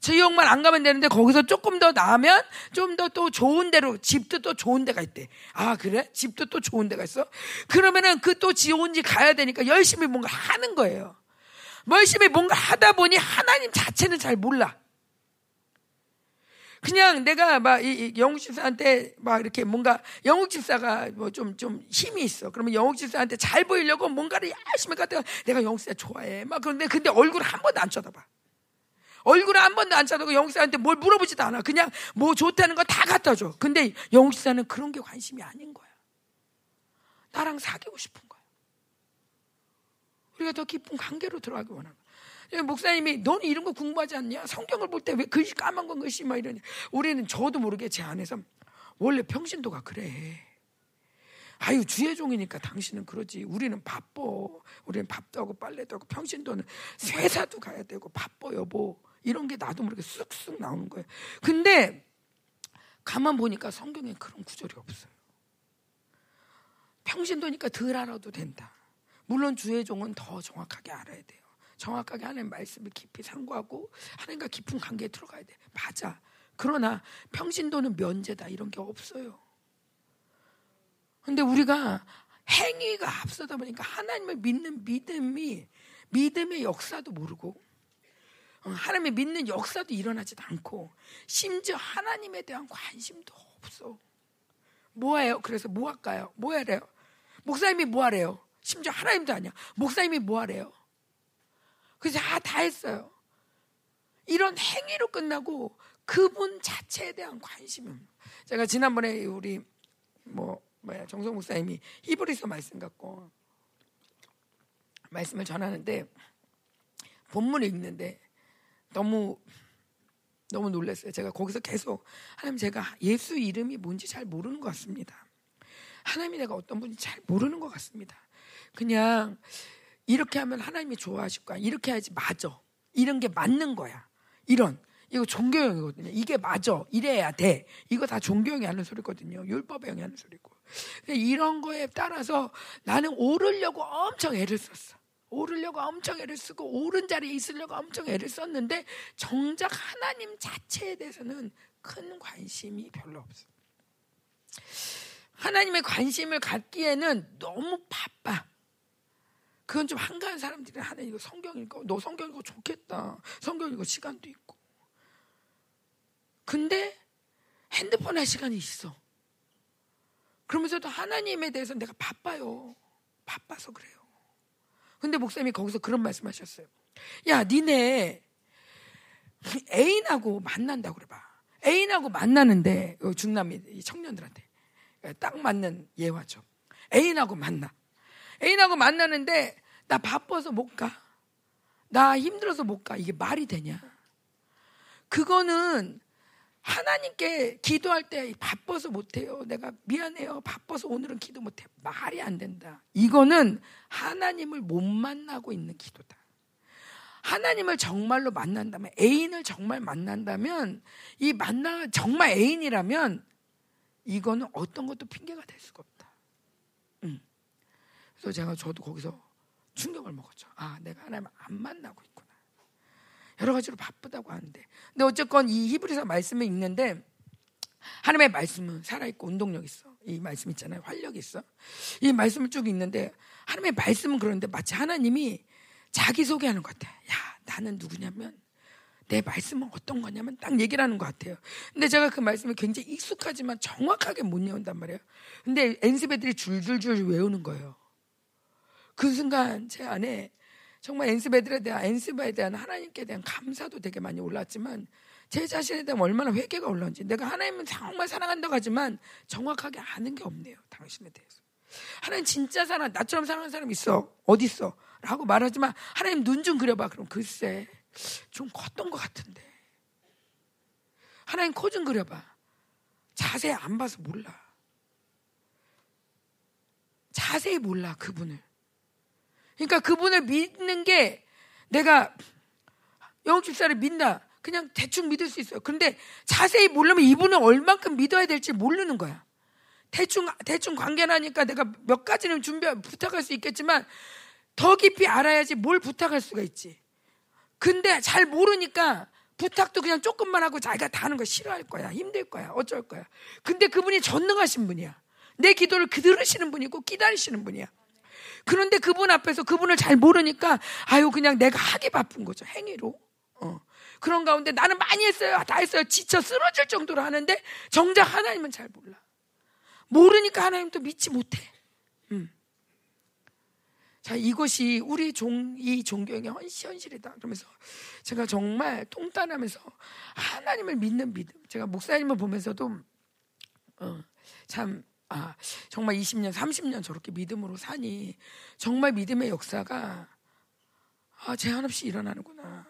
지역만 안 가면 되는데 거기서 조금 더 나으면 좀 더 또 좋은 데로 집도 또 좋은 데가 있대. 아 그래? 집도 또 좋은 데가 있어? 그러면은 그또 좋은 집 가야 되니까 열심히 뭔가 하는 거예요. 열심히 뭔가 하다 보니 하나님 자체는 잘 몰라. 그냥 내가 막 영국 집사한테 막 이렇게 뭔가 영국 집사가 뭐 좀 좀 힘이 있어. 그러면 영국 집사한테 잘 보이려고 뭔가를 열심히 갖다가 내가 영국 집사 좋아해. 막 그런데 근데 얼굴 한 번도 안 쳐다봐. 얼굴을 한 번도 안 쳐다보고 영국사한테 뭘 물어보지도 않아. 그냥 뭐 좋다는 거 다 갖다 줘. 근데 영국사는 그런 게 관심이 아닌 거야. 나랑 사귀고 싶은 거야. 우리가 더 깊은 관계로 들어가기 원하는 거야. 목사님이 너는 이런 거 공부하지 않냐? 성경을 볼 때 왜 글씨 까만 건 글씨 막 이러냐? 우리는 저도 모르게 제 안에서 원래 평신도가 그래. 아유 주의 종이니까 당신은 그러지. 우리는 바빠. 우리는 밥도 하고 빨래도 하고 평신도는 회사도 가야 되고 바빠 여보. 이런 게 나도 모르게 쑥쑥 나오는 거예요. 근데 가만 보니까 성경에 그런 구절이 없어요. 평신도니까 덜 알아도 된다. 물론 주의 종은 더 정확하게 알아야 돼요. 정확하게 하나님 말씀을 깊이 상고하고 하나님과 깊은 관계에 들어가야 돼. 맞아. 그러나 평신도는 면제다 이런 게 없어요. 근데 우리가 행위가 앞서다 보니까 하나님을 믿는 믿음이 믿음의 역사도 모르고 어, 하나님의 믿는 역사도 일어나지도 않고 심지어 하나님에 대한 관심도 없어. 뭐예요? 그래서 뭐 할까요? 뭐 하래요? 목사님이 뭐 하래요? 심지어 하나님도 아니야. 목사님이 뭐 하래요? 그래서 다, 다 했어요. 이런 행위로 끝나고 그분 자체에 대한 관심은 제가 지난번에 우리 뭐 뭐야 정성 목사님이 히브리서 말씀 갖고 말씀을 전하는데 본문을 읽는데 너무 너무 놀랐어요. 제가 거기서 계속 하나님 제가 예수 이름이 뭔지 잘 모르는 것 같습니다. 하나님이 내가 어떤 분인지 잘 모르는 것 같습니다. 그냥 이렇게 하면 하나님이 좋아하실 거야. 이렇게 해야지 맞아. 이런 게 맞는 거야. 이런 이거 종교형이거든요. 이게 맞아. 이래야 돼. 이거 다 종교형이 하는 소리거든요. 율법형이 하는 소리고. 이런 거에 따라서 나는 오르려고 엄청 애를 썼어. 오르려고 엄청 애를 쓰고 오른 자리에 있으려고 엄청 애를 썼는데 정작 하나님 자체에 대해서는 큰 관심이 별로 없어. 하나님의 관심을 갖기에는 너무 바빠. 그건 좀 한가한 사람들이 하는 이거 성경 읽고 너 성경 읽고 좋겠다. 성경 읽고 시간도 있고. 근데 핸드폰 할 시간이 있어. 그러면서도 하나님에 대해서 내가 바빠요. 바빠서 그래요. 근데 목사님이 거기서 그런 말씀 하셨어요. 야, 니네 애인하고 만난다고 그래봐. 애인하고 만나는데, 중남미 청년들한테. 딱 맞는 예화죠. 애인하고 만나. 애인하고 만나는데, 나 바빠서 못 가. 나 힘들어서 못 가. 이게 말이 되냐? 그거는 하나님께 기도할 때 바빠서 못해요. 내가 미안해요. 바빠서 오늘은 기도 못해. 말이 안 된다. 이거는 하나님을 못 만나고 있는 기도다. 하나님을 정말로 만난다면, 애인을 정말 만난다면, 이 만나, 정말 애인이라면, 이거는 어떤 것도 핑계가 될 수가 없다. 음. 그래서 제가 저도 거기서 충격을 먹었죠. 아, 내가 하나님을 안 만나고 있구나. 여러 가지로 바쁘다고 하는데. 근데 어쨌건 이 히브리서 말씀을 읽는데 하나님의 말씀은 살아있고 운동력 있어. 이 말씀 있잖아요. 활력이 있어. 이 말씀을 쭉 읽는데 하나님의 말씀은 그런데 마치 하나님이 자기소개하는 것 같아. 야, 나는 누구냐면 내 말씀은 어떤 거냐면 딱 얘기를 하는 것 같아요. 근데 제가 그 말씀을 굉장히 익숙하지만 정확하게 못 외운단 말이에요. 근데 엔스베들이 줄줄줄 외우는 거예요. 그 순간 제 안에 정말 엔스베들에 대한 엔스바에 대한 하나님께 대한 감사도 되게 많이 올랐지만 제 자신에 대한 얼마나 회개가 올라온지 내가 하나님은 정말 사랑한다고 하지만 정확하게 아는 게 없네요. 당신에 대해서. 하나님 진짜 사랑 나처럼 사랑하는 사람 있어. 어디 있어? 라고 말하지만 하나님 눈 좀 그려봐. 그럼 글쎄 좀 컸던 것 같은데. 하나님 코 좀 그려봐. 자세히 안 봐서 몰라. 자세히 몰라 그분을. 그러니까 그분을 믿는 게 내가 영국 집사를 믿나 그냥 대충 믿을 수 있어요. 그런데 자세히 모르면 이분을 얼만큼 믿어야 될지 모르는 거야. 대충 대충 관계나니까 내가 몇 가지는 준비 부탁할 수 있겠지만 더 깊이 알아야지 뭘 부탁할 수가 있지. 근데 잘 모르니까 부탁도 그냥 조금만 하고 자기가 다 하는 거 싫어할 거야. 힘들 거야. 어쩔 거야. 근데 그분이 전능하신 분이야. 내 기도를 그 들으시는 분이고 기다리시는 분이야. 그런데 그분 앞에서 그분을 잘 모르니까 아유 그냥 내가 하기 바쁜 거죠 행위로. 어. 그런 가운데 나는 많이 했어요, 다 했어요, 지쳐 쓰러질 정도로 하는데 정작 하나님은 잘 몰라. 모르니까 하나님도 믿지 못해. 음. 자, 이것이 우리 종, 이 종교의 현실이다. 그러면서 제가 정말 통탄하면서 하나님을 믿는 믿음. 제가 목사님을 보면서도, 어, 참, 아, 정말 20년, 30년 저렇게 믿음으로 사니 정말 믿음의 역사가 아, 제한 없이 일어나는구나.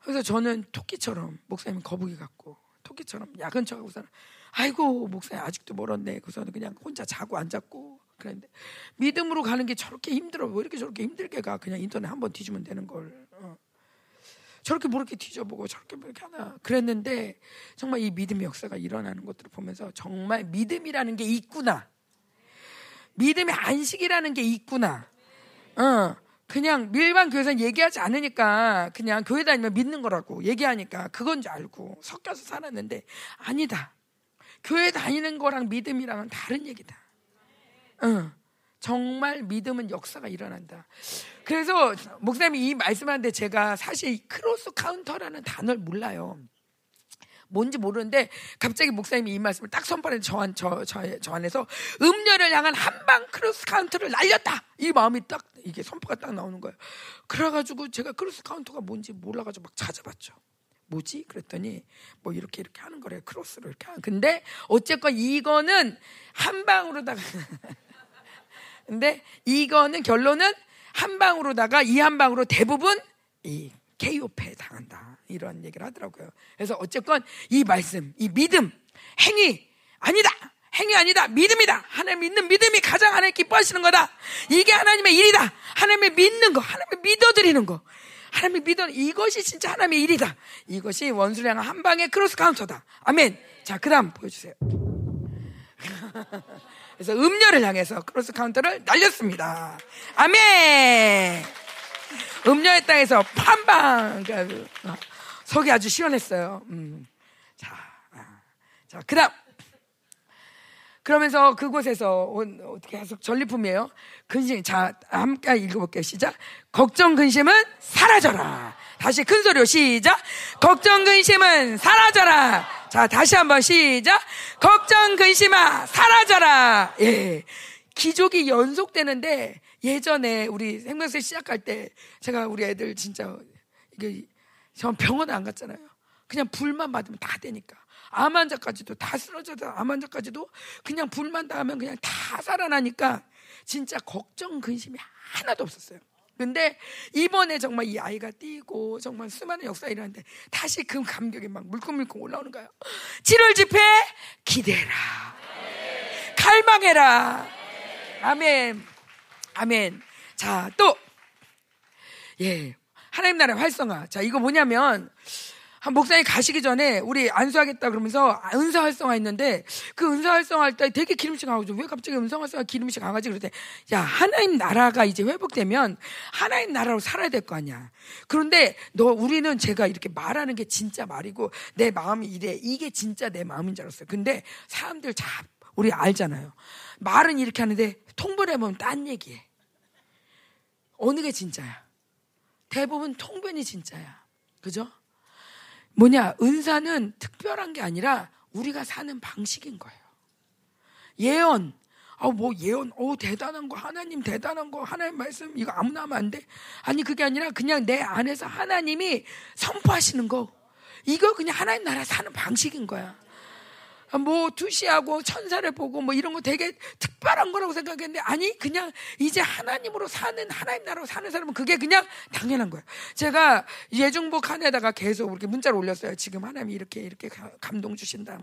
그래서 저는 토끼처럼 목사님 거북이 같고 토끼처럼 야근 척하고 살아. 아이고 목사님 아직도 멀었네. 그래서 그냥 혼자 자고 앉았고 그랬는데 믿음으로 가는 게 저렇게 힘들어. 왜 이렇게 저렇게 힘들게 가? 그냥 인터넷 한번 뒤지면 되는 걸. 어. 저렇게 뭐 이렇게 뒤져보고 저렇게 뭐 이렇게 하나 그랬는데 정말 이 믿음의 역사가 일어나는 것들을 보면서 정말 믿음이라는 게 있구나. 믿음의 안식이라는 게 있구나. 어, 그냥 일반 교회에서 얘기하지 않으니까 그냥 교회 다니면 믿는 거라고 얘기하니까 그건 줄 알고 섞여서 살았는데 아니다. 교회 다니는 거랑 믿음이랑은 다른 얘기다. 어. 정말 믿음은 역사가 일어난다. 그래서 목사님이 이 말씀하는데 제가 사실 cross counter라는 단어를 몰라요. 뭔지 모르는데 갑자기 목사님이 이 말씀을 딱 선발해 저, 안, 저, 저, 저 안에서 음녀를 향한 한방 cross counter를 날렸다. 이 마음이 딱 이게 선포가 딱 나오는 거예요. 그래가지고 제가 cross counter가 뭔지 몰라가지고 막 찾아봤죠. 뭐지? 그랬더니 뭐 이렇게 이렇게 하는 거래요. 크로스로 이렇게 하는. 근데 어쨌건 이거는 한 방으로다가 근데 이거는 결론은 한 방으로다가 이 한 방으로 대부분 이 KO패 당한다. 이런 얘기를 하더라고요. 그래서 어쨌건 이 말씀, 이 믿음, 행위 아니다. 행위 아니다. 믿음이다. 하나님 믿는 믿음이 가장 하나님 기뻐하시는 거다. 이게 하나님의 일이다. 하나님의 믿는 거, 하나님의 믿어드리는 거. 하나님을 믿어 이것이 진짜 하나님의 일이다. 이것이 원수를 향한 한 방의 크로스 카운터다. 아멘. 자, 그다음 보여주세요. 그래서 음녀를 향해서 크로스 카운터를 날렸습니다. 아멘! 음녀의 땅에서 한 방! 어, 속이 아주 시원했어요. 음. 자, 아. 자, 그 다음. 그러면서 그곳에서 어떻게 계속 전리품이에요. 근심, 자, 함께 읽어볼게요. 시작. 걱정, 근심은 사라져라. 다시 큰 소리로 시작. 걱정, 근심은 사라져라. 자, 다시 한번 시작. 걱정, 근심아, 사라져라. 예. 기족이 연속되는데 예전에 우리 생명세 시작할 때 제가 우리 애들 진짜 이게 전 병원 안 갔잖아요. 그냥 불만 받으면 다 되니까. 암 환자까지도 다 쓰러져서 암 환자까지도 그냥 불만 닿으면 그냥 다 살아나니까 진짜 걱정 근심이 하나도 없었어요. 근데 이번에 정말 이 아이가 뛰고 정말 수많은 역사 일어났는데 다시 그 감격이 막 물컹물컹 올라오는 거예요. 7월 집회 기대라. 갈망해라. 아멘. 아멘. 자, 또 예. 하나님 나라 활성화. 자, 이거 뭐냐면 한 목사님 가시기 전에 우리 안수하겠다 그러면서 은사 활성화 했는데 그 은사 활성화 할 때 되게 기름씩 강하죠. 왜 갑자기 은사 활성화 기름씩 강하지? 그랬더니 야 하나님 나라가 이제 회복되면 하나님 나라로 살아야 될 거 아니야. 그런데 너 우리는 제가 이렇게 말하는 게 진짜 말이고 내 마음이 이래 이게 진짜 내 마음인 줄 알았어요. 근데 사람들 다 우리 알잖아요. 말은 이렇게 하는데 통보를 해보면 딴 얘기해. 어느 게 진짜야? 대부분 통변이 진짜야. 그죠? 뭐냐, 은사는 특별한 게 아니라 우리가 사는 방식인 거예요. 예언. 아, 뭐 예언, 어 대단한 거, 하나님 대단한 거, 하나님 말씀, 이거 아무나 하면 안 돼? 아니, 그게 아니라 그냥 내 안에서 하나님이 선포하시는 거. 이거 그냥 하나님 나라 사는 방식인 거야. 뭐 투시하고 천사를 보고 뭐 이런 거 되게 특별한 거라고 생각했는데 아니 그냥 이제 하나님으로 사는 하나님 나라로 사는 사람은 그게 그냥 당연한 거예요. 제가 예중복 한에다가 계속 이렇게 문자를 올렸어요. 지금 하나님이 이렇게 이렇게 감동 주신다.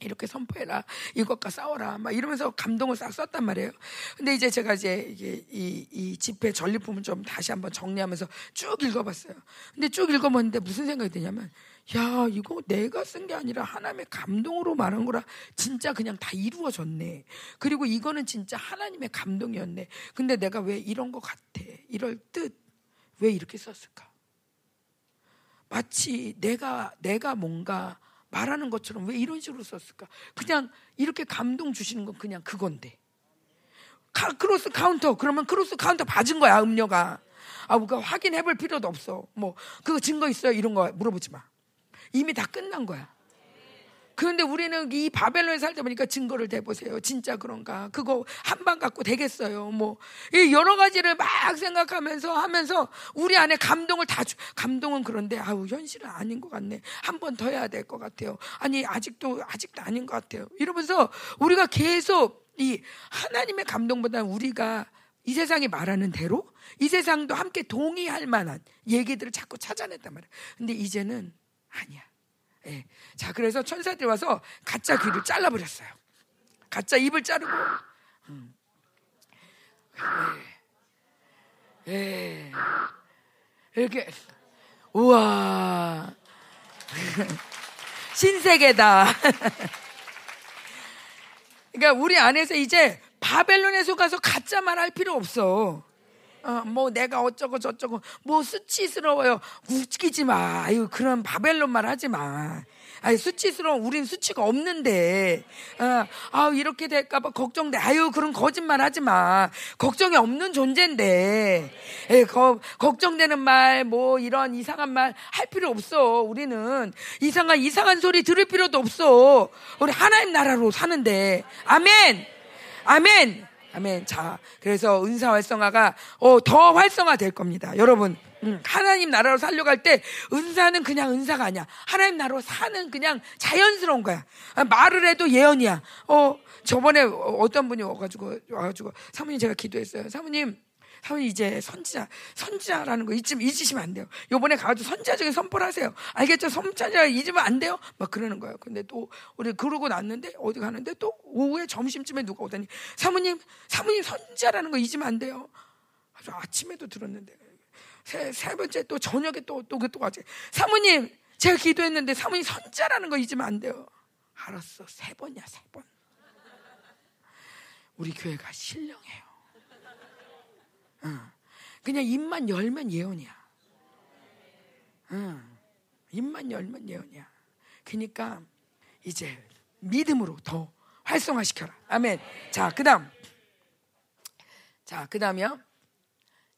이렇게 선포해라. 이것과 싸워라. 막 이러면서 감동을 싹 썼단 말이에요. 근데 이제 제가 이제 이게 이, 이 집회 전리품을 좀 다시 한번 정리하면서 쭉 읽어봤어요. 근데 쭉 읽어봤는데 무슨 생각이 드냐면 야, 이거 내가 쓴 게 아니라 하나님의 감동으로 말한 거라 진짜 그냥 다 이루어졌네. 그리고 이거는 진짜 하나님의 감동이었네. 근데 내가 왜 이런 거 같아? 이럴 듯. 왜 이렇게 썼을까? 마치 내가, 내가 뭔가 말하는 것처럼 왜 이런 식으로 썼을까? 그냥 이렇게 감동 주시는 건 그냥 그건데. 카, 크로스 카운터. 그러면 크로스 카운터 봐준 거야, 음녀가. 아, 그거 확인해 볼 필요도 없어. 뭐, 그거 증거 있어요? 이런 거 물어보지 마. 이미 다 끝난 거야. 그런데 우리는 이 바벨론에 살다 보니까 증거를 대보세요. 진짜 그런가? 그거 한 방 갖고 되겠어요. 뭐, 여러 가지를 막 생각하면서 하면서 우리 안에 감동을 다 주, 감동은 그런데, 아우, 현실은 아닌 것 같네. 한 번 더 해야 될 것 같아요. 아니, 아직도, 아직도 아닌 것 같아요. 이러면서 우리가 계속 이 하나님의 감동보다는 우리가 이 세상이 말하는 대로 이 세상도 함께 동의할 만한 얘기들을 자꾸 찾아냈단 말이에요. 근데 이제는 아니야. 예. 자, 그래서 천사들이 와서 가짜 귀를 잘라버렸어요. 가짜 입을 자르고. 음. 예. 예. 이렇게, 우와. 신세계다. 그러니까 우리 안에서 이제 바벨론에 속가서 가짜 말할 필요 없어. 어, 뭐 내가 어쩌고 저쩌고 뭐 수치스러워요. 웃기지 마. 아유 그런 바벨론 말 하지 마. 아유 수치스러워. 우린 수치가 없는데. 어, 아 이렇게 될까봐 걱정돼. 아유 그런 거짓말 하지 마. 걱정이 없는 존재인데. 에, 거, 걱정되는 말 뭐 이런 이상한 말 할 필요 없어. 우리는 이상한 이상한 소리 들을 필요도 없어. 우리 하나님 나라로 사는데. 아멘. 아멘. 아멘. 자, 그래서 은사 활성화가 어, 더 활성화 될 겁니다. 여러분, 음, 하나님 나라로 살려갈 때 은사는 그냥 은사가 아니야. 하나님 나라로 사는 그냥 자연스러운 거야. 아, 말을 해도 예언이야. 어, 저번에 어떤 분이 와가지고, 와가지고, 사모님 제가 기도했어요. 사모님, 사모님 이제 선지자, 선지자라는 거 잊지, 잊으시면 안 돼요. 요번에 가가지고 선지자적인 선포를 하세요. 알겠죠? 선지자 잊으면 안 돼요? 막 그러는 거예요. 근데 또, 우리 그러고 났는데, 어디 가는데 또 오후에 점심쯤에 누가 오더니, 사모님, 사모님 선지자라는 거 잊으면 안 돼요. 아주 아침에도 들었는데. 세, 세 번째 또 저녁에 또, 또, 또 가지. 사모님, 제가 기도했는데 사모님 선지자라는 거 잊으면 안 돼요. 알았어. 세 번이야, 세 번. 우리 교회가 신령해요. 그냥 입만 열면 예언이야. 응. 입만 열면 예언이야. 그러니까 이제 믿음으로 더 활성화시켜라. 아멘. 자, 그 다음. 자, 그 다음이요.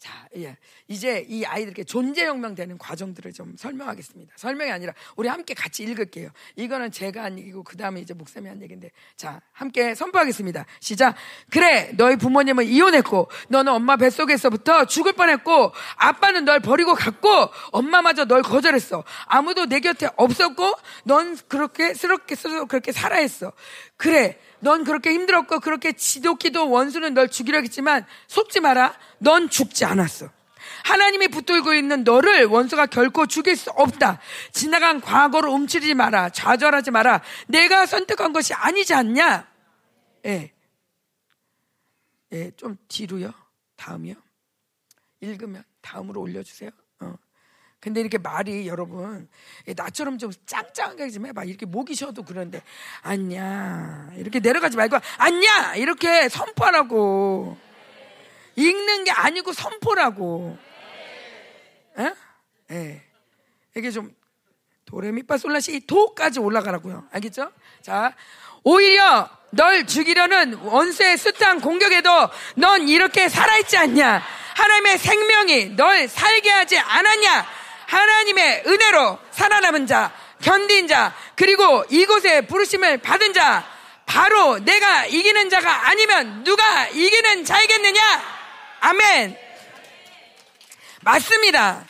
자, 예. 이제 이 아이들에게 존재혁명 되는 과정들을 좀 설명하겠습니다. 설명이 아니라 우리 함께 같이 읽을게요. 이거는 제가 한 얘기고 그 다음에 이제 목사님이 한 얘기인데 자, 함께 선포하겠습니다. 시작. 그래, 너희 부모님은 이혼했고 너는 엄마 뱃속에서부터 죽을 뻔했고 아빠는 널 버리고 갔고 엄마마저 널 거절했어. 아무도 내 곁에 없었고 넌 그렇게 스럽게 스스로 그렇게 살아 했어. 그래, 넌 그렇게 힘들었고 그렇게 지독기도 원수는 널 죽이려 했지만 속지 마라. 넌 죽지 않았어. 하나님이 붙들고 있는 너를 원수가 결코 죽일 수 없다. 지나간 과거를 움츠리지 마라. 좌절하지 마라. 내가 선택한 것이 아니지 않냐? 예. 예, 좀 뒤로요. 다음이요. 읽으면 다음으로 올려주세요. 어. 근데 이렇게 말이 여러분 나처럼 좀 짱짱하게 좀 해봐 이렇게 목이 쉬어도 그런데 아니야 이렇게 내려가지 말고 아니야 이렇게 선포하라고 읽는 게 아니고 선포라고 에? 예. 이게 좀 도레미파솔라시 도까지 올라가라고요 알겠죠? 자 오히려 널 죽이려는 원수의 숱한 공격에도 넌 이렇게 살아있지 않냐 하나님의 생명이 널 살게 하지 않았냐 하나님의 은혜로 살아남은 자, 견딘 자, 그리고 이곳에 부르심을 받은 자, 바로 내가 이기는 자가 아니면 누가 이기는 자이겠느냐? 아멘. 맞습니다.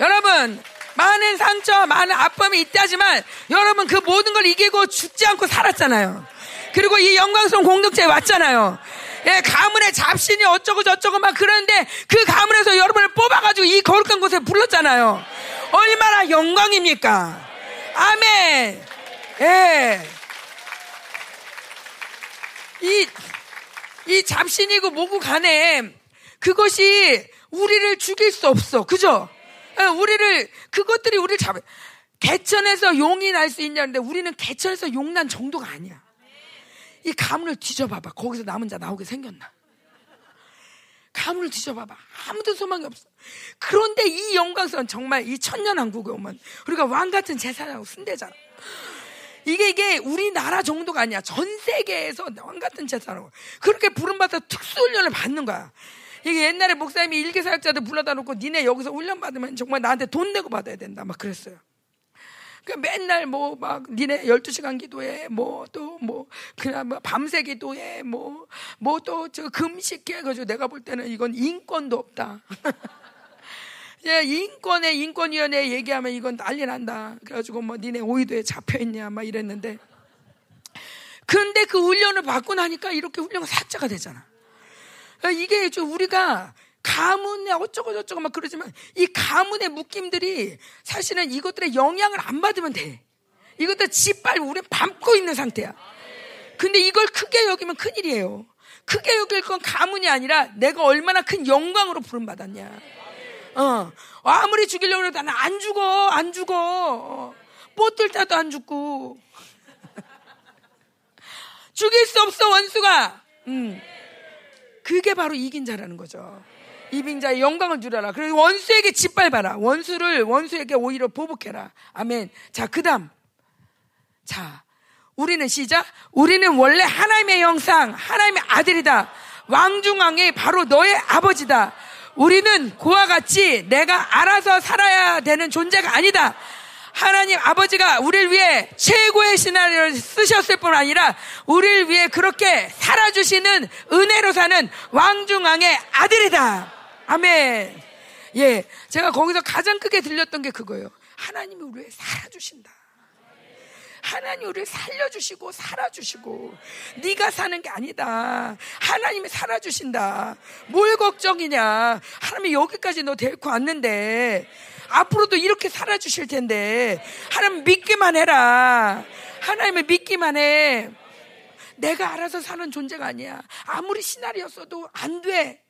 여러분, 많은 상처, 많은 아픔이 있다지만 여러분 그 모든 걸 이기고 죽지 않고 살았잖아요. 그리고 이 영광스러운 공동체에 왔잖아요. 예, 가문의 잡신이 어쩌고 저쩌고 막 그러는데 그 가문에서 여러분을 뽑아가지고 이 거룩한 곳에 불렀잖아요. 얼마나 영광입니까? 아멘. 예. 이, 이 잡신이고 뭐고 간에 그것이 우리를 죽일 수 없어. 그죠? 예, 우리를, 그것들이 우리를 잡아. 개천에서 용이 날 수 있냐는데 우리는 개천에서 용난 정도가 아니야. 이 가문을 뒤져봐봐. 거기서 남은 자 나오게 생겼나? 가문을 뒤져봐봐. 아무도 소망이 없어. 그런데 이 영광스러운 정말 이 천년왕국에 오면 우리가 왕 같은 재산하고 순대잖아. 이게 이게 우리나라 정도가 아니야. 전 세계에서 왕 같은 재산하고 그렇게 부름받아 특수 훈련을 받는 거야. 이게 옛날에 목사님이 일개 사역자들 불러다 놓고 니네 여기서 훈련 받으면 정말 나한테 돈 내고 받아야 된다. 막 그랬어요. 그 맨날 뭐 막 니네 12시간 기도해 뭐또뭐 그냥 뭐 밤새 기도해 뭐 뭐 또 저 금식해 가지고 내가 볼 때는 이건 인권도 없다. 인권에 인권위원회 얘기하면 이건 난리 난다. 그래가지고 뭐 니네 오이도에 잡혀있냐 막 이랬는데 근데 그 훈련을 받고 나니까 이렇게 훈련 사자가 되잖아. 이게 좀 우리가 가문에 어쩌고 저쩌고 막 그러지만 이 가문의 묶임들이 사실은 이것들의 영향을 안 받으면 돼. 이것들 짓밟고 우리는 밟고 있는 상태야. 근데 이걸 크게 여기면 큰일이에요. 크게 여길 건 가문이 아니라 내가 얼마나 큰 영광으로 부름받았냐. 어. 아무리 죽이려고 해도 나는 안 죽어, 안 죽어. 어. 뽀뜰 때도 안 죽고. 죽일 수 없어, 원수가. 음. 그게 바로 이긴 자라는 거죠. 이빙자의 영광을 주려라. 그래서 원수에게 짓밟아라. 원수를 원수에게 오히려 보복해라. 아멘. 자, 그다음. 자, 우리는 시작. 우리는 원래 하나님의 형상, 하나님의 아들이다. 왕중왕이 바로 너의 아버지다. 우리는 그와 같이 내가 알아서 살아야 되는 존재가 아니다. 하나님 아버지가 우리를 위해 최고의 시나리오를 쓰셨을 뿐 아니라 우리를 위해 그렇게 살아주시는 은혜로 사는 왕중왕의 아들이다. 아멘. 예. 제가 거기서 가장 크게 들렸던 게 그거예요. 하나님이 우리를 살아주신다. 하나님 우리를 살려주시고 살아주시고 네가 사는 게 아니다. 하나님이 살아주신다. 뭘 걱정이냐? 하나님이 여기까지 너 데리고 왔는데 앞으로도 이렇게 살아주실 텐데 하나님 믿기만 해라. 하나님을 믿기만 해. 내가 알아서 사는 존재가 아니야. 아무리 시나리오였어도 안 돼.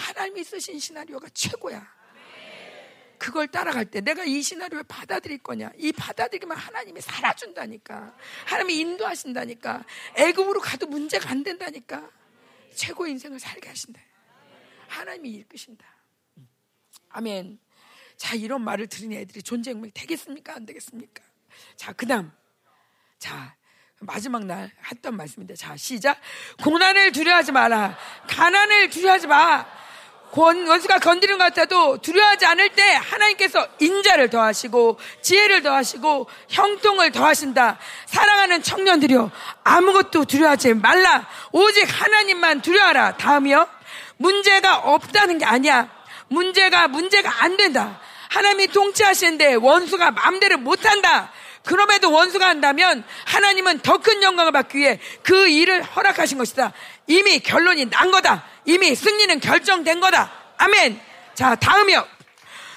하나님이 쓰신 시나리오가 최고야. 그걸 따라갈 때 내가 이 시나리오를 받아들일 거냐? 이 받아들이면 하나님이 살아준다니까. 하나님이 인도하신다니까. 애굽으로 가도 문제가 안 된다니까. 최고 인생을 살게 하신다. 하나님이 이끄신다. 아멘. 자, 이런 말을 들은 애들이 존재혁명이 되겠습니까? 안 되겠습니까? 자, 그 다음. 자, 마지막 날 했던 말씀인데 자 시작 고난을 두려워하지 마라 가난을 두려워하지 마 원수가 건드린 것 같아도 두려워하지 않을 때 하나님께서 인자를 더하시고 지혜를 더하시고 형통을 더하신다. 사랑하는 청년들이여 아무것도 두려워하지 말라. 오직 하나님만 두려워하라. 다음이요. 문제가 없다는 게 아니야. 문제가 문제가 안 된다. 하나님이 통치하시는데 원수가 마음대로 못한다. 그럼에도 원수가 한다면 하나님은 더 큰 영광을 받기 위해 그 일을 허락하신 것이다. 이미 결론이 난 거다. 이미 승리는 결정된 거다. 아멘. 자, 다음이요.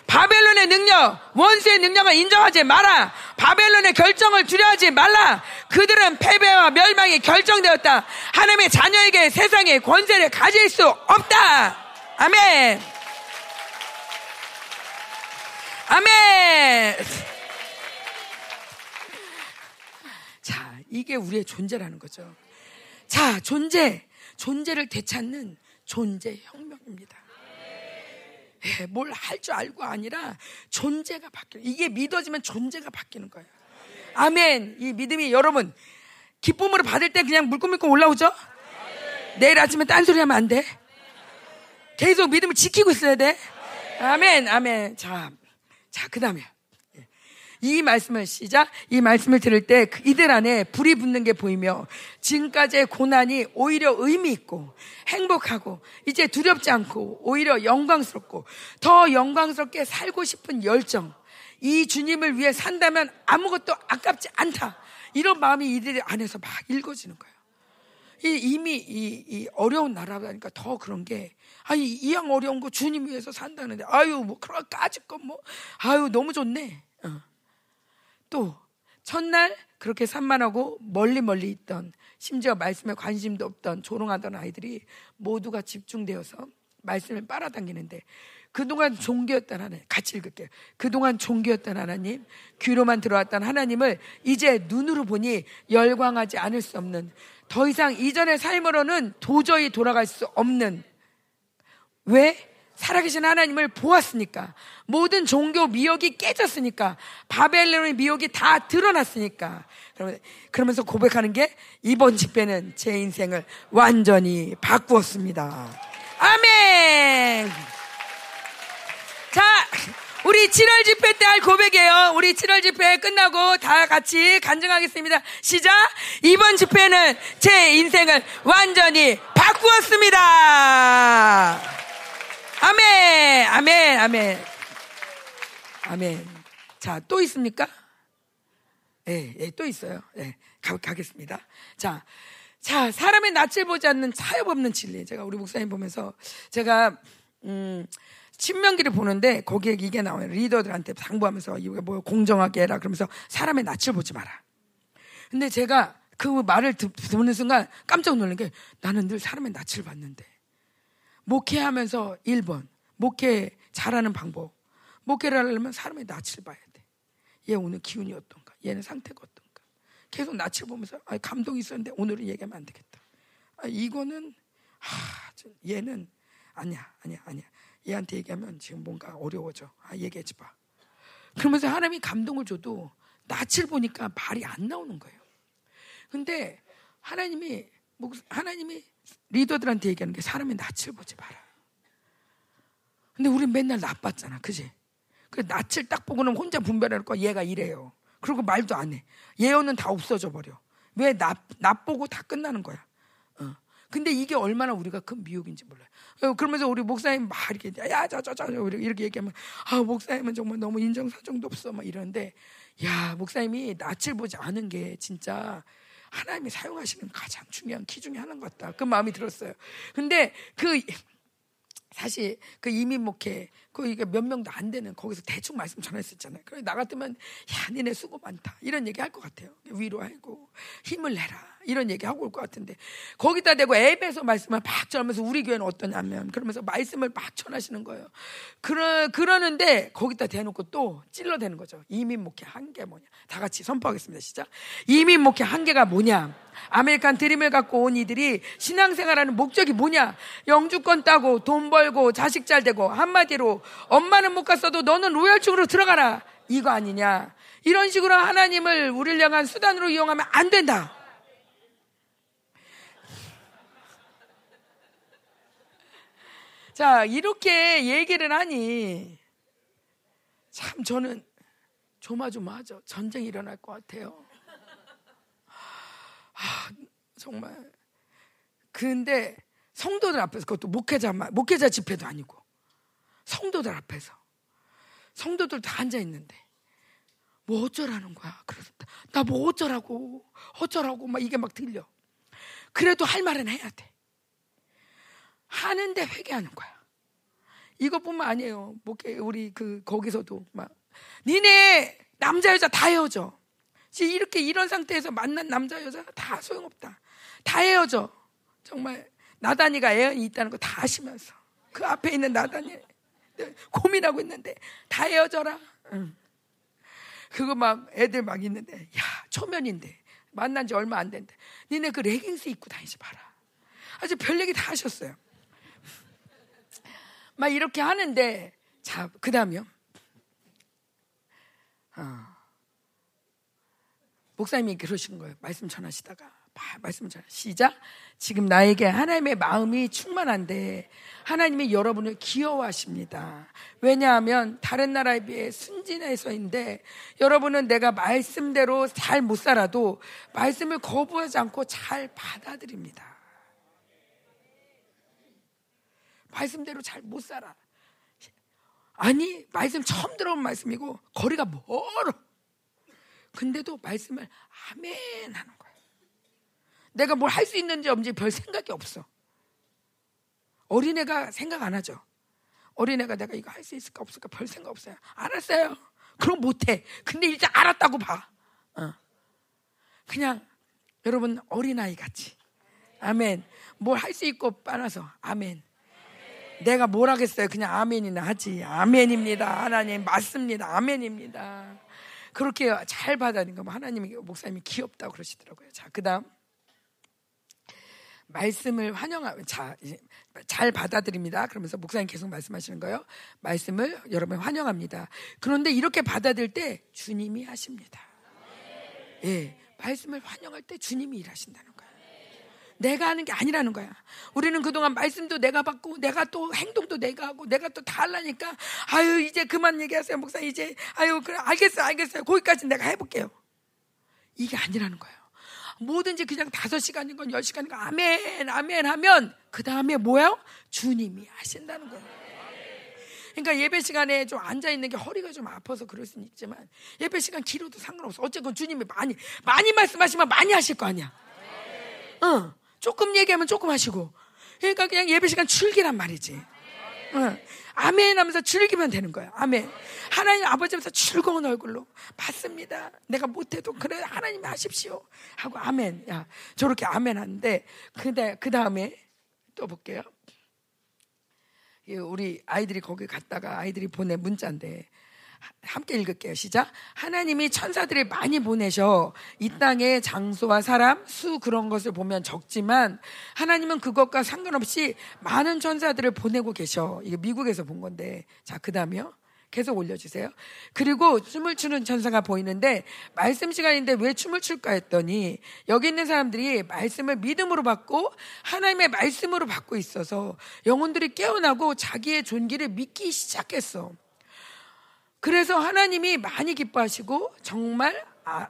바벨론의 능력, 원수의 능력을 인정하지 마라. 바벨론의 결정을 두려워하지 말라. 그들은 패배와 멸망이 결정되었다. 하나님의 자녀에게 세상의 권세를 가질 수 없다. 아멘. 아멘. 자, 이게 우리의 존재라는 거죠. 자, 존재. 존재를 되찾는 존재 혁명입니다. 예, 뭘할 줄 알고 아니라 존재가 바뀌는 이게 믿어지면 존재가 바뀌는 거예요. 아멘. 이 믿음이 여러분 기쁨으로 받을 때 그냥 물고물고 올라오죠? 내일 아침에 딴소리 하면 안 돼. 계속 믿음을 지키고 있어야 돼. 아멘, 아멘. 자, 자, 그 다음에. 이 말씀을 시작, 이 말씀을 들을 때그 이들 안에 불이 붙는 게 보이며 지금까지의 고난이 오히려 의미 있고 행복하고 이제 두렵지 않고 오히려 영광스럽고 더 영광스럽게 살고 싶은 열정. 이 주님을 위해 산다면 아무것도 아깝지 않다. 이런 마음이 이들 안에서 막 읽어지는 거예요. 이미 이, 이 어려운 나라라니까 더 그런 게 아니 이양 어려운 거 주님 위해서 산다는데 아유 뭐 그런 까짓 건뭐 아유 너무 좋네. 어. 또 첫날 그렇게 산만하고 멀리 멀리 있던 심지어 말씀에 관심도 없던 조롱하던 아이들이 모두가 집중되어서 말씀을 빨아당기는데 그동안 종교였던 하나님 같이 읽을게요. 그동안 종교였던 하나님 귀로만 들어왔던 하나님을 이제 눈으로 보니 열광하지 않을 수 없는 더 이상 이전의 삶으로는 도저히 돌아갈 수 없는 왜? 살아계신 하나님을 보았으니까 모든 종교 미혹이 깨졌으니까 바벨론의 미혹이 다 드러났으니까 그러면서 고백하는 게 이번 집회는 제 인생을 완전히 바꾸었습니다. 아멘. 자, 우리 7월 집회 때 할 고백이에요. 우리 7월 집회 끝나고 다 같이 간증하겠습니다. 시작. 이번 집회는 제 인생을 완전히 바꾸었습니다. 아멘, 아멘, 아멘. 아멘. 자, 또 있습니까? 예, 예, 또 있어요. 예, 가, 가겠습니다. 자, 자, 사람의 낯을 보지 않는 차협 없는 진리. 제가 우리 목사님 보면서 제가, 음, 신명기를 보는데 거기에 이게 나와요. 리더들한테 당부하면서 이게 뭐 공정하게 해라. 그러면서 사람의 낯을 보지 마라. 근데 제가 그 말을 듣는 순간 깜짝 놀란 게 나는 늘 사람의 낯을 봤는데 목회하면서 1번, 목회 잘하는 방법. 목회를 하려면 사람의 낯을 봐야 돼. 얘 오늘 기운이 어떤가? 얘는 상태가 어떤가? 계속 낯을 보면서 아, 감동이 있었는데 오늘은 얘기하면 안 되겠다. 아, 이거는 아, 얘는 아니야, 아니야, 아니야. 얘한테 얘기하면 지금 뭔가 어려워져. 아, 얘기하지 마. 그러면서 하나님이 감동을 줘도 낯을 보니까 말이 안 나오는 거예요. 근데 하나님이 하나님이 리더들한테 얘기하는 게 사람의 낯을 보지 마라. 근데 우리 맨날 나빴잖아. 그지? 그 낯을 딱 보고는 혼자 분별할 거야. 얘가 이래요. 그리고 말도 안 해. 예언은 다 없어져 버려. 왜 나, 나 보고 다 끝나는 거야. 어. 근데 이게 얼마나 우리가 큰 미혹인지 몰라요. 어, 그러면서 우리 목사님 막 이렇게, 야, 저, 저, 저, 이렇게 얘기하면, 아, 목사님은 정말 너무 인정사정도 없어. 막 이러는데, 야, 목사님이 낯을 보지 않은 게 진짜 하나님이 사용하시는 가장 중요한 키 중에 하나인 것 같다. 그 마음이 들었어요. 근데 그 사실 그 이민 목회 그 이게 몇 명도 안 되는 거기서 대충 말씀 전했었잖아요. 그래 나 같으면 야 니네 수고 많다 이런 얘기 할 것 같아요. 위로하고 힘을 내라 이런 얘기 하고 올 것 같은데 거기다 대고 앱에서 말씀을 막 전하면서 우리 교회는 어떠냐면 그러면서 말씀을 막 전하시는 거예요. 그러 그러는데 거기다 대놓고 또 찔러대는 거죠. 이민 목회 한계 뭐냐? 다 같이 선포하겠습니다. 시작. 이민 목회 한계가 뭐냐? 아메리칸 드림을 갖고 온 이들이 신앙생활하는 목적이 뭐냐? 영주권 따고 돈 벌고 자식 잘 되고 한마디로 엄마는 못 갔어도 너는 로열층으로 들어가라. 이거 아니냐? 이런 식으로 하나님을 우리를 향한 수단으로 이용하면 안 된다. 자, 이렇게 얘기를 하니 참 저는 조마조마하죠. 전쟁이 일어날 것 같아요. 아, 정말. 근데 성도들 앞에서 그것도 목회자 목회자 집회도 아니고 성도들 앞에서 성도들 다 앉아 있는데 뭐 어쩌라는 거야. 그래서 나 뭐 어쩌라고 어쩌라고 막 이게 막 들려. 그래도 할 말은 해야 돼. 하는데 회개하는 거야. 이것뿐만 아니에요. 목회 우리 그 거기서도 막 니네 남자 여자 다 헤어져. 이렇게 이런 상태에서 만난 남자 여자 다 소용없다. 다 헤어져. 정말 나단이가 애연이 있다는 거 다 아시면서 그 앞에 있는 나단이 고민하고 있는데 다 헤어져라. 응. 그거 막 애들 막 있는데 야 초면인데 만난 지 얼마 안 됐는데 니네 그 레깅스 입고 다니지 마라. 아주 별 얘기 다 하셨어요. 막 이렇게 하는데 자 그 다음이요. 어. 목사님이 그러신 거예요. 말씀 전하시다가 말씀 전 시작. 지금 나에게 하나님의 마음이 충만한데 하나님이 여러분을 귀여워하십니다. 왜냐하면 다른 나라에 비해 순진해서인데 여러분은 내가 말씀대로 잘 못 살아도 말씀을 거부하지 않고 잘 받아들입니다. 말씀대로 잘 못 살아. 아니, 말씀 처음 들어온 말씀이고, 거리가 멀어. 근데도 말씀을 아멘 하는 거야. 내가 뭘 할 수 있는지 없는지 별 생각이 없어. 어린애가 생각 안 하죠. 어린애가 내가 이거 할 수 있을까 없을까 별 생각 없어요. 알았어요. 그럼 못해. 근데 일단 알았다고 봐. 어. 그냥 여러분 어린아이 같이. 아멘. 뭘 할 수 있고 빠나서 아멘. 내가 뭘 하겠어요. 그냥 아멘이나 하지. 아멘입니다. 하나님 맞습니다. 아멘입니다. 그렇게 잘 받아들인 거 하나님이 목사님이 귀엽다고 그러시더라고요. 자, 그다음 말씀을 환영하 자, 잘 받아들입니다. 그러면서 목사님 계속 말씀하시는 거예요. 말씀을 여러분 환영합니다. 그런데 이렇게 받아들일 때 주님이 하십니다. 예. 말씀을 환영할 때 주님이 일하신다는 거예요. 내가 하는 게 아니라는 거야. 우리는 그동안 말씀도 내가 받고, 내가 또 행동도 내가 하고, 내가 또 다 하려니까, 아유, 이제 그만 얘기하세요, 목사. 이제, 아유, 그래, 알겠어요, 알겠어요. 거기까지 내가 해볼게요. 이게 아니라는 거예요. 뭐든지 그냥 다섯 시간인 건 열 시간인 건 아멘, 아멘 하면 그 다음에 뭐야? 주님이 하신다는 거예요. 그러니까 예배 시간에 좀 앉아 있는 게 허리가 좀 아파서 그럴 수는 있지만 예배 시간 길어도 상관없어. 어쨌건 주님이 많이 많이 말씀하시면 많이 하실 거 아니야. 응. 조금 얘기하면 조금 하시고. 그러니까 그냥 예배 시간 즐기란 말이지. 응. 아멘 하면서 즐기면 되는 거야. 아멘. 하나님 아버지면서 즐거운 얼굴로 맞습니다. 내가 못해도 그래 하나님이 하십시오. 하고 아멘. 야 저렇게 아멘 하는데 근데 그 다음에 또 볼게요. 우리 아이들이 거기 갔다가 아이들이 보낸 문자인데 함께 읽을게요. 시작. 하나님이 천사들을 많이 보내셔 이 땅의 장소와 사람, 수 그런 것을 보면 적지만 하나님은 그것과 상관없이 많은 천사들을 보내고 계셔. 이게 미국에서 본 건데. 자, 그 다음에요. 계속 올려주세요. 그리고 춤을 추는 천사가 보이는데 말씀 시간인데 왜 춤을 출까 했더니 여기 있는 사람들이 말씀을 믿음으로 받고 하나님의 말씀으로 받고 있어서 영혼들이 깨어나고 자기의 존귀를 믿기 시작했어. 그래서 하나님이 많이 기뻐하시고 정말 아,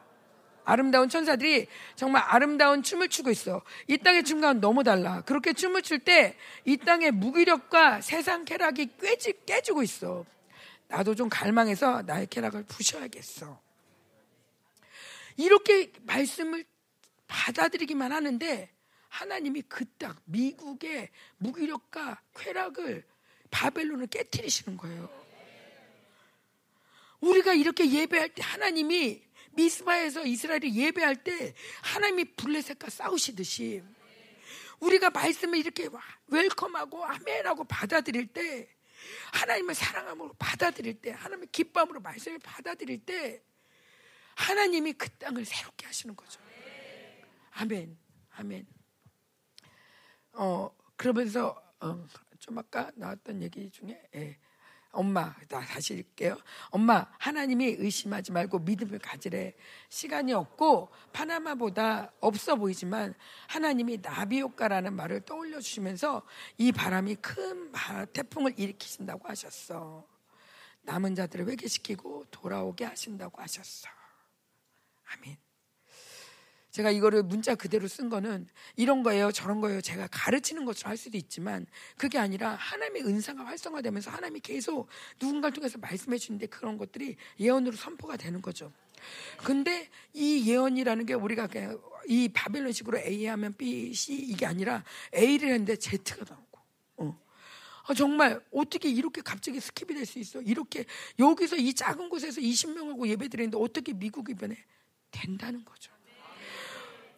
아름다운 천사들이 정말 아름다운 춤을 추고 있어. 이 땅의 춤과는 너무 달라. 그렇게 춤을 출 때 이 땅의 무기력과 세상 쾌락이 깨지, 깨지고 있어. 나도 좀 갈망해서 나의 쾌락을 부셔야겠어. 이렇게 말씀을 받아들이기만 하는데 하나님이 그 땅, 미국의 무기력과 쾌락을 바벨론을 깨뜨리시는 거예요. 우리가 이렇게 예배할 때 하나님이 미스바에서 이스라엘이 예배할 때 하나님이 블레셋과 싸우시듯이 우리가 말씀을 이렇게 웰컴하고 아멘하고 받아들일 때 하나님을 사랑함으로 받아들일 때 하나님의 기쁨으로 말씀을 받아들일 때 하나님이 그 땅을 새롭게 하시는 거죠. 아멘, 아멘. 어 그러면서 어, 좀 아까 나왔던 얘기 중에 예, 엄마, 나 다시 읽게요. 엄마, 하나님이 의심하지 말고 믿음을 가지래. 시간이 없고, 파나마보다 없어 보이지만, 하나님이 나비 효과라는 말을 떠올려 주시면서 이 바람이 큰 태풍을 일으키신다고 하셨어. 남은 자들을 회개시키고 돌아오게 하신다고 하셨어. 아멘. 제가 이거를 문자 그대로 쓴 거는 이런 거예요, 저런 거예요. 제가 가르치는 것처럼 할 수도 있지만 그게 아니라 하나님의 은사가 활성화되면서 하나님이 계속 누군가를 통해서 말씀해 주는데 그런 것들이 예언으로 선포가 되는 거죠. 근데 이 예언이라는 게 우리가 이 바벨론식으로 A 하면 B, C 이게 아니라 A를 했는데 Z가 나오고. 어. 아, 정말 어떻게 이렇게 갑자기 skip이 될 수 있어? 이렇게 여기서 이 작은 곳에서 20명하고 예배드리는데 어떻게 미국이 변해? 된다는 거죠.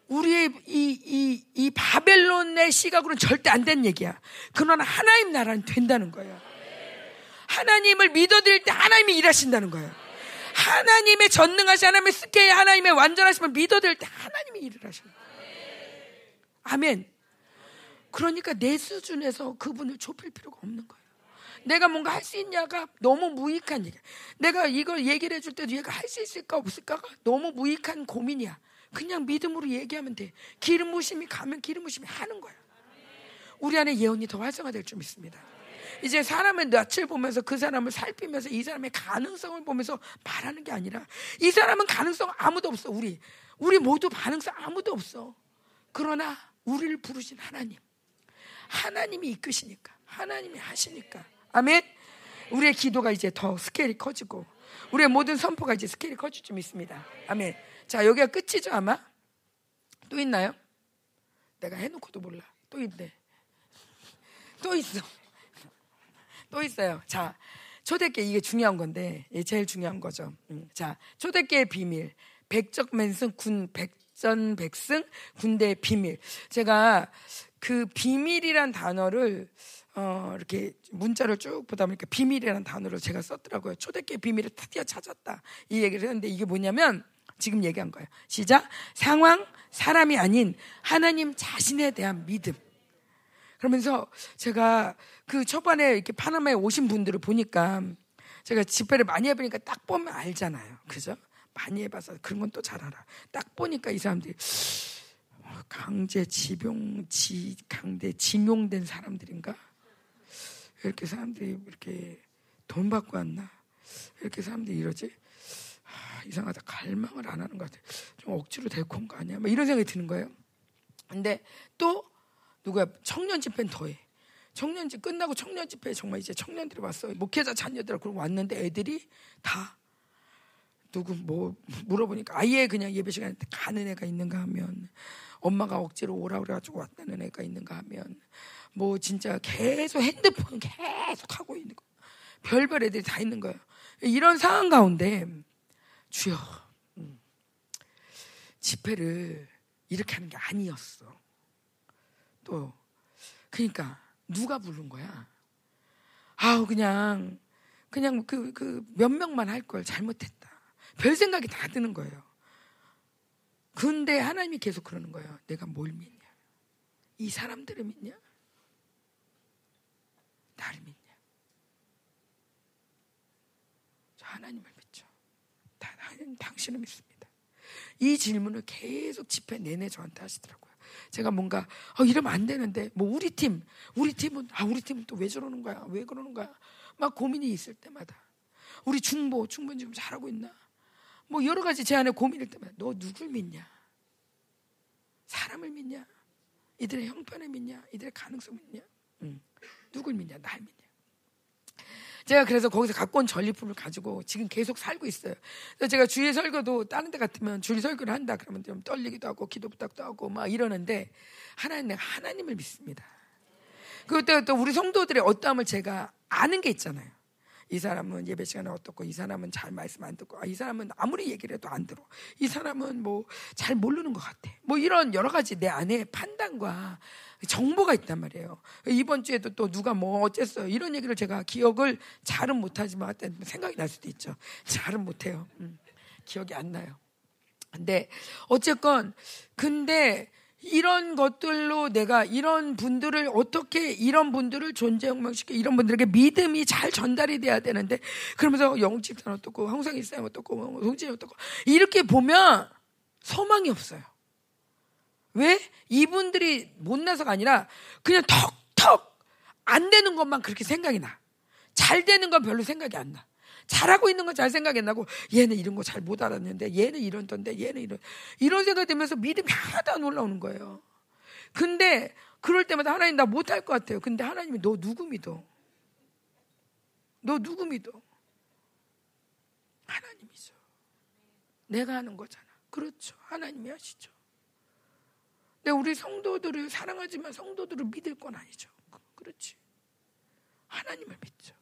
우리의 이, 이, 이 바벨론의 시각으로는 절대 안 되는 얘기야. 그러나 하나님 나라는 된다는 거예요. 하나님을 믿어드릴 때 하나님이 일하신다는 거예요. 하나님의 전능하신 하나님의 스케일 하나님의 완전하심을 믿어드릴 때 하나님이 일을 하셔요. 아멘. 그러니까 내 수준에서 그분을 좁힐 필요가 없는 거예요. 내가 뭔가 할 수 있냐가 너무 무익한 얘기야. 내가 이걸 얘기를 해줄 때도 얘가 할 수 있을까 없을까가 너무 무익한 고민이야. 그냥 믿음으로 얘기하면 돼. 기름 부심이 가면 기름 부심이 하는 거야. 우리 안에 예언이 더 활성화될 줄 믿습니다. 이제 사람의 낯을 보면서 그 사람을 살피면서 이 사람의 가능성을 보면서 말하는 게 아니라 이 사람은 가능성 아무도 없어. 우리 우리 모두 가능성 아무도 없어. 그러나 우리를 부르신 하나님, 하나님이 이끄시니까, 하나님이 하시니까, 아멘. 우리의 기도가 이제 더 스케일이 커지고 우리의 모든 선포가 이제 스케일이 커질 줄 믿습니다. 아멘. 자, 여기가 끝이죠, 아마? 또 있나요? 내가 해놓고도 몰라. 또 있네. 또 있어. 또 있어요. 자, 초대계 이게 중요한 건데, 제일 중요한 거죠. 음, 자, 초대계의 비밀. 백적맨승 군 백전백승 군대의 비밀. 제가 그 비밀이란 단어를 어, 이렇게 문자를 쭉 보다 보니까 비밀이라는 단어를 제가 썼더라고요. 초대교회 비밀을 드디어 찾았다. 이 얘기를 했는데 이게 뭐냐면 지금 얘기한 거예요. 시작. 상황, 사람이 아닌 하나님 자신에 대한 믿음. 그러면서 제가 그 초반에 이렇게 파나마에 오신 분들을 보니까 제가 집회를 많이 해보니까 딱 보면 알잖아요. 그죠? 많이 해봐서 그런 건 또 잘 알아. 딱 보니까 이 사람들이 강제 지병, 지, 강제 징용된 사람들인가? 이렇게 사람들이 이렇게 돈 받고 왔나? 이렇게 사람들이 이러지? 이상하다. 갈망을 안 하는 것 같아. 좀 억지로 데리고 온 거 아니야? 막 이런 생각이 드는 거예요. 근데 또 누구야? 청년 집회는 더해. 청년 집 끝나고 청년 집회 정말 이제 청년들이 왔어. 목회자 자녀들 그러고 왔는데 애들이 다 누구 뭐 물어보니까 아예 그냥 예배 시간에 가는 애가 있는가 하면 엄마가 억지로 오라 그래가지고 왔다는 애가 있는가 하면 뭐 진짜 계속 핸드폰 계속 하고 있는 거 별별 애들이 다 있는 거예요. 이런 상황 가운데 주여, 음. 집회를 이렇게 하는 게 아니었어. 또, 그러니까 누가 부른 거야? 아우 그냥 그냥 그 그 몇 명만 할 걸 잘못했다. 별 생각이 다 드는 거예요. 근데 하나님이 계속 그러는 거예요. 내가 뭘 믿냐? 이 사람들을 믿냐? 나를 믿냐? 저 하나님을 당신을 믿습니다. 이 질문을 계속 집회 내내 저한테 하시더라고요. 제가 뭔가 어, 이러면 안 되는데 뭐 우리 팀 우리 팀은 아 우리 팀은 또 왜 저러는 거야? 왜 그러는 거야? 막 고민이 있을 때마다. 우리 중보 중보 지금 잘하고 있나? 뭐 여러 가지 제 안에 고민일 때마다 너 누굴 믿냐? 사람을 믿냐? 이들의 형편을 믿냐? 이들의 가능성을 믿냐? 응. 누굴 믿냐? 날 믿냐 제가 그래서 거기서 갖고 온 전리품을 가지고 지금 계속 살고 있어요. 그래서 제가 주일 설교도 다른 데 같으면 주일 설교를 한다 그러면 좀 떨리기도 하고 기도 부탁도 하고 막 이러는데 하나님 내가 하나님을 믿습니다. 그때 또 우리 성도들의 어떠함을 제가 아는 게 있잖아요. 이 사람은 예배 시간에 어떻고 이 사람은 잘 말씀 안 듣고 아, 이 사람은 아무리 얘기를 해도 안 들어. 이 사람은 뭐 잘 모르는 것 같아. 뭐 이런 여러 가지 내 안에 판단과 정보가 있단 말이에요. 이번 주에도 또 누가 뭐 어쨌어요 이런 얘기를 제가 기억을 잘은 못하지만 생각이 날 수도 있죠. 잘은 못해요. 음, 기억이 안 나요. 근데 어쨌건 근데 이런 것들로 내가 이런 분들을 어떻게 이런 분들을 존재 혁명시켜 이런 분들에게 믿음이 잘 전달이 돼야 되는데 그러면서 영집산 어떻고 황성일산 어떻고 뭐 동진이 어떻고 이렇게 보면 소망이 없어요. 왜? 이분들이 못나서가 아니라 그냥 턱턱 안 되는 것만 그렇게 생각이 나. 잘 되는 건 별로 생각이 안 나. 잘하고 있는 건 잘 생각이 안 나고 얘는 이런 거 잘 못 알았는데 얘는 이런 던데 얘는 이런 이런 생각이 들면서 믿음이 하나도 안 올라오는 거예요. 근데 그럴 때마다 하나님 나 못할 것 같아요. 근데 하나님이 너 누구 믿어? 너 누구 믿어? 하나님이죠. 내가 하는 거잖아. 그렇죠. 하나님이 하시죠. 근데 우리 성도들을 사랑하지만 성도들을 믿을 건 아니죠. 그렇지. 하나님을 믿죠.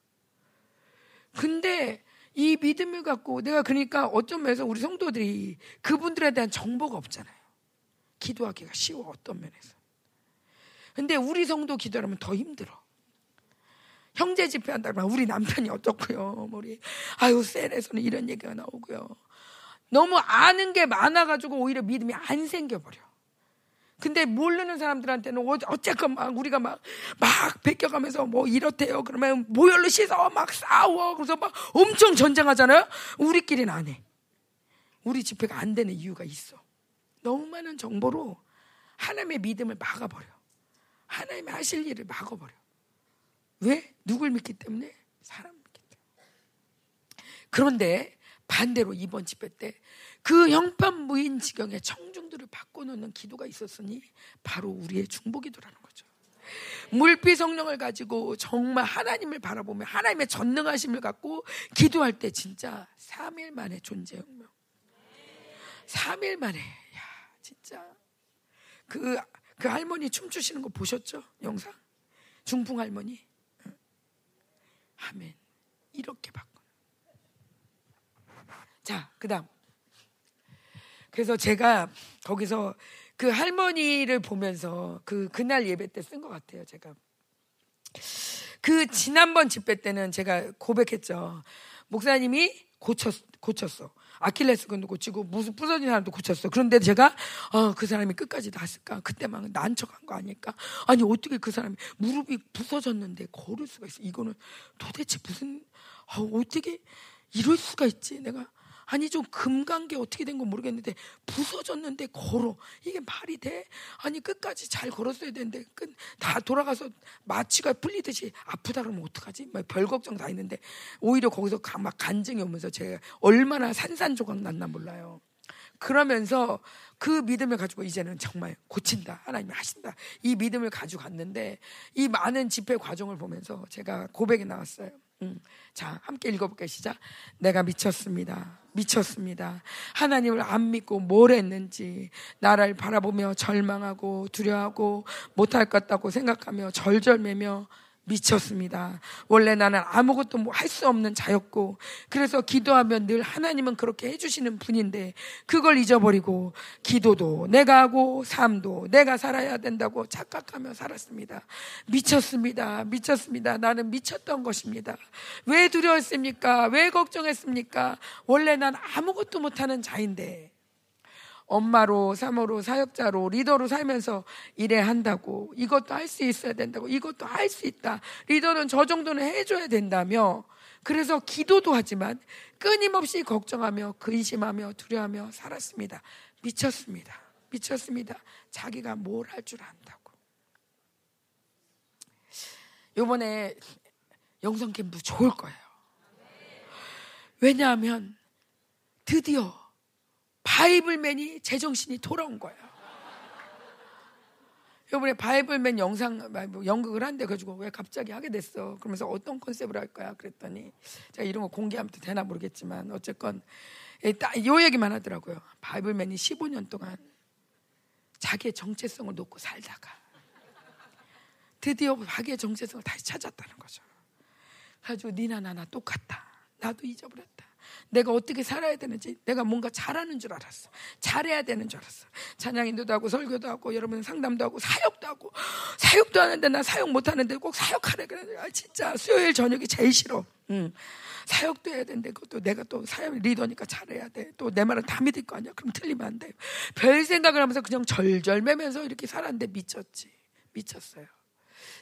근데 이 믿음을 갖고 내가 그러니까 어떤 면에서 우리 성도들이 그분들에 대한 정보가 없잖아요. 기도하기가 쉬워 어떤 면에서. 근데 우리 성도 기도하면 더 힘들어. 형제 집회한다면 우리 남편이 어떻고요. 뭐 우리 아유 셀에서는 이런 얘기가 나오고요. 너무 아는 게 많아가지고 오히려 믿음이 안 생겨버려. 근데 모르는 사람들한테는 어, 어쨌건 막 우리가 막, 막 베껴가면서 뭐 이렇대요. 그러면 모열로 씻어 막 싸워. 그래서 막 엄청 전쟁하잖아요. 우리끼리는 안 해. 우리 집회가 안 되는 이유가 있어. 너무 많은 정보로 하나님의 믿음을 막아버려. 하나님의 하실 일을 막아버려. 왜? 누굴 믿기 때문에? 사람 믿기 때문에. 그런데 반대로 이번 집회 때 그 형편무인 지경에 청 중들을 바꿔놓는 기도가 있었으니 바로 우리의 중보기도라는 거죠. 물비 성령을 가지고 정말 하나님을 바라보며 하나님의 전능하심을 갖고 기도할 때 진짜 3일 만에 존재 혁명. 3일 만에 야 진짜 그, 그 할머니 춤추시는 거 보셨죠? 영상? 중풍 할머니. 아멘. 이렇게 바꿔. 자, 그 다음. 그래서 제가 거기서 그 할머니를 보면서 그 그날 예배 때 쓴 것 같아요. 제가 그 지난번 집회 때는 제가 고백했죠. 목사님이 고쳤 고쳤어. 아킬레스건도 고치고 무슨 부서진 사람도 고쳤어. 그런데 제가 어, 그 사람이 끝까지 났을까? 그때 막 난척한 거 아닐까? 아니 어떻게 그 사람이 무릎이 부서졌는데 걸을 수가 있어? 이거는 도대체 무슨 어, 어떻게 이럴 수가 있지? 내가 아니 좀 금간 게 어떻게 된 건 모르겠는데 부서졌는데 걸어 이게 말이 돼? 아니 끝까지 잘 걸었어야 되는데 끝다 돌아가서 마취가 풀리듯이 아프다 그러면 어떡하지? 별 걱정 다 있는데 오히려 거기서 막 간증이 오면서 제가 얼마나 산산조각 났나 몰라요. 그러면서 그 믿음을 가지고 이제는 정말 고친다. 하나님이 하신다. 이 믿음을 가지고 갔는데 이 많은 집회 과정을 보면서 제가 고백이 나왔어요. 음. 자, 함께 읽어볼게요. 시작. 내가 미쳤습니다. 미쳤습니다. 하나님을 안 믿고 뭘 했는지, 나를 바라보며 절망하고 두려워하고 못할 것 같다고 생각하며 절절매며 미쳤습니다. 원래 나는 아무것도 뭐할수 없는 자였고, 그래서 기도하면 늘 하나님은 그렇게 해주시는 분인데, 그걸 잊어버리고, 기도도 내가 하고, 삶도 내가 살아야 된다고 착각하며 살았습니다. 미쳤습니다. 미쳤습니다. 나는 미쳤던 것입니다. 왜 두려웠습니까? 왜 걱정했습니까? 원래 난 아무것도 못하는 자인데, 엄마로, 사모로, 사역자로, 리더로 살면서 일해야 한다고. 이것도 할 수 있어야 된다고. 이것도 할 수 있다. 리더는 저 정도는 해줘야 된다며. 그래서 기도도 하지만 끊임없이 걱정하며 근심하며 두려워하며 살았습니다. 미쳤습니다. 미쳤습니다. 자기가 뭘 할 줄 안다고. 요번에 영성 캠프 좋을 거예요. 왜냐하면 드디어 바이블맨이 제정신이 돌아온 거예요. 이번에 바이블맨 영상 뭐 연극을 한대 가지고 왜 갑자기 하게 됐어? 그러면서 어떤 컨셉을 할 거야? 그랬더니 제가 이런 거 공개하면 되나 모르겠지만 어쨌건 요 얘기만 하더라고요. 바이블맨이 15년 동안 자기의 정체성을 놓고 살다가 드디어 자기의 정체성을 다시 찾았다는 거죠. 가지고 니나 나나 똑같다. 나도 잊어버렸다. 내가 어떻게 살아야 되는지 내가 뭔가 잘하는 줄 알았어. 잘해야 되는 줄 알았어. 찬양 인도도 하고 설교도 하고 여러분 상담도 하고 사역도 하고 사역도 하는데 나 사역 못 하는데 꼭 사역하래 그래. 아, 진짜 수요일 저녁이 제일 싫어. 음. 사역도 해야 되는데 그것도 내가 또 사역 리더니까 잘해야 돼. 또 내 말은 다 믿을 거 아니야. 그럼 틀리면 안 돼. 별 생각을 하면서 그냥 절절매면서 이렇게 살았는데 미쳤지. 미쳤어요.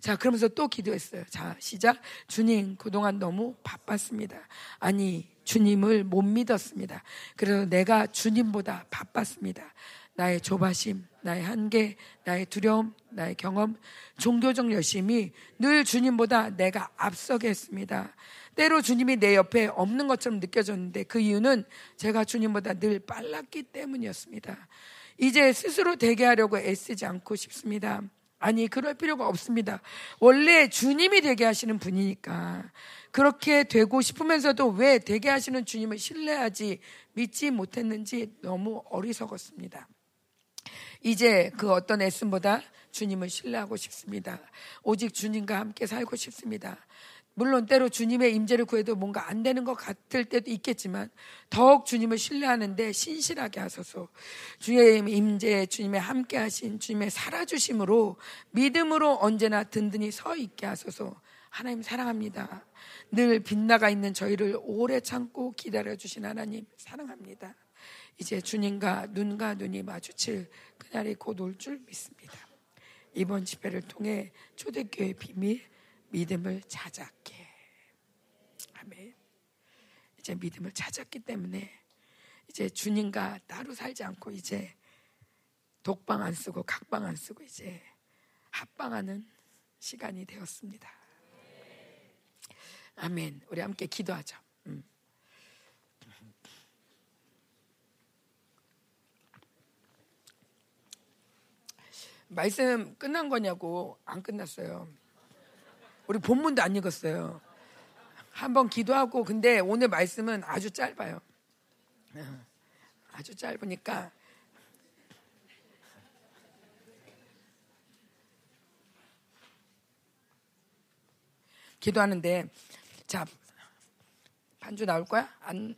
자, 그러면서 또 기도했어요. 자, 시작. 주님, 그동안 너무 바빴습니다. 아니, 주님을 못 믿었습니다. 그래서 내가 주님보다 바빴습니다. 나의 조바심, 나의 한계, 나의 두려움, 나의 경험, 종교적 열심이 늘 주님보다 내가 앞서게 했습니다. 때로 주님이 내 옆에 없는 것처럼 느껴졌는데 그 이유는 제가 주님보다 늘 빨랐기 때문이었습니다. 이제 스스로 되게 하려고 애쓰지 않고 싶습니다. 아니, 그럴 필요가 없습니다. 원래 주님이 되게 하시는 분이니까. 그렇게 되고 싶으면서도 왜 되게 하시는 주님을 신뢰하지, 믿지 못했는지 너무 어리석었습니다. 이제 그 어떤 애씀보다 주님을 신뢰하고 싶습니다. 오직 주님과 함께 살고 싶습니다. 물론 때로 주님의 임재를 구해도 뭔가 안 되는 것 같을 때도 있겠지만 더욱 주님을 신뢰하는데 신실하게 하소서. 주의 임재, 주님의 함께 하신 주님의 살아주심으로 믿음으로 언제나 든든히 서 있게 하소서. 하나님 사랑합니다. 늘 빗나가 있는 저희를 오래 참고 기다려 주신 하나님 사랑합니다. 이제 주님과 눈과 눈이 마주칠 그날이 곧 올 줄 믿습니다. 이번 집회를 통해 초대교회 비밀 믿음을 찾았게. 아멘. 이제 믿음을 찾았기 때문에 이제 주님과 따로 살지 않고 이제 독방 안 쓰고 각방 안 쓰고 이제 합방하는 시간이 되었습니다. 아멘. 우리 함께 기도하죠. 음. 말씀 끝난 거냐고 안 끝났어요. 우리 본문도 안 읽었어요. 한번 기도하고 근데 오늘 말씀은 아주 짧아요. 어, 아주 짧으니까 기도하는데 자 반주 나올 거야? 안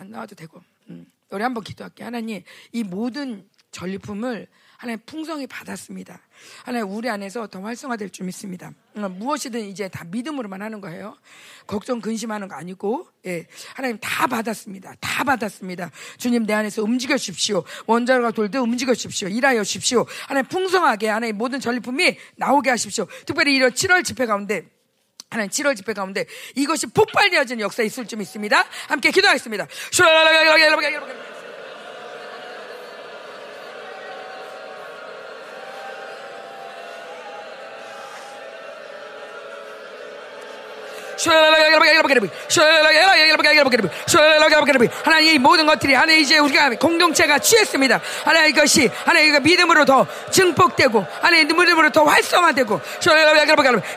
안 나와도 되고 음. 우리 한번 기도할게 하나님 이 모든 전리품을 하나님 풍성히 받았습니다. 하나님 우리 안에서 더 활성화될 줄 믿습니다. 어, 무엇이든 이제 다 믿음으로만 하는 거예요. 걱정 근심하는 거 아니고 예. 하나님 다 받았습니다. 다 받았습니다. 주님 내 안에서 움직여 주십시오. 원자로가 돌듯 움직여 주십시오. 일하여 주십시오. 하나님 풍성하게 하나님 모든 전리품이 나오게 하십시오. 특별히 이런 7월 집회 가운데 하나님 7월 집회 가운데 이것이 폭발되어지는 역사 있을 줄 믿습니다. 함께 기도하겠습니다. 하나님 이 모든 것들이 하나님 이제 우리가 공동체가 취했습니다. 하나님 이것이 하나님 믿음으로 더 증폭되고 하나님 믿음으로 더 활성화되고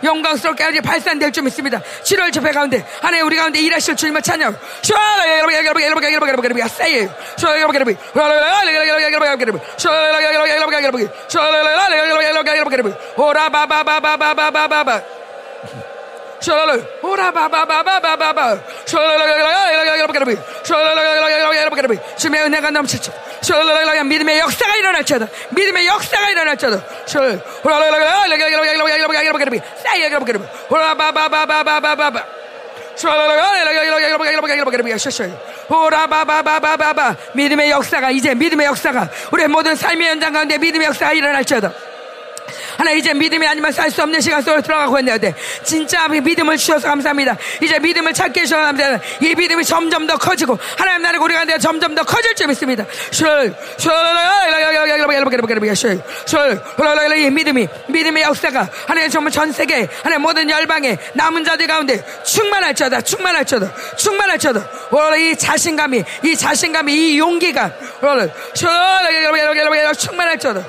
영광스럽게 아주 발산될 줄 믿습니다. 7월 집회 가운데 하나님 우리 가운데 일하실 주님을 찬양. 오라바바바바바바바바 샬랄라 오라바바바바바바바 샬랄라 주님의 은혜가 넘치죠 샬랄라 믿음의 역사가 일어날지어다 믿음의 역사가 일어날지어다 샬랄라 오라바바바바바바바 오라바바바바바바 믿음의 역사가 이제 믿음의 역사가 우리의 모든 삶의 현장 가운데 믿음의 역사가 일어날지어다 하나 이제 믿음이 아니면 살 수 없는 시간 속으로 들어가고 있네요. 네. 진짜 믿음을 주셔서 감사합니다. 이제 믿음을 찾게 해주셔서 감사합니다. 이 믿음이 점점 더 커지고 하나님 나라가 우리가 내 점점 더 커질 줄 믿습니다. 이 믿음이 믿음의 역사가 하나님 정말 전 세계 하나님 모든 열방에 남은 자들 가운데 충만할지어다 충만할지어다 충만할지어다 이 자신감이 이 자신감이 이 용기가 충만할지어다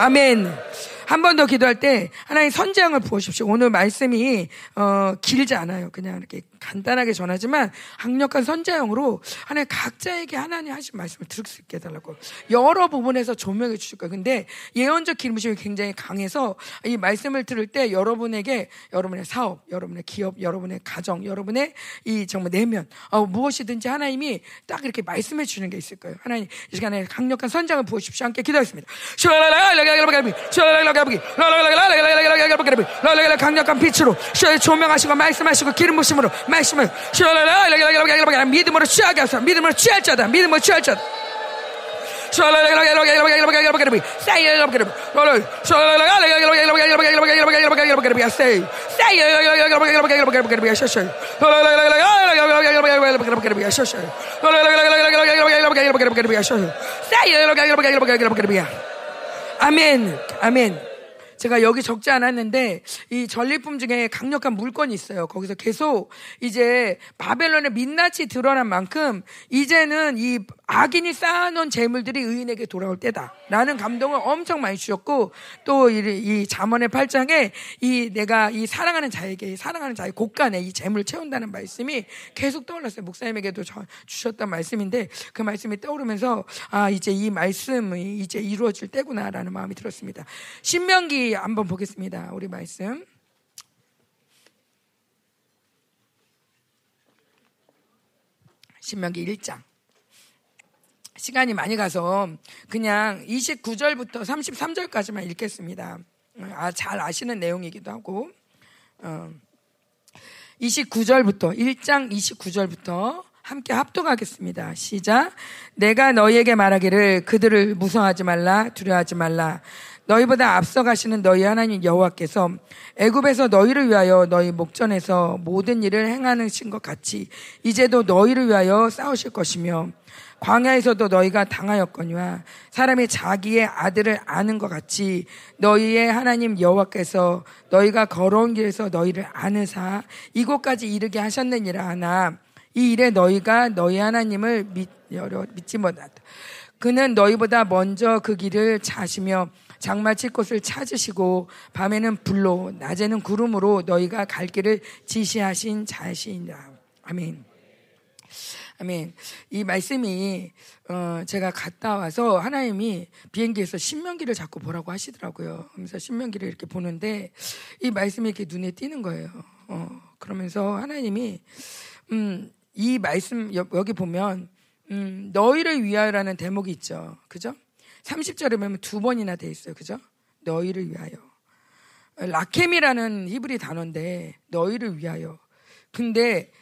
아멘. 한 번 더 기도할 때 하나님 선재양을 부으십시오. 오늘 말씀이 어, 길지 않아요. 그냥 이렇게 간단하게 전하지만 강력한 선자형으로 하나님 각자에게 하나님 하신 말씀을 들을 수 있게 해달라고 여러 부분에서 조명해 주실 거예요. 근데 예언적 기름심이 굉장히 강해서 이 말씀을 들을 때 여러분에게 여러분의 사업, 여러분의 기업, 여러분의 가정, 여러분의 이 정말 내면 어, 무엇이든지 하나님이 딱 이렇게 말씀해 주는 게 있을 거예요. 하나님 이 시간에 강력한 선장을 부으십시오. 함께 기도하겠습니다. 강력한 빛으로 조명하시고 말씀하시고 기름 부심으로 말씀을 믿음으로 취하게 하소서 믿음으로 취할 자다 믿음으로 취할 자다 아멘 아멘 제가 여기 적지 않았는데 이 전리품 중에 강력한 물건이 있어요. 거기서 계속 이제 바벨론의 민낯이 드러난 만큼 이제는 이 악인이 쌓아놓은 재물들이 의인에게 돌아올 때다 라는 감동을 엄청 많이 주셨고 또이 잠언의 8장에 이 내가 이 사랑하는 자에게 사랑하는 자의 곳간에 이 재물을 채운다는 말씀이 계속 떠올랐어요. 목사님에게도 주셨던 말씀인데 그 말씀이 떠오르면서 아 이제 이 말씀이 이제 이루어질 때구나라는 마음이 들었습니다. 신명기 한번 보겠습니다. 우리 말씀. 신명기 1장. 시간이 많이 가서 그냥 29절부터 33절까지만 읽겠습니다. 아, 잘 아시는 내용이기도 하고. 어, 29절부터, 1장 29절부터 함께 합독하겠습니다. 시작. 내가 너희에게 말하기를 그들을 무서워하지 말라, 두려워하지 말라. 너희보다 앞서가시는 너희 하나님 여호와께서 애굽에서 너희를 위하여 너희 목전에서 모든 일을 행하신 것 같이 이제도 너희를 위하여 싸우실 것이며 광야에서도 너희가 당하였거니와 사람이 자기의 아들을 아는 것 같이 너희의 하나님 여호와께서 너희가 걸어온 길에서 너희를 아느사 이곳까지 이르게 하셨느니라 하나 이 일에 너희가 너희 하나님을 믿, 믿지 못하다. 그는 너희보다 먼저 그 길을 자시며 장마칠 곳을 찾으시고 밤에는 불로 낮에는 구름으로 너희가 갈 길을 지시하신 자신이라. 아멘. 아멘. 이 말씀이 어 제가 갔다 와서 하나님이 비행기에서 신명기를 자꾸 보라고 하시더라고요. 그래서 신명기를 이렇게 보는데 이 말씀이 이렇게 눈에 띄는 거예요. 어 그러면서 하나님이 음 이 말씀 여기 보면 음 너희를 위하여라는 대목이 있죠. 그죠? 30절에 보면 두 번이나 돼 있어요. 그죠? 너희를 위하여. 라켐이라는 히브리 단어인데 너희를 위하여. 근데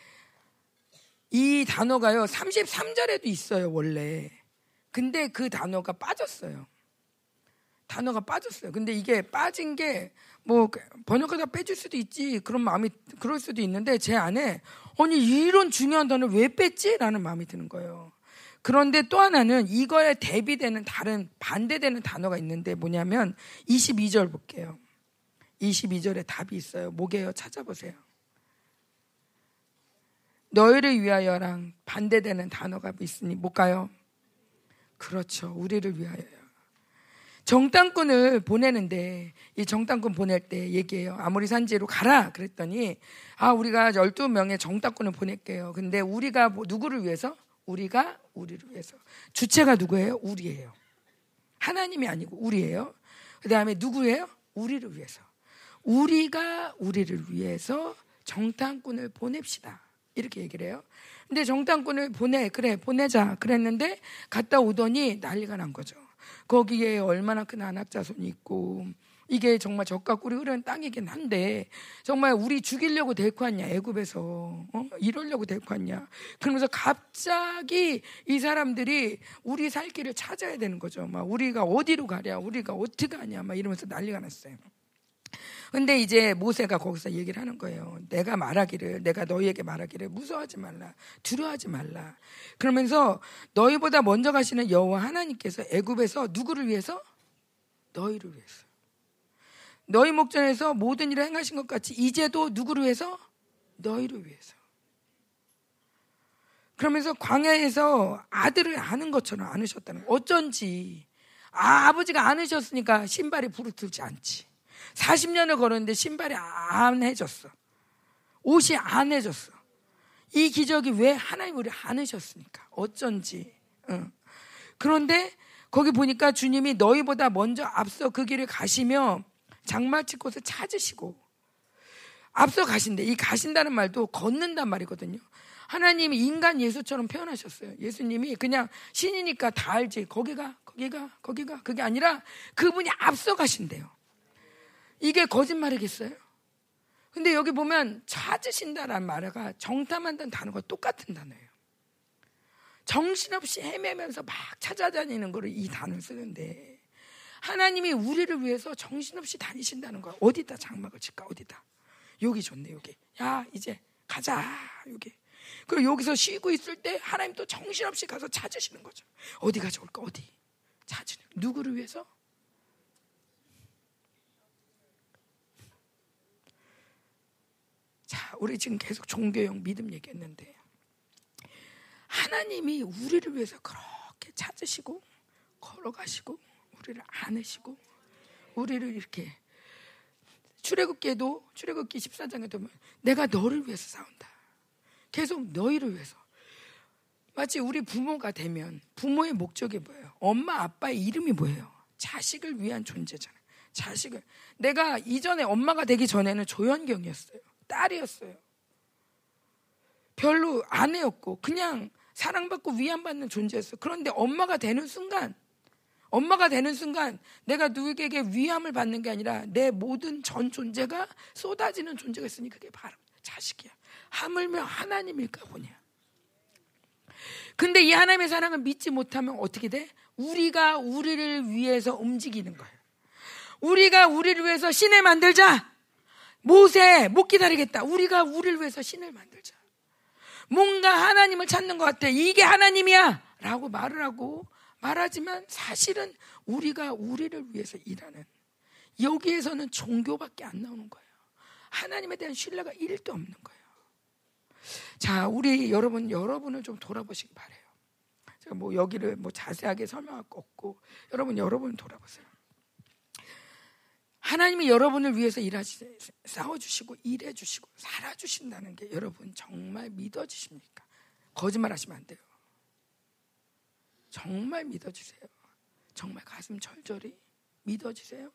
이 단어가요. 33절에도 있어요, 원래. 근데 그 단어가 빠졌어요. 단어가 빠졌어요. 근데 이게 빠진 게 뭐 번역하다 빼줄 수도 있지 그런 마음이 그럴 수도 있는데 제 안에 아니 이런 중요한 단어 왜 뺐지?라는 마음이 드는 거예요. 그런데 또 하나는 이거에 대비되는 다른 반대되는 단어가 있는데 뭐냐면 22절 볼게요. 22절에 답이 있어요. 뭐게요? 찾아보세요. 너희를 위하여랑 반대되는 단어가 있으니 뭘까요? 그렇죠. 우리를 위하여요. 정당권을 보내는데 이 정당권 보낼 때 얘기해요. 아무리 산지로 가라 그랬더니 아 우리가 12명의 정당권을 보낼게요. 근데 우리가 뭐 누구를 위해서? 우리가 우리를 위해서. 주체가 누구예요? 우리예요. 하나님이 아니고 우리예요. 그 다음에 누구예요? 우리를 위해서. 우리가 우리를 위해서 정탐꾼을 보냅시다. 이렇게 얘기를 해요. 근데 정탐꾼을 보내, 그래, 보내자. 그랬는데 갔다 오더니 난리가 난 거죠. 거기에 얼마나 큰 안악자손이 있고, 이게 정말 적과 꿀이 흐르는 땅이긴 한데 정말 우리 죽이려고 데리고 왔냐 애굽에서 어? 이러려고 데리고 왔냐 그러면서 갑자기 이 사람들이 우리 살 길을 찾아야 되는 거죠 막 우리가 어디로 가랴 우리가 어떻게 가냐 막 이러면서 난리가 났어요 근데 이제 모세가 거기서 얘기를 하는 거예요. 내가 말하기를, 내가 너희에게 말하기를 무서워하지 말라, 두려워하지 말라. 그러면서 너희보다 먼저 가시는 여호와 하나님께서 애굽에서 누구를 위해서? 너희를 위해서. 너희 목전에서 모든 일을 행하신 것 같이 이제도 누구를 위해서? 너희를 위해서. 그러면서 광야에서 아들을 아는 것처럼 안으셨다는 거. 어쩐지 아, 아버지가 안 해줬으니까 신발이 부르트지 않지. 40년을 걸었는데 신발이 안 해줬어. 옷이 안 해줬어. 이 기적이 왜 하나님 우리 안 해줬으니까. 어쩐지. 응. 그런데 거기 보니까 주님이 너희보다 먼저 앞서 그 길을 가시며 장마칠 곳을 찾으시고 앞서 가신대. 이 가신다는 말도 걷는단 말이거든요. 하나님이 인간 예수처럼 표현하셨어요. 예수님이 그냥 신이니까 다 알지. 거기가, 거기가, 거기가. 그게 아니라 그분이 앞서 가신대요. 이게 거짓말이겠어요? 근데 여기 보면 찾으신다라는 말가 정탐한다는 단어가 똑같은 단어예요. 정신없이 헤매면서 막 찾아다니는 거를 이 단어를 쓰는데 하나님이 우리를 위해서 정신없이 다니신다는 거야. 어디다 장막을 칠까? 어디다? 여기 좋네, 여기. 야, 이제 가자, 여기. 그리고 여기서 쉬고 있을 때 하나님 또 정신없이 가서 찾으시는 거죠. 어디가 좋을까? 어디? 찾으는. 누구를 위해서? 자, 우리 지금 계속 종교형 믿음 얘기했는데 하나님이 우리를 위해서 그렇게 찾으시고 걸어가시고 우리를 안으시고 우리를 이렇게 출애굽기에도 출애굽기 14장에도 보면 내가 너를 위해서 싸운다. 계속 너희를 위해서. 마치 우리 부모가 되면 부모의 목적이 뭐예요? 엄마 아빠의 이름이 뭐예요? 자식을 위한 존재잖아요. 자식을 내가 이전에 엄마가 되기 전에는 조연경이었어요. 딸이었어요. 별로 아내였고 그냥 사랑받고 위안받는 존재였어요. 그런데 엄마가 되는 순간 엄마가 되는 순간 내가 누구에게 위함을 받는 게 아니라 내 모든 전 존재가 쏟아지는 존재가 있으니 그게 바로 자식이야. 하물며 하나님일까 보냐. 근데 이 하나님의 사랑을 믿지 못하면 어떻게 돼? 우리가 우리를 위해서 움직이는 거예요. 우리가 우리를 위해서 신을 만들자. 모세 못 기다리겠다. 우리가 우리를 위해서 신을 만들자. 뭔가 하나님을 찾는 것 같아. 이게 하나님이야. 라고 말을 하고 말하지만 사실은 우리가 우리를 위해서 일하는 여기에서는 종교밖에 안 나오는 거예요. 하나님에 대한 신뢰가 1도 없는 거예요. 자, 우리 여러분, 여러분을 좀 돌아보시기 바래요. 제가 뭐 여기를 뭐 자세하게 설명할 거 없고, 여러분, 여러분 돌아보세요. 하나님이 여러분을 위해서 일하시, 싸워 주시고, 일해 주시고, 살아 주신다는 게 여러분 정말 믿어지십니까? 거짓말 하시면 안 돼요. 정말 믿어주세요. 정말 가슴 절절히 믿어주세요.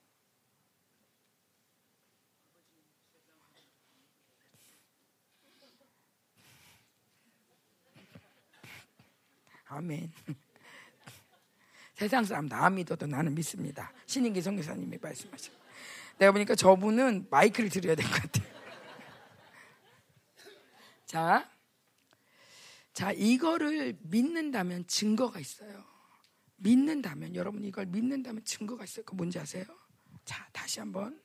아멘. 세상 사람 나 믿어도 나는 믿습니다. 신인기 성교사님이 말씀하셔. 내가 보니까 저분은 마이크를 드려야 될 것 같아요. 자, 자, 이거를 믿는다면 증거가 있어요. 믿는다면, 여러분 이걸 믿는다면 증거가 있어요. 그 뭔지 아세요? 자, 다시 한번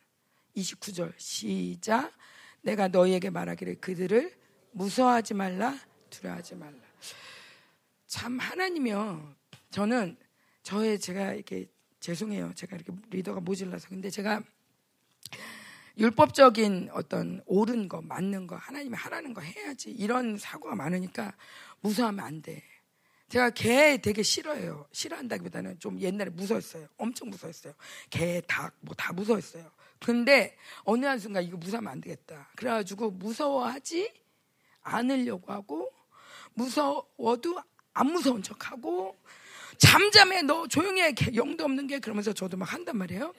29절 시작. 내가 너희에게 말하기를 그들을 무서워하지 말라, 두려워하지 말라. 참 하나님이요. 저는 저의 제가 이렇게 죄송해요. 제가 이렇게 리더가 모질라서 근데 제가 율법적인 어떤 옳은 거, 맞는 거, 하나님이 하라는 거 해야지. 이런 사고가 많으니까 무서워하면 안 돼. 제가 개 되게 싫어해요. 싫어한다기보다는 좀 옛날에 무서웠어요. 엄청 무서웠어요. 개, 닭, 뭐 다 무서웠어요. 근데 어느 한순간 이거 무서워하면 안 되겠다. 그래가지고 무서워하지 않으려고 하고 무서워도 안 무서운 척하고 잠잠해 너 조용히 해 영도 없는 게 그러면서 저도 막 한단 말이에요.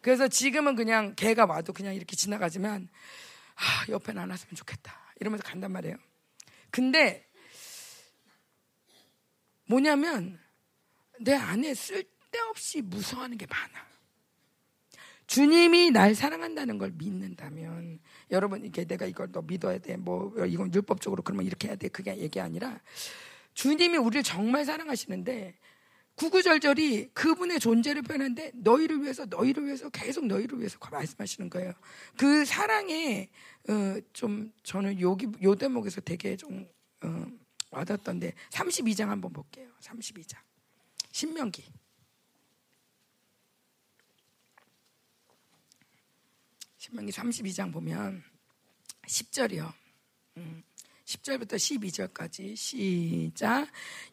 그래서 지금은 그냥 개가 와도 그냥 이렇게 지나가지만 아, 옆에는 안 왔으면 좋겠다. 이러면서 간단 말이에요. 근데 뭐냐면 내 안에 쓸데없이 무서워하는 게 많아. 주님이 날 사랑한다는 걸 믿는다면 여러분 이게 내가 이걸 너 믿어야 돼. 뭐 이건 율법적으로 그러면 이렇게 해야 돼. 그게 얘기 아니라 주님이 우리를 정말 사랑하시는데 구구절절이 그분의 존재를 표현하는데 너희를 위해서 너희를 위해서 계속 너희를 위해서 말씀하시는 거예요. 그 사랑에 어, 좀 저는 여기 요 대목에서 되게 좀 어, 와닿던데 32장 한번 볼게요. 32장 신명기 신명기 32장 보면 10절이요. 음, 10절부터 12절까지 시작.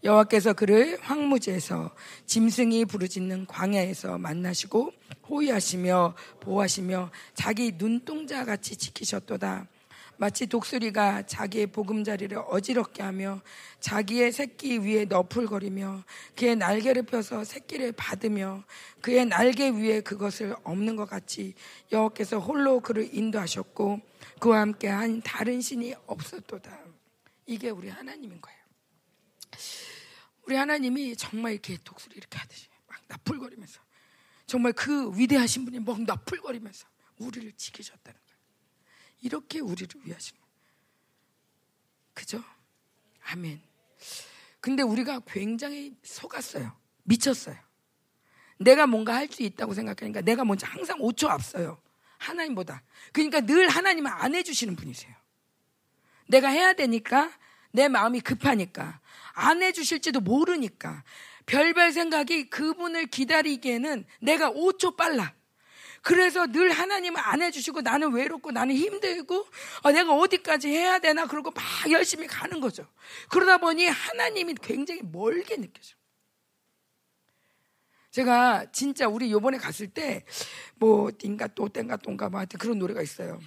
여호와께서 그를 황무지에서 짐승이 부르짖는 광야에서 만나시고 호위하시며 보호하시며 자기 눈동자 같이 지키셨도다. 마치 독수리가 자기의 보금자리를 어지럽게 하며 자기의 새끼 위에 너풀거리며 그의 날개를 펴서 새끼를 받으며 그의 날개 위에 그것을 없는 것 같이 여호께서 홀로 그를 인도하셨고 그와 함께 한 다른 신이 없었도다. 이게 우리 하나님인 거예요. 우리 하나님이 정말 이렇게 독수리 이렇게 하듯이 막 나풀거리면서 정말 그 위대하신 분이 막 나풀거리면서 우리를 지키셨다는 거예요. 이렇게 우리를 위하시는 거예요. 그죠? 아멘. 근데 우리가 굉장히 속았어요. 미쳤어요. 내가 뭔가 할 수 있다고 생각하니까 내가 먼저 항상 5초 앞서요. 하나님보다. 그러니까 늘 하나님은 안 해주시는 분이세요. 내가 해야 되니까 내 마음이 급하니까 안 해주실지도 모르니까 별별 생각이 그분을 기다리기에는 내가 5초 빨라. 그래서 늘 하나님은 안 해주시고 나는 외롭고 나는 힘들고 어, 내가 어디까지 해야 되나 그러고 막 열심히 가는 거죠. 그러다 보니 하나님이 굉장히 멀게 느껴져. 제가 진짜 우리 요번에 갔을 때 뭐 띵가 또 땡가 똥가 뭐 하여튼 그런 노래가 있어요.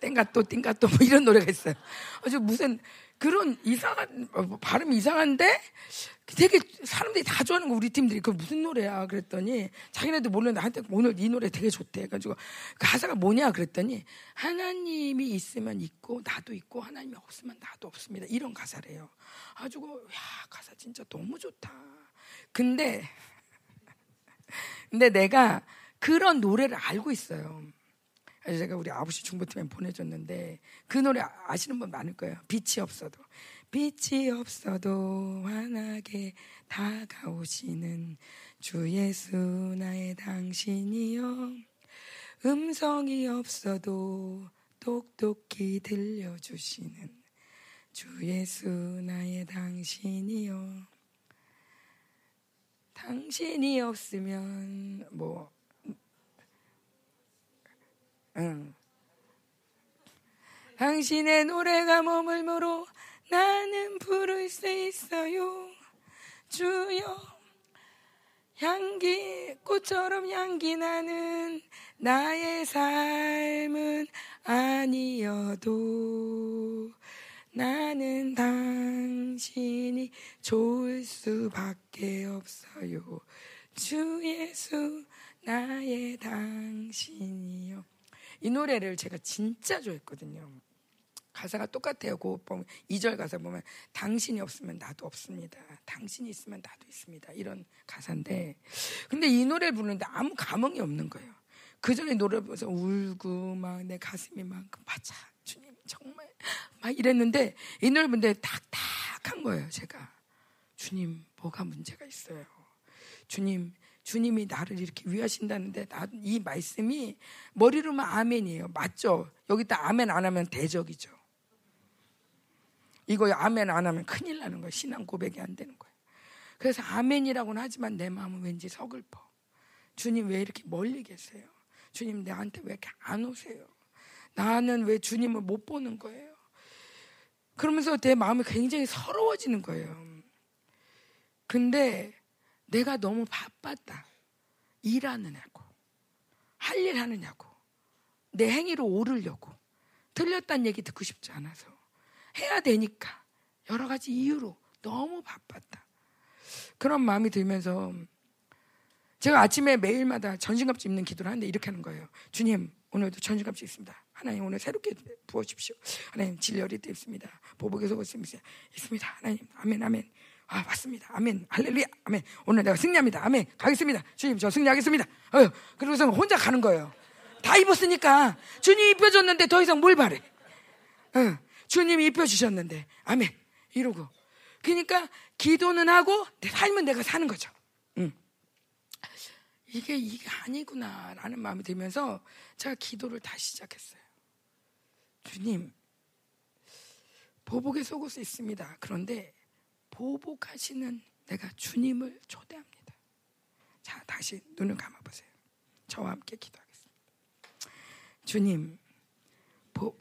땡가또 띵가또 뭐 이런 노래가 있어요. 아주 무슨 그런 이상한 어, 뭐 발음이 이상한데 되게 사람들이 다 좋아하는 거 우리 팀들이 그 무슨 노래야 그랬더니 자기네도 모르는데 한테 오늘 이 노래 되게 좋대 해가지고 그 가사가 뭐냐 그랬더니 하나님이 있으면 있고 나도 있고 하나님이 없으면 나도 없습니다 이런 가사래요. 아주고 야 가사 진짜 너무 좋다. 근데 근데 내가 그런 노래를 알고 있어요. 제가 우리 아버지 중보팀에 보내줬는데 그 노래 아시는 분 많을 거예요. 빛이 없어도. 빛이 없어도 환하게 다가오시는 주 예수 나의 당신이여 음성이 없어도 똑똑히 들려주시는 주 예수 나의 당신이여 당신이 없으면 뭐 응. 당신의 노래가 머물므로 나는 부를 수 있어요. 주여, 향기, 꽃처럼 향기 나는 나의 삶은 아니어도 나는 당신이 좋을 수밖에 없어요. 주 예수, 나의 당신이요. 이 노래를 제가 진짜 좋아했거든요. 가사가 똑같아요. 그 2절 가사 보면 당신이 없으면 나도 없습니다. 당신이 있으면 나도 있습니다. 이런 가사인데 근데 이 노래를 부르는데 아무 감흥이 없는 거예요. 그 전에 노래 보면서 울고 막 내 가슴이 막 맞아 주님 정말 막 이랬는데 이 노래 부르는데 탁탁한 거예요. 제가 주님 뭐가 문제가 있어요. 주님 주님이 나를 이렇게 위하신다는데 나, 이 말씀이 머리로만 아멘이에요. 맞죠? 여기다 아멘 안 하면 대적이죠. 이거 아멘 안 하면 큰일 나는 거예요. 신앙 고백이 안 되는 거예요. 그래서 아멘이라고는 하지만 내 마음은 왠지 서글퍼. 주님 왜 이렇게 멀리 계세요? 주님 내한테 왜 이렇게 안 오세요? 나는 왜 주님을 못 보는 거예요? 그러면서 내 마음이 굉장히 서러워지는 거예요. 근데 내가 너무 바빴다. 일하느냐고. 할 일 하느냐고. 내 행위로 오르려고. 틀렸다는 얘기 듣고 싶지 않아서. 해야 되니까. 여러 가지 이유로 너무 바빴다. 그런 마음이 들면서 제가 아침에 매일마다 전신갑주 입는 기도를 하는데 이렇게 하는 거예요. 주님, 오늘도 전신갑주 있습니다. 하나님 오늘 새롭게 부어주십시오. 하나님 진열이 있습니다. 보복의 속옷 있습니다. 하나님, 아멘, 아멘. 아, 맞습니다. 아멘. 할렐루야. 아멘. 오늘 내가 승리합니다. 아멘. 가겠습니다. 주님, 저 승리하겠습니다. 어, 그러고서 혼자 가는 거예요. 다 입었으니까 주님 입혀줬는데 더 이상 뭘 바래. 어, 주님이 입혀주셨는데. 아멘. 이러고. 그러니까 기도는 하고 삶은 내가 사는 거죠. 응. 이게 이게 아니구나 라는 마음이 들면서 제가 기도를 다시 시작했어요. 주님, 보복에 속을 수 있습니다. 그런데 보복하시는 내가 주님을 초대합니다. 자, 다시 눈을 감아 보세요. 저와 함께 기도하겠습니다. 주님, 보,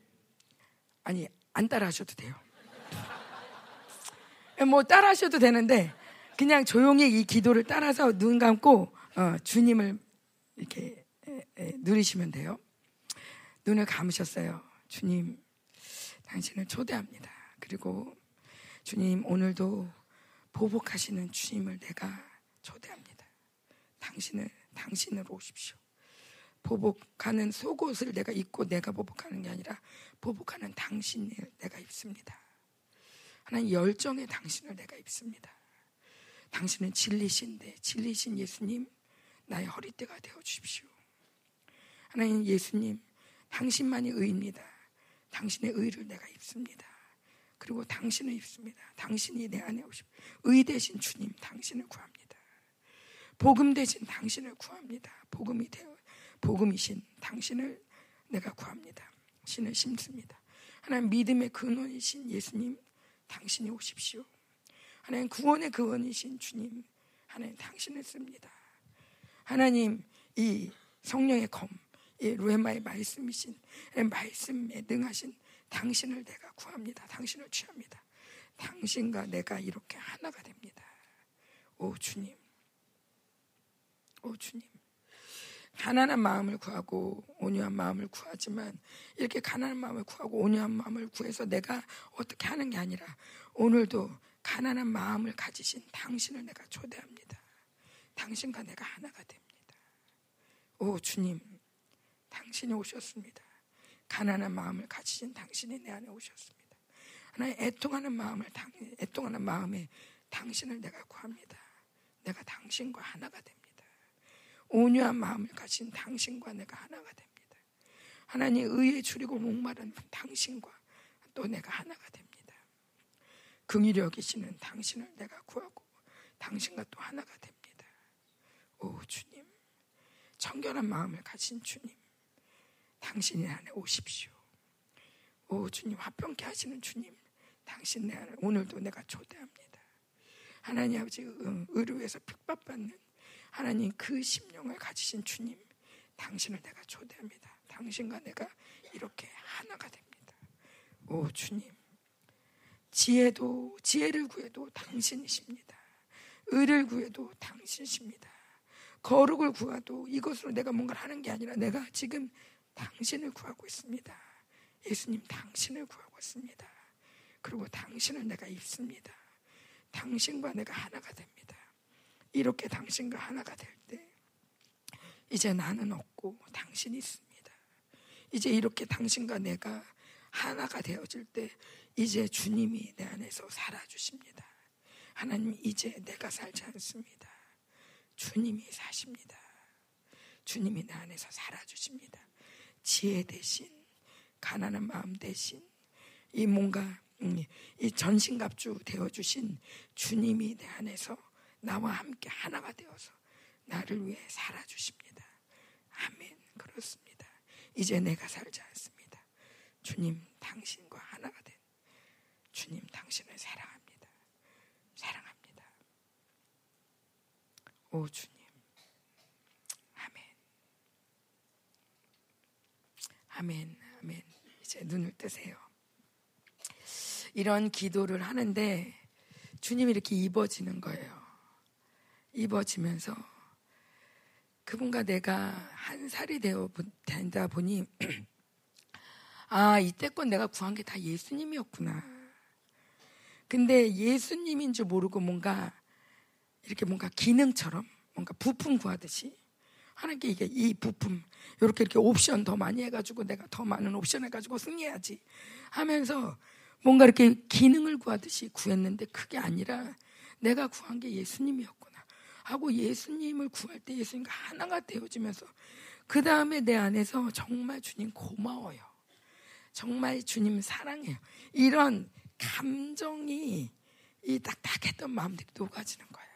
아니 안 따라 하셔도 돼요. 뭐 따라 하셔도 되는데 그냥 조용히 이 기도를 따라서 눈 감고 어, 주님을 이렇게 에, 에, 누리시면 돼요. 눈을 감으셨어요. 주님, 당신을 초대합니다. 그리고 주님 오늘도 보복하시는 주님을 내가 초대합니다. 당신을 당신으로 오십시오. 보복하는 속옷을 내가 입고 내가 보복하는 게 아니라 보복하는 당신을 내가 입습니다. 하나님 열정의 당신을 내가 입습니다. 당신은 진리신데 진리신 예수님 나의 허리띠가 되어 주십시오. 하나님 예수님 당신만이 의입니다. 당신의 의를 내가 입습니다. 그리고 당신을 입습니다. 당신이 내 안에 오십. 의 대신 주님 당신을 구합니다. 복음 대신 당신을 구합니다. 복음이 되어 복음이신 당신을 내가 구합니다. 신을 심습니다. 하나님 믿음의 근원이신 예수님 당신이 오십시오. 하나님 구원의 근원이신 주님 하나님 당신을 씁니다. 하나님 이 성령의 검, 이 루에마의 말씀이신 말씀에 능하신 당신을 내가 구합니다. 당신을 취합니다. 당신과 내가 이렇게 하나가 됩니다. 오 주님, 오 주님. 가난한 마음을 구하고 온유한 마음을 구하지만 이렇게 가난한 마음을 구하고 온유한 마음을 구해서 내가 어떻게 하는 게 아니라 오늘도 가난한 마음을 가지신 당신을 내가 초대합니다. 당신과 내가 하나가 됩니다. 오 주님, 당신이 오셨습니다. 가난한 마음을 가지신 당신이 내 안에 오셨습니다. 하나님 애통하는 마음을 애통하는 마음에 당신을 내가 구합니다. 내가 당신과 하나가 됩니다. 온유한 마음을 가진 당신과 내가 하나가 됩니다. 하나님 의에 줄이고 목마른 당신과 또 내가 하나가 됩니다. 긍휼히 여기시는 당신을 내가 구하고 당신과 또 하나가 됩니다. 오 주님, 청결한 마음을 가진 주님, 당신이 안에 오십시오. 오 주님 화평케 하시는 주님 당신 내 안에 오늘도 내가 초대합니다. 하나님 아버지 의료에서 핍박받는 하나님 그 심령을 가지신 주님 당신을 내가 초대합니다. 당신과 내가 이렇게 하나가 됩니다. 오 주님 지혜도 지혜를 구해도 당신이십니다. 의를 구해도 당신이십니다. 거룩을 구하도 이것으로 내가 뭔가를 하는 게 아니라 내가 지금 당신을 구하고 있습니다. 예수님 당신을 구하고 있습니다. 그리고 당신을 내가 입습니다. 당신과 내가 하나가 됩니다. 이렇게 당신과 하나가 될 때, 이제 나는 없고 당신이 있습니다. 이제 이렇게 당신과 내가 하나가 되어질 때, 이제 주님이 내 안에서 살아주십니다. 하나님, 이제 내가 살지 않습니다. 주님이 사십니다. 주님이 내 안에서 살아주십니다. 지혜 대신 가난한 마음 대신 이 뭔가 음, 이 전신갑주 되어 주신 주님이 내 안에서 나와 함께 하나가 되어서 나를 위해 살아 주십니다. 아멘. 그렇습니다. 이제 내가 살지 않습니다. 주님 당신과 하나가 된 주님 당신을 사랑합니다. 사랑합니다. 오 주님. 아멘, 아멘. 이제 눈을 뜨세요. 이런 기도를 하는데 주님이 이렇게 입어지는 거예요. 입어지면서 그분과 내가 한 살이 되어 된다 보니 아 이때껏 내가 구한 게 다 예수님이었구나. 근데 예수님인 줄 모르고 뭔가 이렇게 뭔가 기능처럼 뭔가 부품 구하듯이 하나님께 이게 이 부품 이렇게 이렇게 옵션 더 많이 해가지고 내가 더 많은 옵션 해가지고 승리해야지 하면서 뭔가 이렇게 기능을 구하듯이 구했는데 그게 아니라 내가 구한 게 예수님이었구나 하고 예수님을 구할 때 예수님과 하나가 되어지면서 그 다음에 내 안에서 정말 주님 고마워요. 정말 주님 사랑해요. 이런 감정이 이 딱딱했던 마음들이 녹아지는 거예요.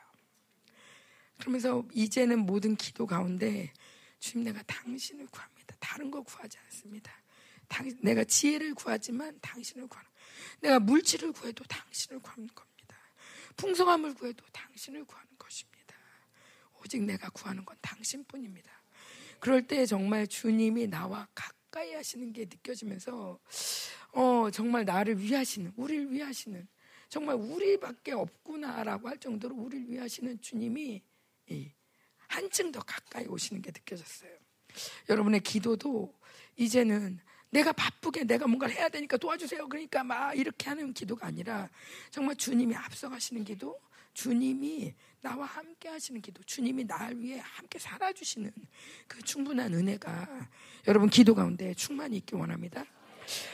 그러면서 이제는 모든 기도 가운데 주님 내가 당신을 구합니다. 다른 거 구하지 않습니다. 당, 내가 지혜를 구하지만 당신을 구하는 내가 물질을 구해도 당신을 구하는 겁니다. 풍성함을 구해도 당신을 구하는 것입니다. 오직 내가 구하는 건 당신뿐입니다. 그럴 때 정말 주님이 나와 가까이 하시는 게 느껴지면서 어 정말 나를 위하시는 우리를 위하시는 정말 우리밖에 없구나라고 할 정도로 우리를 위하시는 주님이 한층 더 가까이 오시는 게 느껴졌어요. 여러분의 기도도 이제는 내가 바쁘게 내가 뭔가를 해야 되니까 도와주세요. 그러니까 막 이렇게 하는 기도가 아니라 정말 주님이 앞서가시는 기도, 주님이 나와 함께 하시는 기도, 주님이 나를 위해 함께 살아주시는 그 충분한 은혜가 여러분 기도 가운데 충만히 있기 원합니다.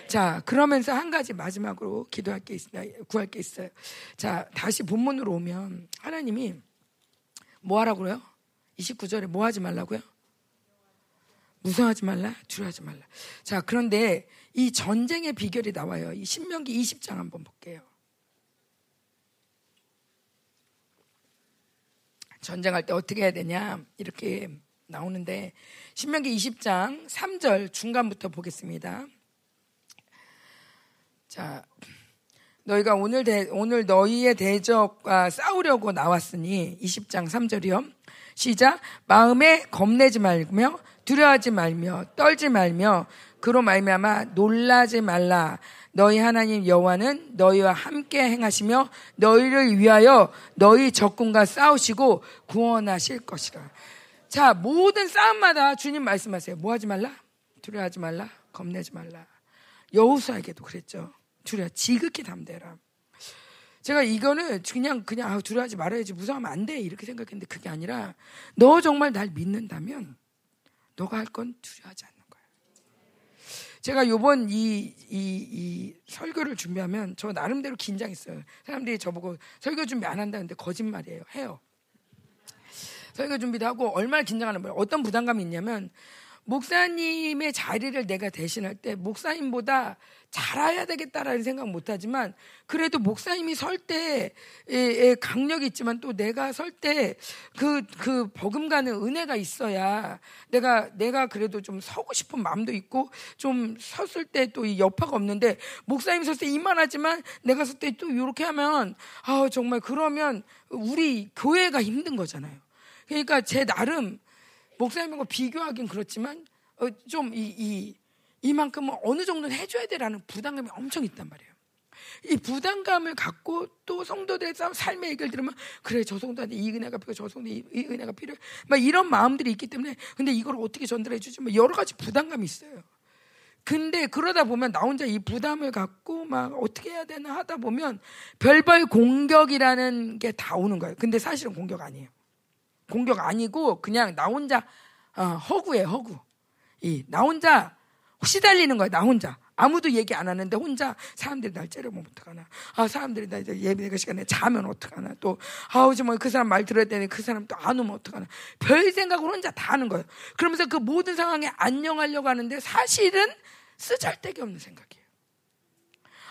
자, 그러면서 한 가지 마지막으로 기도할 게 있어요. 구할 게 있어요. 자, 다시 본문으로 오면 하나님이 뭐 하라고요? 29절에 뭐 하지 말라고요? 무서워하지 말라, 두려워하지 말라. 자, 그런데 이 전쟁의 비결이 나와요. 이 신명기 20장 한번 볼게요. 전쟁할 때 어떻게 해야 되냐 이렇게 나오는데 신명기 20장 3절 중간부터 보겠습니다. 자, 너희가 오늘 대, 오늘 너희의 대적과 싸우려고 나왔으니 20장 3절이요. 시작. 마음에 겁내지 말며 두려워하지 말며 떨지 말며 그로 말미암아 놀라지 말라. 너희 하나님 여호와는 너희와 함께 행하시며 너희를 위하여 너희 적군과 싸우시고 구원하실 것이라. 자, 모든 싸움마다 주님 말씀하세요. 뭐 하지 말라? 두려워하지 말라. 겁내지 말라. 여호수아에게도 그랬죠. 두려워 지극히 담대라. 제가 이거는 그냥 그냥 아, 두려워하지 말아야지 무서워하면 안 돼 이렇게 생각했는데 그게 아니라 너 정말 날 믿는다면 너가 할 건 두려워하지 않는 거야. 제가 요번 이, 이, 이 설교를 준비하면 저 나름대로 긴장했어요. 사람들이 저보고 설교 준비 안 한다는데 거짓말이에요. 해요. 설교 준비도 하고 얼마나 긴장하는 거예요. 어떤 부담감이 있냐면 목사님의 자리를 내가 대신할 때 목사님보다 잘해야 되겠다라는 생각 못 하지만 그래도 목사님이 설 때의 강력이 있지만 또 내가 설때 그, 그 버금가는 은혜가 있어야 내가, 내가 그래도 좀 서고 싶은 마음도 있고 좀 섰을 때 또 이 여파가 없는데 목사님 섰을 때 이만하지만 내가 설 때 또 이렇게 하면 아, 정말 그러면 우리 교회가 힘든 거잖아요. 그러니까 제 나름 목사님하고 비교하긴 그렇지만 어, 좀이 이, 이만큼은 어느 정도는 해줘야 돼라는 부담감이 엄청 있단 말이에요. 이 부담감을 갖고 또 성도들의 삶의 얘기를 들으면 그래 저 성도한테 이 은혜가 필요해 저 성도 이, 이 은혜가 필요해 막 이런 마음들이 있기 때문에 근데 이걸 어떻게 전달해 주지 뭐 여러 가지 부담감이 있어요. 근데 그러다 보면 나 혼자 이 부담을 갖고 막 어떻게 해야 되나 하다 보면 별별 공격이라는 게 다 오는 거예요. 근데 사실은 공격 아니에요. 공격 아니고 그냥 나 혼자 어, 허구예 허구. 이 나 혼자 시달리는 거야 나 혼자. 아무도 얘기 안 하는데 혼자 사람들이 날 째려보면 어떡하나. 아, 사람들이 나 이제 예배 시간에 자면 어떡하나. 또, 아우, 정말 그 사람 말 들어야 되니 그 사람 또 안 오면 어떡하나. 별 생각을 혼자 다 하는 거예요. 그러면서 그 모든 상황에 안녕하려고 하는데 사실은 쓰잘데기 없는 생각이에요.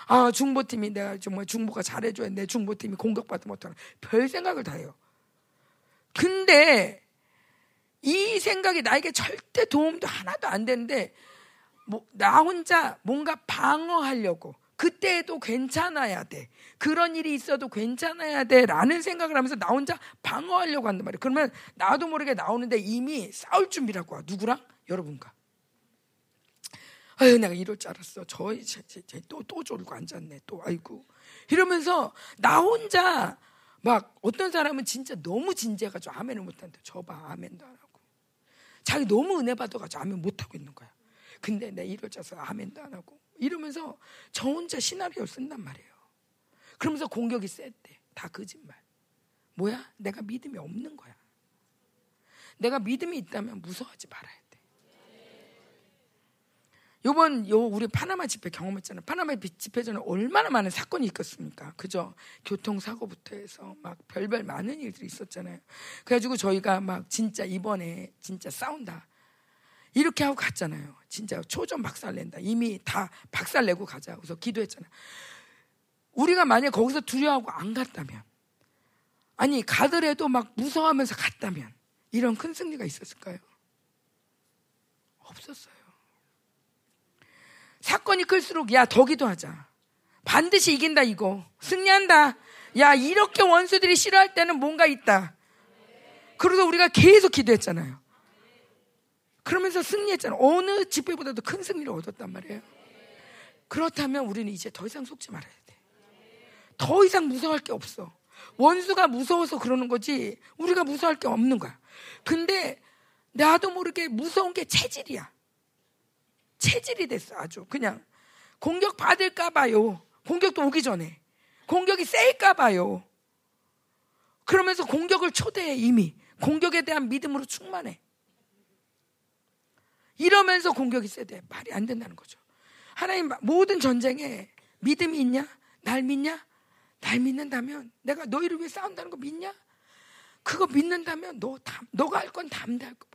아, 중보팀이 내가 정말 중보가 잘해줘야 내 중보팀이 공격받으면 어떡하나. 별 생각을 다 해요. 근데 이 생각이 나에게 절대 도움도 하나도 안 되는데 뭐, 나 혼자 뭔가 방어하려고 그때도 괜찮아야 돼. 그런 일이 있어도 괜찮아야 돼. 라는 생각을 하면서 나 혼자 방어하려고 한단 말이에요. 그러면 나도 모르게 나오는데 이미 싸울 준비라고 와. 누구랑? 여러분과. 아유, 내가 이럴 줄 알았어. 저, 쟤, 쟤, 쟤 또, 또 졸고 앉았네. 또, 아이고. 이러면서 나 혼자 막 어떤 사람은 진짜 너무 진지해가지고 아멘을 못한다. 저봐 아멘도 안 하고. 자기 너무 은혜 받아가지고 아멘 못하고 있는 거야. 근데 내 이럴 짜서 아멘도 안 하고. 이러면서 저 혼자 시나리오 쓴단 말이에요. 그러면서 공격이 셌대. 다 거짓말. 뭐야? 내가 믿음이 없는 거야. 내가 믿음이 있다면 무서워하지 말아야 요번 요 우리 파나마 집회 경험했잖아요. 파나마 집회 전에 얼마나 많은 사건이 있었습니까? 그죠? 교통사고부터 해서 막 별별 많은 일들이 있었잖아요. 그래가지고 저희가 막 진짜 이번에 진짜 싸운다. 이렇게 하고 갔잖아요. 진짜 초전 박살 낸다. 이미 다 박살 내고 가자. 그래서 기도했잖아요. 우리가 만약 거기서 두려워하고 안 갔다면, 아니, 가더라도 막 무서워하면서 갔다면, 이런 큰 승리가 있었을까요? 없었어요. 사건이 클수록 야 더 기도하자. 반드시 이긴다 이거. 승리한다. 야 이렇게 원수들이 싫어할 때는 뭔가 있다. 그래서 우리가 계속 기도했잖아요. 그러면서 승리했잖아. 어느 집회보다도 큰 승리를 얻었단 말이에요. 그렇다면 우리는 이제 더 이상 속지 말아야 돼. 더 이상 무서워할 게 없어. 원수가 무서워서 그러는 거지 우리가 무서워할 게 없는 거야. 근데 나도 모르게 무서운 게 체질이야. 체질이 됐어 아주 그냥 공격 받을까 봐요. 공격도 오기 전에 공격이 세일까 봐요. 그러면서 공격을 초대해 이미 공격에 대한 믿음으로 충만해. 이러면서 공격이 세대 말이 안 된다는 거죠. 하나님 모든 전쟁에 믿음이 있냐? 날 믿냐? 날 믿는다면 내가 너희를 위해 싸운다는 거 믿냐? 그거 믿는다면 너 담, 너가 할 건 담대할 없어.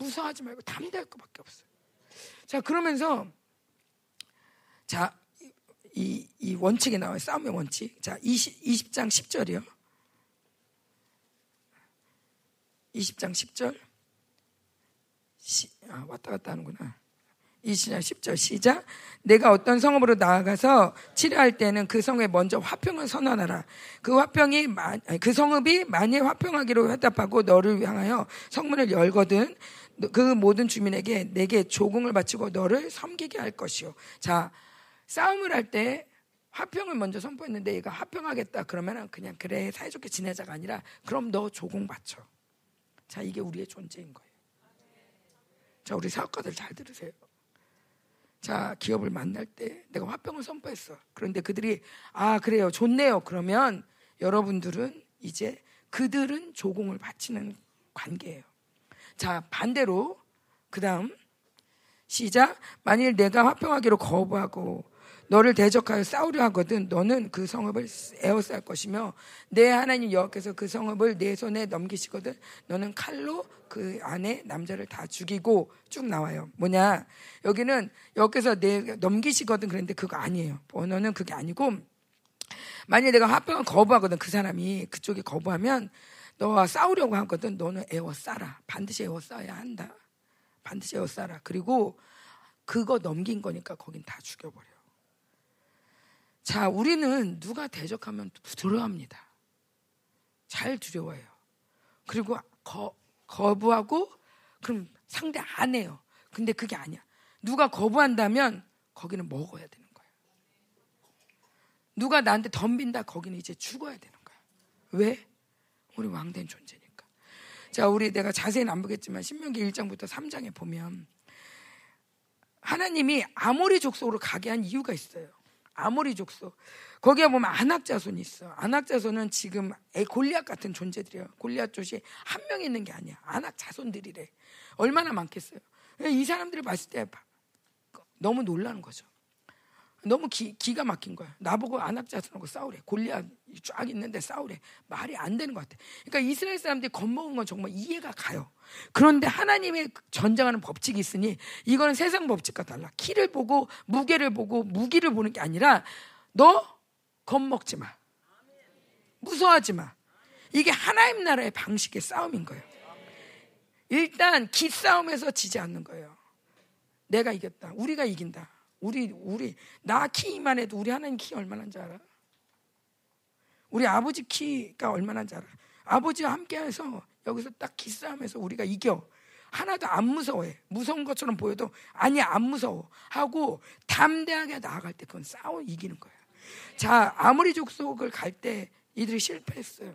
무서워하지 말고 담대할 것밖에 없어. 자 그러면서 자 이, 이 원칙이 나와요. 싸움의 원칙. 자, 20, 20장 10절이요. 20장 10절. 시, 아, 왔다 갔다 하는구나. 20장 10절 시작. 내가 어떤 성읍으로 나아가서 치료할 때는 그 성에 먼저 화평을 선언하라. 그 화평이 그 성읍이 만일 화평하기로 회답하고 너를 향하여 성문을 열거든 그 모든 주민에게 내게 조공을 바치고 너를 섬기게 할 것이요. 자, 싸움을 할 때 화평을 먼저 선포했는데 얘가 화평하겠다 그러면은 그냥 그래 사이좋게 지내자가 아니라 그럼 너 조공 바쳐. 자 이게 우리의 존재인 거예요. 자 우리 사업가들 잘 들으세요. 자 기업을 만날 때 내가 화평을 선포했어. 그런데 그들이 아 그래요 좋네요. 그러면 여러분들은 이제 그들은 조공을 바치는 관계예요. 자 반대로 그 다음 시작 만일 내가 화평하기로 거부하고 너를 대적하여 싸우려 하거든 너는 그 성읍을 에워쌀 것이며 내 하나님 여호와께서 그 성읍을 내 손에 넘기시거든 너는 칼로 그 안에 남자를 다 죽이고 쭉 나와요. 뭐냐 여기는 여호와께서 내 넘기시거든 그랬는데 그거 아니에요. 번호는 그게 아니고 만약 내가 화평을 거부하거든 그 사람이 그쪽이 거부하면 너와 싸우려고 하거든 너는 에워싸라 반드시 에워싸야 한다. 반드시 에워싸라. 그리고 그거 넘긴 거니까 거긴 다 죽여버려. 자, 우리는 누가 대적하면 두려워합니다. 잘 두려워해요. 그리고 거, 거부하고 그럼 상대 안 해요. 근데 그게 아니야. 누가 거부한다면 거기는 먹어야 되는 거예요. 누가 나한테 덤빈다 거기는 이제 죽어야 되는 거야. 왜? 우리 왕된 존재니까. 자, 우리 내가 자세히는 안 보겠지만 신명기 1장부터 3장에 보면 하나님이 아모리 족속으로 가게 한 이유가 있어요. 아모리 족속. 거기에 보면 안악 자손이 있어. 안악 자손은 지금 골리앗 같은 존재들이에요. 골리앗 족이 한명 있는 게 아니야. 안악 자손들이래. 얼마나 많겠어요. 이 사람들을 봤을 때 너무 놀라는 거죠. 너무 기, 기가 막힌 거야. 나보고 안악자손하고 싸우래. 골리앗 쫙 있는데 싸우래. 말이 안 되는 것 같아. 그러니까 이스라엘 사람들이 겁먹은 건 정말 이해가 가요. 그런데 하나님의 전쟁하는 법칙이 있으니 이거는 세상 법칙과 달라. 키를 보고 무게를 보고 무기를 보는 게 아니라 너 겁먹지 마. 무서워하지 마. 이게 하나님 나라의 방식의 싸움인 거예요. 일단 기싸움에서 지지 않는 거예요. 내가 이겼다. 우리가 이긴다. 우리 우리 나 키만 해도 우리 하나님 키 얼마나인지 알아? 우리 아버지 키가 얼마나인지 알아? 아버지와 함께해서 여기서 딱 기싸움해서 우리가 이겨. 하나도 안 무서워해. 무서운 것처럼 보여도 아니 안 무서워. 하고 담대하게 나아갈 때 그건 싸워 이기는 거야. 자 아무리 족속을 갈 때 이들이 실패했어요.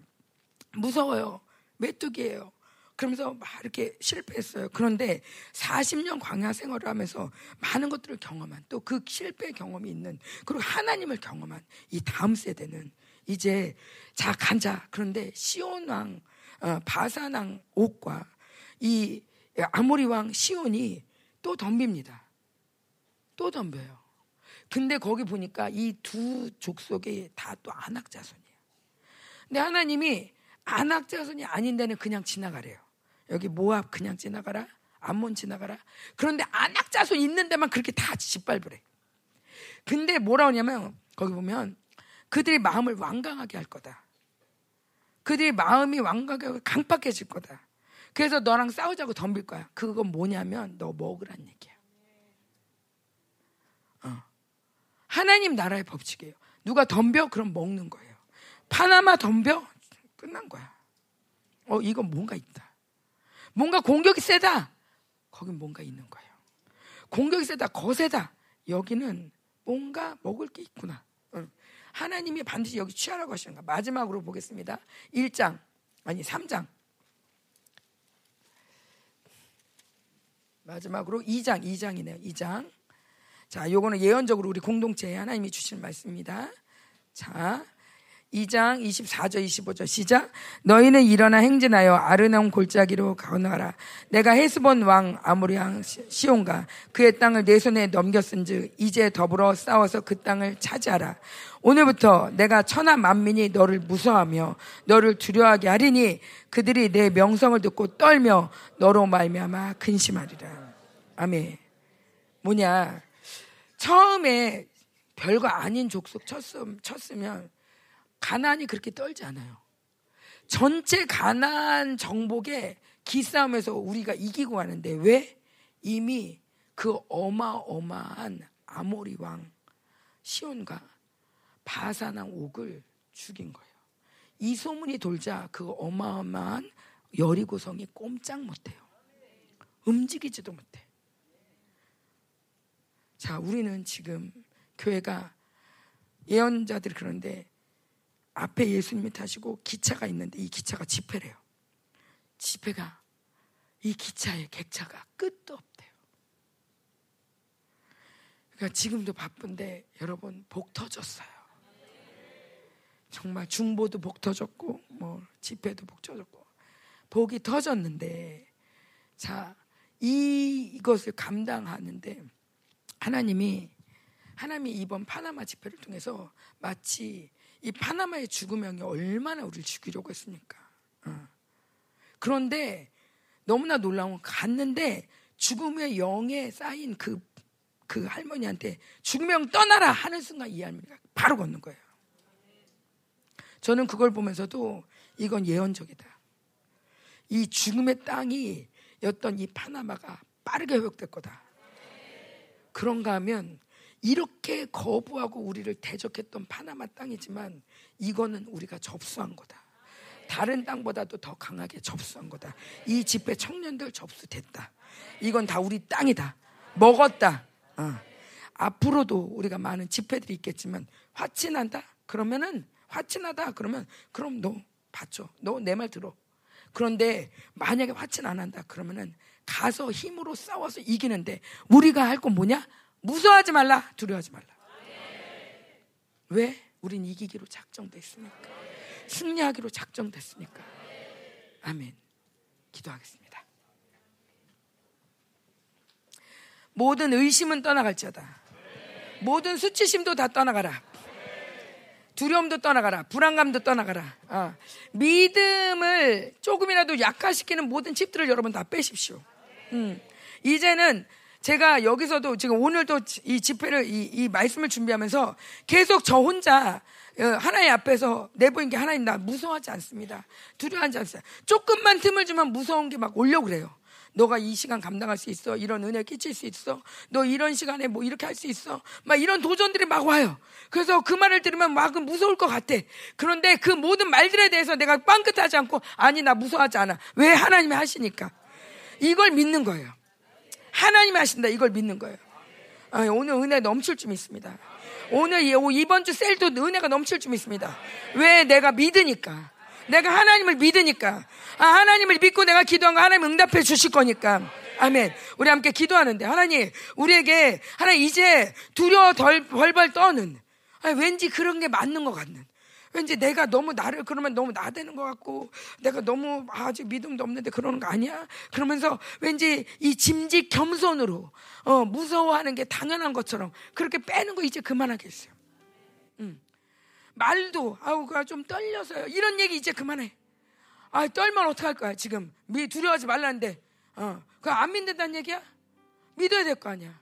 무서워요. 메뚜기예요. 그러면서 막 이렇게 실패했어요. 그런데 40년 광야 생활을 하면서 많은 것들을 경험한 또 그 실패 경험이 있는 그리고 하나님을 경험한 이 다음 세대는 이제 자 간자 그런데 시온 왕 어, 바산 왕 옥과 이 아모리 왕 시온이 또 덤빕니다. 또 덤벼요. 근데 거기 보니까 이 두 족속이 다 또 안악 자손이에요. 근데 하나님이 안악 자손이 아닌 데는 그냥 지나가래요. 여기 모압 그냥 지나가라. 암몬 지나가라. 그런데 안악 자손 있는 데만 그렇게 다 짓밟으래. 근데 뭐라 하냐면 거기 보면 그들의 마음을 완강하게 할 거다. 그들의 마음이 완강하게 강박해질 거다. 그래서 너랑 싸우자고 덤빌 거야. 그건 뭐냐면 너 먹으란 얘기야. 어. 하나님 나라의 법칙이에요. 누가 덤벼? 그럼 먹는 거예요. 파나마 덤벼? 끝난 거야. 어, 이건 뭔가 있다. 뭔가 공격이 세다. 거긴 뭔가 있는 거예요. 공격이 세다, 거세다. 여기는 뭔가 먹을 게 있구나. 하나님이 반드시 여기 취하라고 하시는 거. 마지막으로 보겠습니다. 1장, 아니 3장. 마지막으로 2장, 2장이네요. 2장. 자, 요거는 예언적으로 우리 공동체에 하나님이 주신 말씀입니다. 자, 2장 24절 25절 시작. 너희는 일어나 행진하여 아르논 골짜기로 건너가라. 내가 헤스본 왕 아모리왕 시온과 그의 땅을 내 손에 넘겼은즉 이제 더불어 싸워서 그 땅을 차지하라. 오늘부터 내가 천하 만민이 너를 무서워하며 너를 두려워하게 하리니 그들이 내 명성을 듣고 떨며 너로 말미암아 근심하리라. 아멘. 뭐냐? 처음에 별거 아닌 족속 쳤으면 가난이 그렇게 떨지 않아요. 전체 가난 정복에 기싸움에서 우리가 이기고 가는데 왜? 이미 그 어마어마한 아모리 왕 시온과 바사랑 옥을 죽인 거예요. 이 소문이 돌자 그 어마어마한 여리고성이 꼼짝 못해요. 움직이지도 못해. 자, 우리는 지금 교회가 예언자들이 그런데 앞에 예수님이 타시고 기차가 있는데 이 기차가 지폐래요. 지폐가 이 기차의 객차가 끝도 없대요. 그러니까 지금도 바쁜데 여러분 복 터졌어요. 정말 중보도 복 터졌고 뭐 집회도 복 터졌고 복이 터졌는데 자 이, 이것을 감당하는데 하나님이 하나님이 이번 파나마 집회를 통해서 마치 이 파나마의 죽음형이 얼마나 우리를 죽이려고 했습니까? 어. 그런데 너무나 놀라운 건 갔는데 죽음의 영에 쌓인 그, 그 할머니한테 죽음형 떠나라 하는 순간 이 할머니가 바로 걷는 거예요. 저는 그걸 보면서도 이건 예언적이다. 이 죽음의 땅이 였던 이 파나마가 빠르게 회복될 거다. 그런가 하면 이렇게 거부하고 우리를 대적했던 파나마 땅이지만 이거는 우리가 접수한 거다. 다른 땅보다도 더 강하게 접수한 거다. 이 집회 청년들 접수됐다. 이건 다 우리 땅이다. 먹었다. 어. 앞으로도 우리가 많은 집회들이 있겠지만 화친한다? 그러면은 화친하다 그러면 그럼 너 받죠. 너 내 말 들어. 그런데 만약에 화친 안 한다 그러면은 가서 힘으로 싸워서 이기는데 우리가 할 건 뭐냐? 무서워하지 말라, 두려워하지 말라. 왜? 우린 이기기로 작정됐으니까. 승리하기로 작정됐으니까. 아멘. 기도하겠습니다. 모든 의심은 떠나갈지어다. 모든 수치심도 다 떠나가라. 두려움도 떠나가라. 불안감도 떠나가라. 어. 믿음을 조금이라도 약화시키는 모든 칩들을 여러분 다 빼십시오. 음. 이제는 제가 여기서도 지금 오늘도 이 집회를 이, 이 말씀을 준비하면서 계속 저 혼자 어, 하나님 앞에서 내보인 게 하나님 나 무서워하지 않습니다. 두려워하지 않습니다. 조금만 틈을 주면 무서운 게 막 올려 그래요. 너가 이 시간 감당할 수 있어. 이런 은혜 끼칠 수 있어. 너 이런 시간에 뭐 이렇게 할 수 있어. 막 이런 도전들이 막 와요. 그래서 그 말을 들으면 막 무서울 것 같아. 그런데 그 모든 말들에 대해서 내가 빵긋하지 않고 아니 나 무서워하지 않아. 왜 하나님이 하시니까. 이걸 믿는 거예요. 하나님이 하신다. 이걸 믿는 거예요. 아, 오늘 은혜 넘칠 줄 믿습니다. 오늘 이번 주 셀도 은혜가 넘칠 줄 믿습니다. 왜 내가 믿으니까. 내가 하나님을 믿으니까. 아, 하나님을 믿고 내가 기도한 거 하나님 응답해 주실 거니까. 아멘. 우리 함께 기도하는데 하나님 우리에게 하나님 이제 두려워 덜 벌벌 떠는 아니, 왠지 그런 게 맞는 것 같는 왠지 내가 너무 나를 그러면 너무 나대는 것 같고 내가 너무 아직 믿음도 없는데 그러는 거 아니야? 그러면서 왠지 이 짐직 겸손으로 어, 무서워하는 게 당연한 것처럼 그렇게 빼는 거 이제 그만하겠어요. 음. 말도 아우 그좀 떨려서요. 이런 얘기 이제 그만해. 아 떨면 어떡할 거야 지금 미 두려워하지 말라는데 어 그거 안 믿는다는 얘기야? 믿어야 될 거 아니야.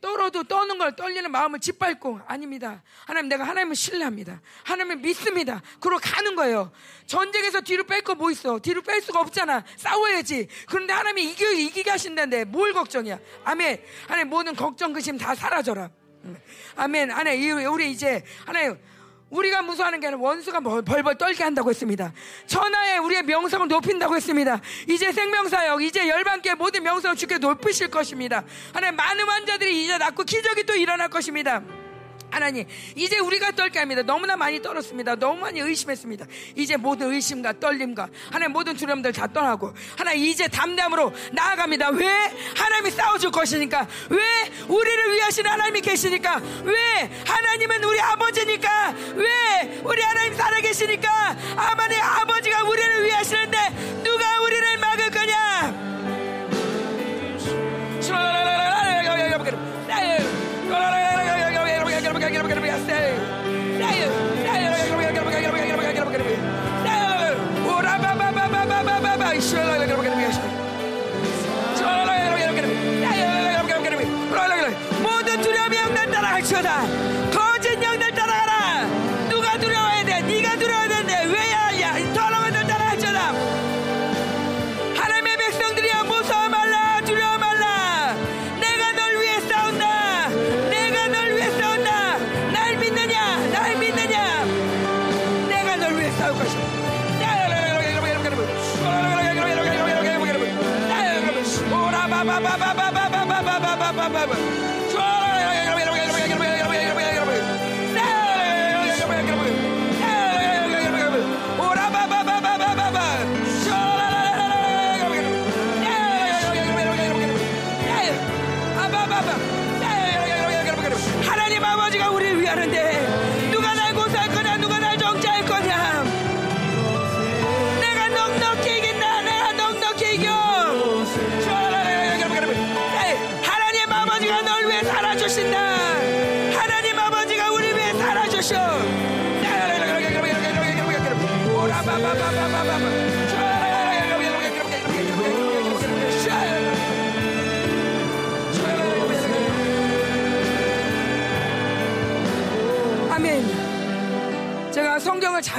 떨어도 떠는 걸 떨리는 마음을 짓밟고 아닙니다. 하나님 내가 하나님을 신뢰합니다. 하나님을 믿습니다. 그러고 가는 거예요. 전쟁에서 뒤로 뺄 거 뭐 있어? 뒤로 뺄 수가 없잖아. 싸워야지. 그런데 하나님이 이기, 이기게 하신다는데 뭘 걱정이야? 아멘. 하나님 모든 걱정 그심 다 사라져라. 아멘. 하나님 우리 이제 하나님 우리가 무서워하는 게 아니라 원수가 벌벌 떨게 한다고 했습니다. 천하에 우리의 명성을 높인다고 했습니다. 이제 생명사역, 이제 열반께 모든 명성을 주께 높이실 것입니다. 하나님 많은 환자들이 이제 낫고 기적이 또 일어날 것입니다. 하나님, 이제 우리가 떨게 합니다. 너무나 많이 떨었습니다. 너무 많이 의심했습니다. 이제 모든 의심과 떨림과 하나님 모든 두려움들 다 떠나고 하나님 이제 담대함으로 나아갑니다. 왜? 하나님이 싸워줄 것이니까. 왜? 우리를 위하신 하나님이 계시니까. 왜? 하나님은 우리 아버지니까. 왜? 우리 하나님 살아계시니까. 아마네 아버지가 우리를 위하시는데 누가 우리를 막을 거냐? get up, get up, get up, say it. Say it. Say it. Get up, get up, get up, get up, get up, get up, get up, get up, get up. Say it. Oh, ra ba ba ba ba ba ba ba. İşe la, get up, get up, get up.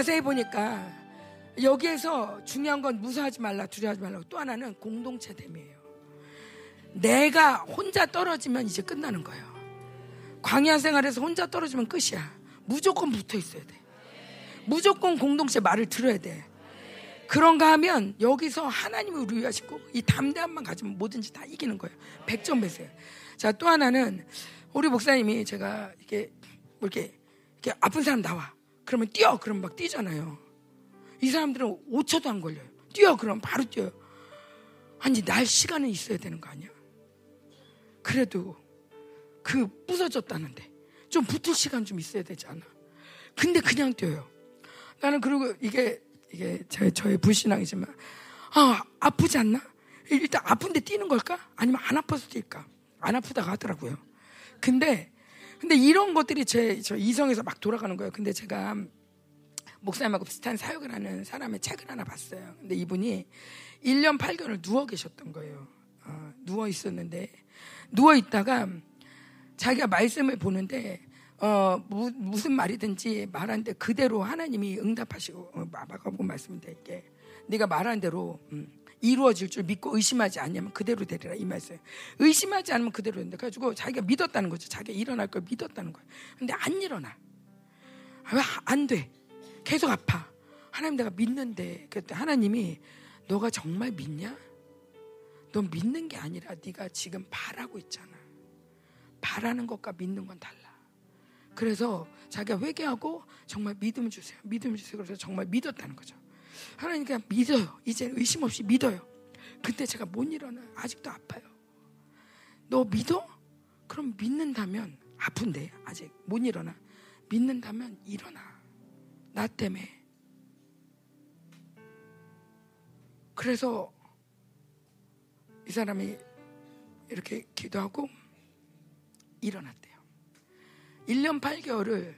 자세히 보니까 여기에서 중요한 건 무서워하지 말라 두려워하지 말라고 또 하나는 공동체 됨이에요. 내가 혼자 떨어지면 이제 끝나는 거예요. 광야 생활에서 혼자 떨어지면 끝이야. 무조건 붙어 있어야 돼. 무조건 공동체 말을 들어야 돼. 그런가 하면 여기서 하나님이 우리 위하시고 이 담대함만 가지면 뭐든지 다 이기는 거예요. 100점 배세요. 자 또 하나는 우리 목사님이 제가 이렇게 뭐 이렇게 이렇게 아픈 사람 나와 그러면 뛰어 그러면 막 뛰잖아요 이 사람들은 5초도 안 걸려요. 뛰어 그럼 바로 뛰어요. 아니 날 시간은 있어야 되는 거 아니야? 그래도 그 부서졌다는데 좀 붙을 시간 좀 있어야 되지 않아? 근데 그냥 뛰어요. 나는 그리고 이게 이게 제, 저의 불신앙이지만 아 아프지 않나? 일단 아픈데 뛰는 걸까? 아니면 안 아파서 뛸까? 안 아프다가 하더라고요. 근데 근데 이런 것들이 제 저 이성에서 막 돌아가는 거예요. 근데 제가 목사님하고 비슷한 사역을 하는 사람의 책을 하나 봤어요. 근데 이분이 1년 8개월을 누워 계셨던 거예요. 어, 누워 있었는데 누워 있다가 자기가 말씀을 보는데 어, 무, 무슨 말이든지 말하는데 그대로 하나님이 응답하시고 어, 마가복음 말씀인데 이게 네가 말한 대로 음, 이루어질 줄 믿고 의심하지 않냐면 그대로 되리라 이 말씀. 의심하지 않으면 그대로 된다. 그래가지고 자기가 믿었다는 거죠. 자기가 일어날 걸 믿었다는 거예요. 근데 안 일어나. 왜 안 돼? 계속 아파. 하나님 내가 믿는데 그때 하나님이 너가 정말 믿냐? 넌 믿는 게 아니라 네가 지금 바라고 있잖아. 바라는 것과 믿는 건 달라. 그래서 자기가 회개하고 정말 믿음 주세요. 믿음 주세요. 그래서 정말 믿었다는 거죠. 하나님 그냥 믿어요. 이제 의심 없이 믿어요. 근데 제가 못 일어나. 아직도 아파요. 너 믿어? 그럼 믿는다면 아픈데 아직 못 일어나. 믿는다면 일어나. 나 때문에. 그래서 이 사람이 이렇게 기도하고 일어났대요. 1년 8개월을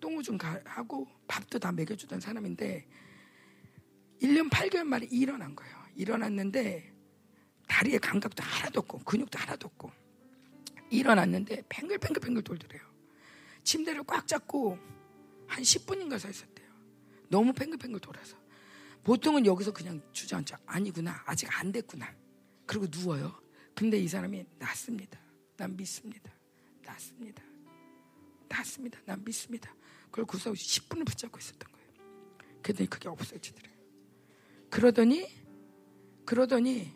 똥오줌 하고 밥도 다 먹여주던 사람인데 1년 8개월 만에 일어난 거예요. 일어났는데 다리의 감각도 하나도 없고 근육도 하나도 없고 일어났는데 팽글팽글팽글 돌더래요. 침대를 꽉 잡고 한 10분인가 서 있었대요. 너무 팽글팽글 돌아서. 보통은 여기서 그냥 주저앉아. 아니구나. 아직 안 됐구나. 그리고 누워요. 근데 이 사람이 낫습니다. 난 믿습니다. 낫습니다. 낫습니다. 난 믿습니다. 그걸 구석 10분을 붙잡고 있었던 거예요. 그랬더니 그게 없어지더래요. 그러더니 그러더니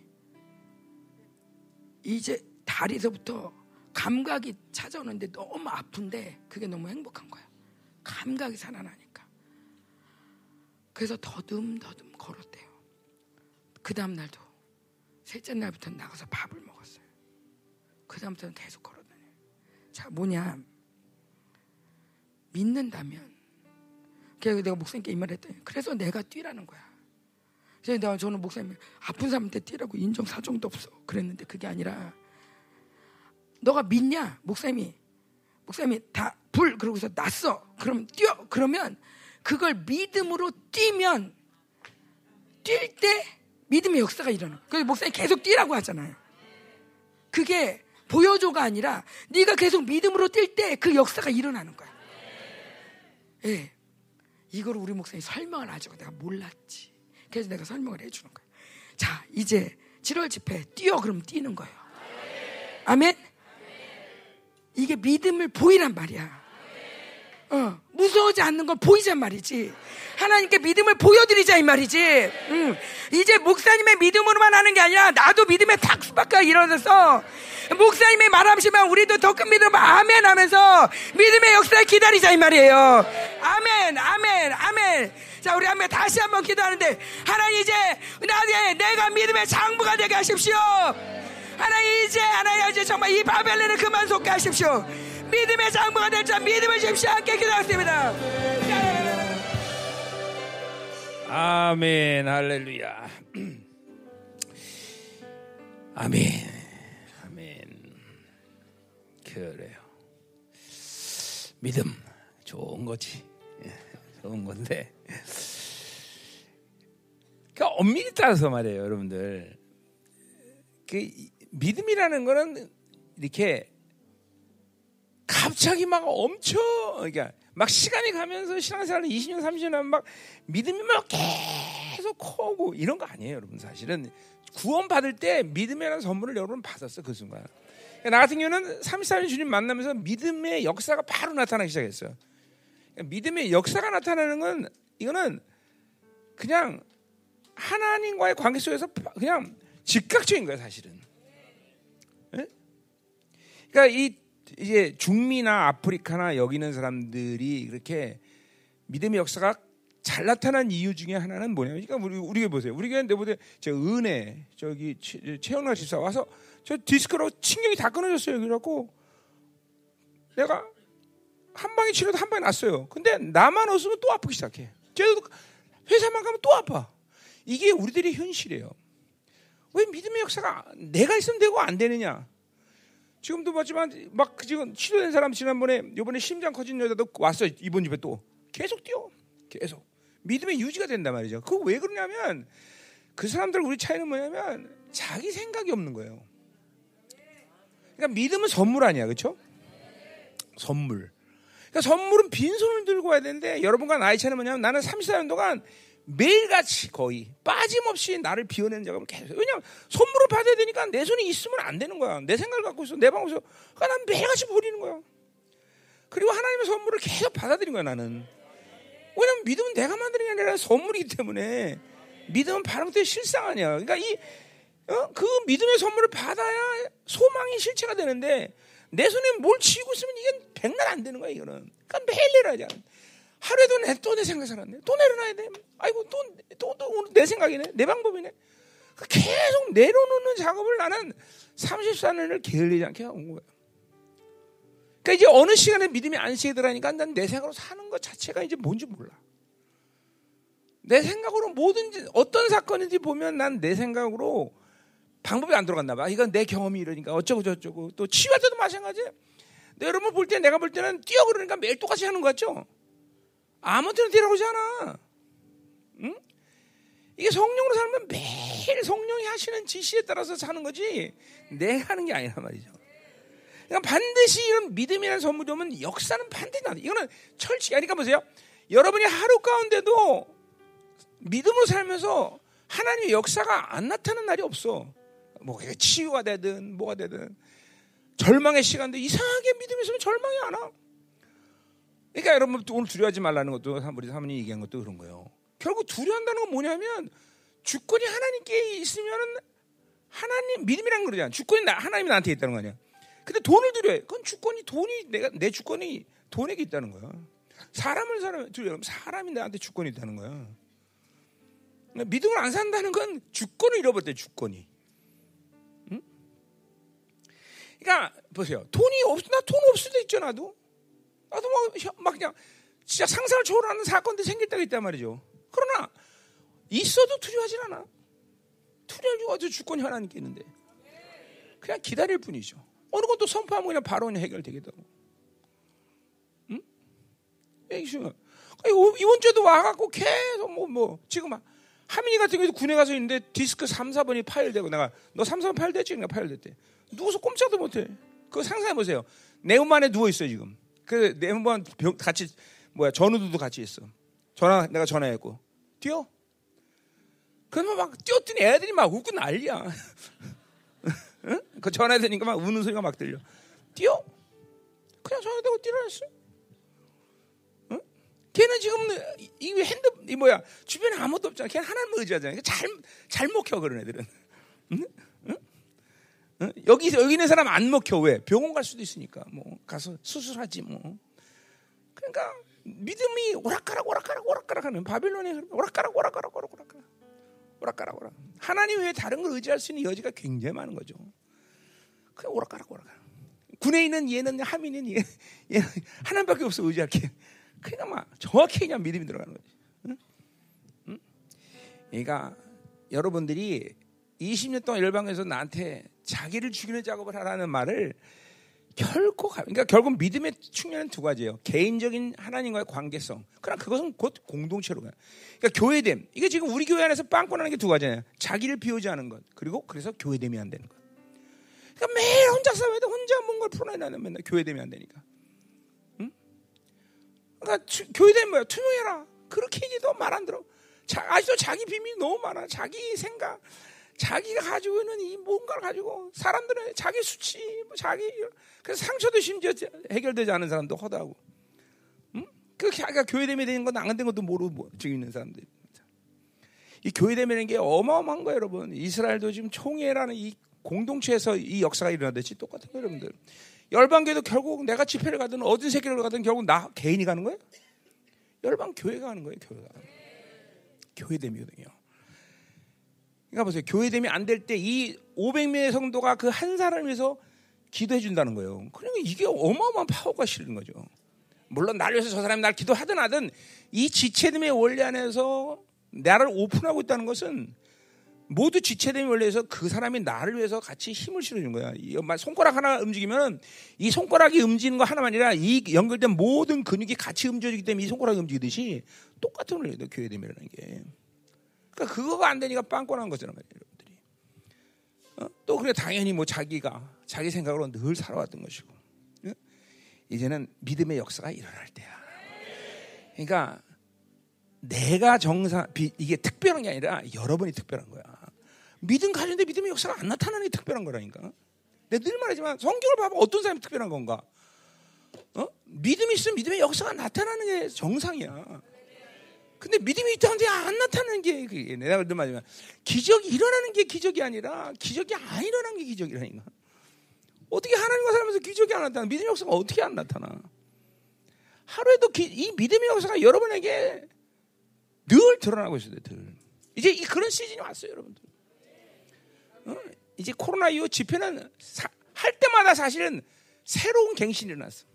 이제 다리서부터 감각이 찾아오는데 너무 아픈데 그게 너무 행복한 거야. 감각이 살아나니까. 그래서 더듬더듬 걸었대요. 그 다음 날도 셋째 날부터 나가서 밥을 먹었어요. 그 다음부터는 계속 걸어다녀요. 자, 뭐냐. 믿는다면. 그래서 내가 목사님께 이 말 했더니, 그래서 내가 뛰라는 거야. 그래서 저는 목사님, 아픈 사람한테 뛰라고 인정 사정도 없어. 그랬는데 그게 아니라, 너가 믿냐? 목사님이 목사님이 다 불 그러고서 났어. 그럼 뛰어. 그러면 그걸 믿음으로 뛰면 뛸 때 믿음의 역사가 일어나. 그래서 목사님 계속 뛰라고 하잖아요. 그게 보여줘가 아니라 네가 계속 믿음으로 뛸 때 그 역사가 일어나는 거야. 예. 네. 이걸 우리 목사님이 설명을 하죠. 내가 몰랐지. 그래서 내가 설명을 해주는 거야. 자, 이제 7월 집회 뛰어 그럼 뛰는 거예요. 아멘. 이게 믿음을 보이란 말이야. 어, 무서워하지 않는 건 보이란 말이지. 하나님께 믿음을 보여드리자 이 말이지. 음, 이제 목사님의 믿음으로만 하는 게 아니라 나도 믿음에 탁 수박가 일어나서 목사님이 말하시면 우리도 더 큰 믿음 아멘 하면서 믿음의 역사를 기다리자 이 말이에요. 아멘, 아멘, 아멘. 자, 우리 한번 다시 한번 기도하는데 하나님 이제 나의 내가 믿음의 장부가 되게 하십시오. 하나님 이제 하나님 이제 정말 이 바벨론을 그만 속게 하십시오. 믿음의 장부가 될 자 믿음을 주십시오. 함께 기도하겠습니다. 아멘 할렐루야. 아멘 아멘 그래요. 믿음 좋은 거지. 예, 좋은 건데. 그러니까 엄밀히 따라서 말이에요, 여러분들. 그 믿음이라는 거는 이렇게 갑자기 막 엄청 그러니까 막 시간이 가면서 신앙생활 20년 30년 하면 막 믿음이 막 계속 커고 이런 거 아니에요 여러분. 사실은 구원 받을 때 믿음이라는 선물을 여러분 받았어 그 순간. 그러니까 나 같은 경우는 34년 주님 만나면서 믿음의 역사가 바로 나타나기 시작했어요. 그러니까 믿음의 역사가 나타나는 건 이거는 그냥 하나님과의 관계 속에서 그냥 즉각적인 거예요 사실은 그러니까 이 이제 중미나 아프리카나 여기 있는 사람들이 그렇게 믿음의 역사가 잘 나타난 이유 중에 하나는 뭐냐면, 그러니까 우리 우리 보세요. 우리 교회 내보세 저 은혜 저기 최영락 집사 와서 저 디스크로 신경이 다 끊어졌어요. 그래갖고 내가 한 방에 치료도 한 방에 났어요. 근데 나만 없으면 또 아프기 시작해. 쟤도 회사만 가면 또 아파. 이게 우리들의 현실이에요. 왜 믿음의 역사가 내가 있으면 되고 안 되느냐? 지금도 봤지만 막 지금 치료된 사람 지난번에 이번에 심장 커진 여자도 왔어 이번 집에 또 계속 뛰어 계속 믿음의 유지가 된단 말이죠. 그거 왜 그러냐면 그 사람들 우리 차이는 뭐냐면 자기 생각이 없는 거예요. 그러니까 믿음은 선물 아니야, 그렇죠? 선물. 그러니까 선물은 빈손을 들고 와야 되는데 여러분과 나이 차이는 뭐냐면 나는 34년 동안 매일같이 거의 빠짐없이 나를 비워내는 작업을 계속. 왜냐면 선물을 받아야 되니까 내 손이 있으면 안 되는 거야. 내 생각을 갖고 있어. 내 방에서. 그러니까 난 매일같이 버리는 거야. 그리고 하나님의 선물을 계속 받아들인 거야, 나는. 왜냐면 믿음은 내가 만드는 게 아니라 선물이기 때문에 믿음은 바람때 실상 아니야. 그러니까 이, 어? 그 믿음의 선물을 받아야 소망이 실체가 되는데 내 손에 뭘 쥐고 있으면 이게 백날 안 되는 거야, 이거는. 그러니까 매일 내려야 돼. 하루에도 내, 또내 생각이 살았네. 또 내려놔야 돼. 아이고, 또, 또, 또, 오늘 내 생각이네. 내 방법이네. 그 계속 내려놓는 작업을 나는 34년을 게을리지 않게 온 거야. 그러니까 이제 어느 시간에 믿음이 안식에 들어가니까 난 내 생각으로 사는 것 자체가 이제 뭔지 몰라. 내 생각으로 뭐든지 어떤 사건인지 보면 난 내 생각으로 방법이 안 들어갔나 봐. 이건 내 경험이 이러니까 어쩌고 저쩌고 또 치유할 때도 마찬가지야. 여러분 볼 때 내가 볼 때는 뛰어 그러니까 매일 똑같이 하는 거 같죠? 아무 때나 뛰라고 하지 않아. 응? 이게 성령으로 살면 매일 성령이 하시는 지시에 따라서 사는 거지 내가 하는 게 아니란 말이죠. 그러니까 반드시 이런 믿음이라는 선물이 오면 역사는 반드시 나. 이거는 철칙. 그러니까 보세요. 여러분이 하루 가운데도 믿음으로 살면서 하나님의 역사가 안 나타나는 날이 없어. 뭐 치유가 되든 뭐가 되든 절망의 시간도 이상하게 믿음이 있으면 절망이 안 와. 그러니까 여러분 오늘 두려워하지 말라는 것도 우리 사모님 얘기한 것도 그런 거예요. 결국 두려워한다는 건 뭐냐면 주권이 하나님께 있으면은 하나님 믿음이란 그러잖아. 주권이 나, 하나님이 나한테 있다는 거 아니야. 근데 돈을 두려워해. 그건 주권이 돈이 내가 내 주권이 돈에게 있다는 거야. 사람을 사람 두려워. 사람이 나한테 주권이 있다는 거야. 그러니까 믿음을 안 산다는 건 주권을 잃어버렸대. 주권이. 그러니까 보세요. 돈이 없, 나돈 없을 때 있죠 나도. 나도 막, 막 그냥 진짜 상상을 초월하는 사건들이 생길 때가 있단 말이죠. 그러나 있어도 두려워하진 않아. 두려워하고 어디 주권이 하나님께 있는데. 그냥 기다릴 뿐이죠. 어느 것도 선포하면 그냥 바로 해결되겠다고. 응? 이번 주에도 와갖고 계속 뭐, 뭐, 지금 하민이 같은 경우도 군에 가서 있는데 디스크 3, 4번이 파열되고 내가 너 3, 4번 파열됐지? 내가 파열됐대. 누워서 꼼짝도 못해. 그거 상상해 보세요. 내음만에 누워 있어, 지금. 그 내음만 같이, 뭐야, 전우들도 같이 있어. 전화, 내가 전화했고. 뛰어? 그러면 막 뛰었더니 애들이 막 웃고 난리야. 응? 그 전화되니까 막 우는 소리가 막 들려. 뛰어? 그냥 전화되고 뛰어냈어. 응? 걔는 지금 이 핸드 이 뭐야 주변에 아무것도 없잖아. 걔는 하나님 의지하잖아. 잘잘 잘 먹혀 그런 애들은. 응? 여기 여기 있는 사람 안 먹혀 왜? 병원 갈 수도 있으니까 뭐 가서 수술하지 뭐. 그러니까 믿음이 오락가락 오락가락 오락가락하는 바빌론의 오락가락 오락가락 오락가락 오락가락 오락. 하나님 외에 다른 걸 의지할 수 있는 여지가 굉장히 많은 거죠. 그냥 오락가락 오락가락. 군에 있는 얘는 하민은 얘, 얘 하나님밖에 없어 의지할 게. 그러니까 막 정확히 그냥 믿음이 들어가는 거지. 응? 응? 그러니까 여러분들이 20년 동안 열방에서 나한테 자기를 죽이는 작업을 하라는 말을 결코 그러니까 결국 믿음의 측면은 두 가지예요. 개인적인 하나님과의 관계성. 그러나 그것은 곧 공동체로 가요. 그러니까 교회됨. 이게 지금 우리 교회 안에서 빵꾸나는 게 두 가지예요. 자기를 비우지 않은 것. 그리고 그래서 교회됨이 안 되는 것. 그러니까 매일 혼자 싸워도 혼자 뭔가를 풀어내는 맨날 교회됨이 안 되니까. 응? 그러니까 교회됨 뭐야? 투명해라. 그렇게 얘기도 말 안 들어. 자, 아직도 자기 비밀이 너무 많아. 자기 생각. 자기가 가지고 있는 이 뭔가를 가지고 사람들은 자기 수치, 뭐 자기 그래서 상처도 심지어 해결되지 않은 사람도 허다하고, 응? 그 자기가 교회됨이 되는 건 안 된 것도 모르고 뭐, 지금 있는 사람들. 이 교회됨이라는 게 어마어마한 거예요, 여러분. 이스라엘도 지금 총회라는 이 공동체에서 이 역사가 일어나듯이 똑같은 거예요, 여러분들. 열방교도 결국 내가 집회를 가든 어떤 세계를 가든 결국 나 개인이 가는 거예요. 열방 교회가 가는 거예요, 교회가. 교회됨이거든요. 그러니까 보세요. 교회됨이 안 될 때 이 500명의 성도가 그 한 사람을 위해서 기도해 준다는 거예요. 그러니까 이게 어마어마한 파워가 실는 거죠. 물론 날 위해서 저 사람이 날 기도하든 하든 이 지체됨의 원리 안에서 나를 오픈하고 있다는 것은 모두 지체됨의 원리에서 그 사람이 나를 위해서 같이 힘을 실어주는 거야. 손가락 하나 움직이면 이 손가락이 움직이는 거 하나만 아니라 이 연결된 모든 근육이 같이 움직이기 때문에 이 손가락이 움직이듯이 똑같은 원리예요. 교회됨이라는 게. 그러니까 그거가 안 되니까 빵꾸난 거잖아요, 여러분들이. 어? 또 그래 당연히 뭐 자기가 자기 생각으로 늘 살아왔던 것이고. 어? 이제는 믿음의 역사가 일어날 때야. 그러니까 내가 정상 이게 특별한 게 아니라 여러분이 특별한 거야. 믿음 가진데 믿음의 역사가 안 나타나는 게 특별한 거라니까. 내가 늘 말하지만 성경을 봐봐 어떤 사람이 특별한 건가? 어? 믿음이 있으면 믿음의 역사가 나타나는 게 정상이야. 근데 믿음이 있다는데 안 나타나는 게 그게 내가 늘 말하지만 기적이 일어나는 게 기적이 아니라 기적이 안 일어나는 게 기적이라니까. 어떻게 하나님과 살면서 기적이 안 나타나? 믿음의 역사가 어떻게 안 나타나? 하루에도 기, 이 믿음의 역사가 여러분에게 늘 드러나고 있어요, 늘. 이제 이 그런 시즌이 왔어요, 여러분들. 어? 이제 코로나 이후 집회는 사, 할 때마다 사실은 새로운 갱신이 일어났어.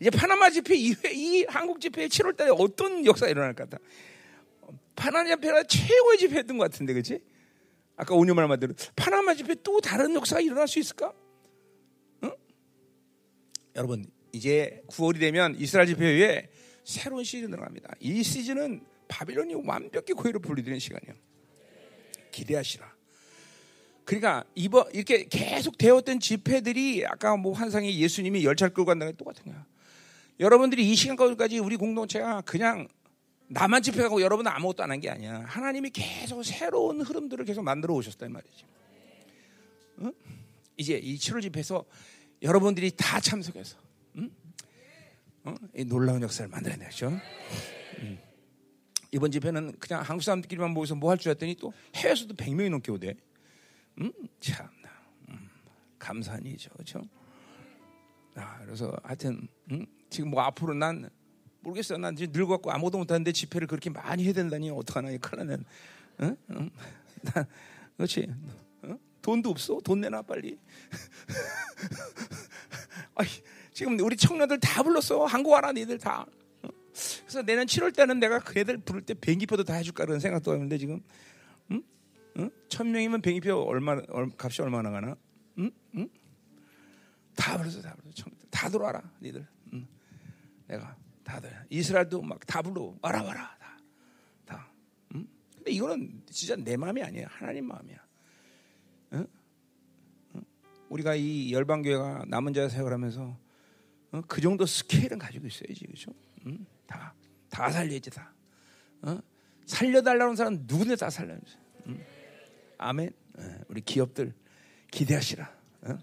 이제 파나마 집회 이후에 이 한국 집회 7월 달에 어떤 역사가 일어날 것 같아. 파나마 집회가 최고의 집회였던 것 같은데, 그치? 아까 오년 말마대로 파나마 집회 또 다른 역사가 일어날 수 있을까? 응? 여러분, 이제 9월이 되면 이스라엘 집회 후에 새로운 시즌이 들어갑니다. 이 시즌은 바빌론이 완벽히 고해를 분리되는 시간이에요. 기대하시라. 그러니까 이번 이렇게 계속 되었던 집회들이 아까 뭐 환상이 예수님이 열차를 끌고 간다는 게 똑같은 거야. 여러분들이 이 시간까지 우리 공동체가 그냥 나만 집회하고 여러분은 아무것도 안 한 게 아니야. 하나님이 계속 새로운 흐름들을 계속 만들어 오셨단 말이지. 응? 이제 이 7월 집회에서 여러분들이 다 참석해서 응? 어? 이 놀라운 역사를 만들어내죠. 음. 이번 집회는 그냥 한국 사람들끼리만 모여서 뭐 할 줄 알았더니 또 해외에서도 100명이 넘게 오대. 음, 참나. 음, 감사한 일이죠. 그렇죠? 아, 그래서 하여튼 음, 지금 뭐 앞으로 난 모르겠어. 난 이제 늙어갖고 아무도 못하는데 집회를 그렇게 많이 해야 된다니 어떡하나. 큰일 나는. 응? 응? 난, 그렇지. 응? 돈도 없어. 돈 내놔 빨리. 아이, 지금 우리 청년들 다 불렀어. 한국 와라 니들 다. 그래서 내년 7월 때는 내가 그 애들 부를 때 비행기표도 다 해줄까 그런 생각도 하는데 지금 응? 응? 천 명이면 비행기표 얼마 얼, 값이 얼마나 가나? 응? 응? 다 불렀어 다 불렀어 청, 다 들어와라 니들. 응. 내가 다들 이스라엘도 막 다 불러 와라 와라 다 다. 응? 근데 이거는 진짜 내 마음이 아니야 하나님 마음이야. 응? 응? 우리가 이 열방 교회가 남은 자의 세월 하면서 어? 그 정도 스케일은 가지고 있어야지 그렇죠? 응? 다, 다 살려야지 다. 어? 살려달라는 사람 누구나 다 살려야지. 응? 아멘. 어, 우리 기업들 기대하시라. 어?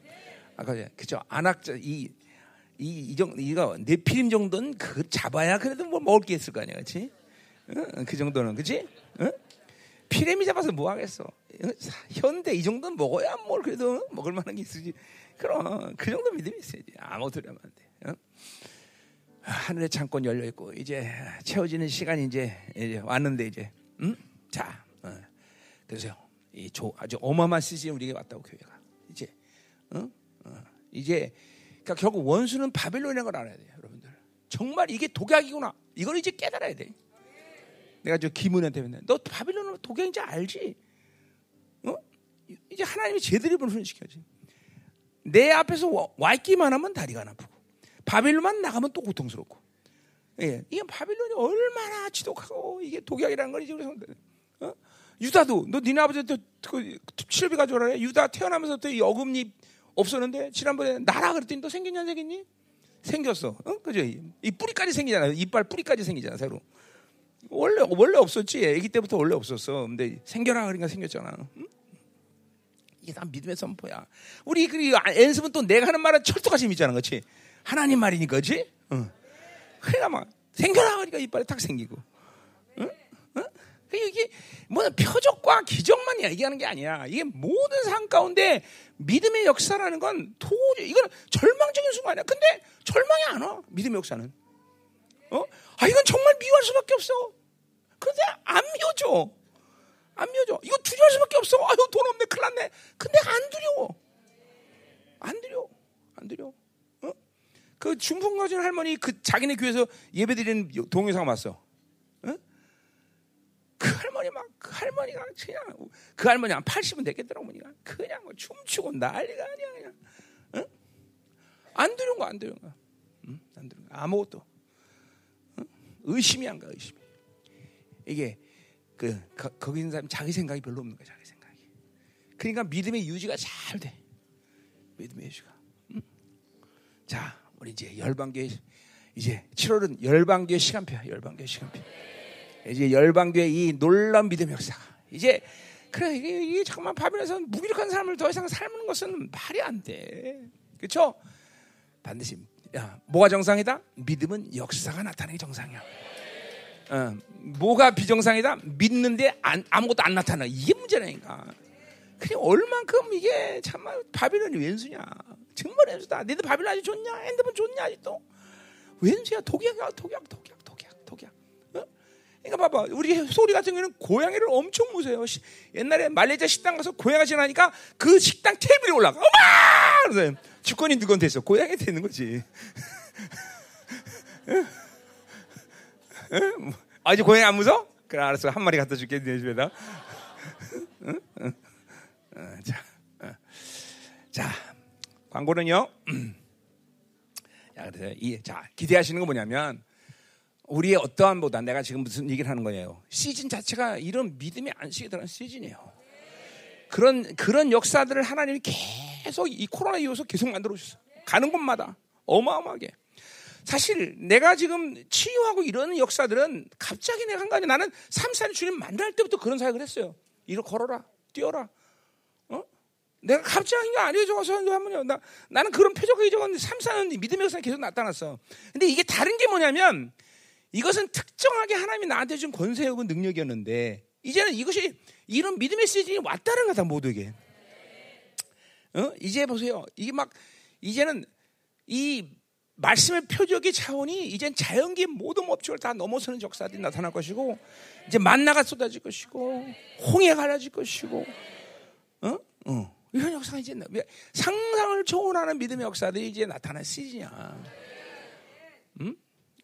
아까 그죠? 안학자 이 이, 이 정, 이거 네 피림 정도는 그 잡아야 그래도 뭐 먹을 게 있을 거 아니야, 그렇지? 어? 그 정도는, 그렇지? 어? 피레미 잡아서 뭐 하겠어? 어? 현대 이 정도는 먹어야 뭘 그래도 먹을 만한 게 있으지. 그럼 그 정도 믿음이 있어야지. 아무 소리 하면 안 돼. 어? 하늘의 창권 열려 있고 이제 채워지는 시간이 이제, 이제 왔는데 이제, 음? 자, 어. 그래서 이 조, 아주 어마어마한 시즌 우리에게 왔다고 교회가 이제, 어? 어. 이제 그러니까 결국 원수는 바벨론이라는 걸 알아야 돼요, 여러분들. 정말 이게 독약이구나. 이걸 이제 깨달아야 돼. 내가 저 김은혜한테 맨날 너 바빌론은 독약인지 알지? 어? 이제 하나님이 제대로 훈련시켜야지. 내 앞에서 와, 와 있기만 하면 다리가 안 아프고 바빌론만 나가면 또 고통스럽고. 예, 이게 바빌론이 얼마나 지독하고 이게 독약이라는 걸 이제 우리 성들. 어? 유다도 너 니네 아버지한테 그 칠비 가져오라 유다 태어나면서 이 어금니 없었는데 지난번에 나라 그랬더니 또 생겼냐 안 생겼니? 생겼어. 어? 그죠? 이 뿌리까지 생기잖아. 이빨 뿌리까지 생기잖아 새로. 원래 원래 없었지. 아기 때부터 원래 없었어. 근데 생겨라 그러니까 생겼잖아. 응? 이게 다 믿음의 선포야. 우리 그 엔습은 또 내가 하는 말은 철도같이 믿잖아, 그렇지? 하나님 말이니까, 그렇지? 응. 그러니까 막 생겨라 그러니까 이빨이 탁 생기고. 이게 뭐 표적과 기적만 얘기하는 게 아니야. 이게 모든 삶 가운데 믿음의 역사라는 건 도저히 이건 절망적인 순간이야. 근데 절망이 안 와. 믿음의 역사는. 어? 아 이건 정말 미워할 수밖에 없어. 그런데 안 미워져. 안 미워져. 이거 두려워할 수밖에 없어. 아유 돈 없네, 큰일 났네. 근데 안 두려워. 안 두려워. 안 두려워. 어? 그 중풍 가진 할머니 그 자기네 교회에서 예배드리는 동영상 봤어. 그 할머니 막, 그 할머니가 그냥, 그 할머니 한 80은 됐겠더라고, 보니까. 그냥 뭐 춤추고 난리가 아니야, 그냥. 응? 안 두려운 거, 안 두려운 거. 응? 안 두려운 거. 아무것도. 응? 의심이 안 가, 의심이. 이게, 그, 거, 거기 있는 사람 자기 생각이 별로 없는 거야, 자기 생각이. 그러니까 믿음의 유지가 잘 돼. 믿음의 유지가. 응? 자, 우리 이제 열방교회, 이제 7월은 열방교회 시간표야, 열방교회 시간표. 이제 열방교의 이 놀라운 믿음의 역사가 이제 그래 이게, 이게 잠깐만 바벨에서 무기력한 사람을 더 이상 삶는 것은 말이 안 돼. 그렇죠? 반드시 야, 뭐가 정상이다? 믿음은 역사가 나타나는 게 정상이야. 어, 뭐가 비정상이다? 믿는데 안, 아무것도 안 나타나. 이게 문제라니까. 그냥 얼만큼 이게 정말 바빌론이 왼수냐? 정말 왼수다. 너희들 바빌론 아직 좋냐? 핸드폰 좋냐 아직도? 왼수야 독약이야 독약 독약 독약 독약. 어? 그러니까 봐봐 우리 소리 같은 경우는 고양이를 엄청 무서워요. 옛날에 말레이시아 식당 가서 고양이 지나니까 그 식당 테이블에 올라가. 어마! 그래서 주권이 누구한테 있어? 고양이 되는 거지. 아, 이제 고양이 안 무서워? 그래, 알았어. 한 마리 갖다 줄게, 내 집에다. 응? 응? 어, 자, 어. 자, 광고는요. 야, 그래서 이, 자, 기대하시는 건 뭐냐면, 우리의 어떠함보다 내가 지금 무슨 얘기를 하는 거예요. 시즌 자체가 이런 믿음의 안식에 들어간 시즌이에요. 그런, 그런 역사들을 하나님이 계속 이 코로나 이후에서 계속 만들어 주셨어. 가는 곳마다. 어마어마하게. 사실 내가 지금 치유하고 이런 역사들은 갑자기 내가 한 거 아니야. 나는 3, 4년 주님 만날 때부터 그런 사역을 했어요. 이리 걸어라. 뛰어라. 어? 내가 갑자기 아니요 적어서 하면요. 나 나는 그런 표적이 적었는데 3, 4년 믿음의 역사 계속 나타났어. 근데 이게 다른 게 뭐냐면 이것은 특정하게 하나님이 나한테 준 권세하고 능력이었는데 이제는 이것이 이런 믿음의 시즌이 왔다는 거다 모두에게. 어? 이제 보세요. 이게 막 이제는 이 말씀의 표적의 차원이 이젠 자연계의 모든 법칙을 다 넘어서는 역사들이 나타날 것이고 이제 만나가 쏟아질 것이고 홍해 갈라질 것이고 어? 어. 이런 역사가 이제 상상을 초월하는 믿음의 역사들이 이제 나타날 시즌이야. 음?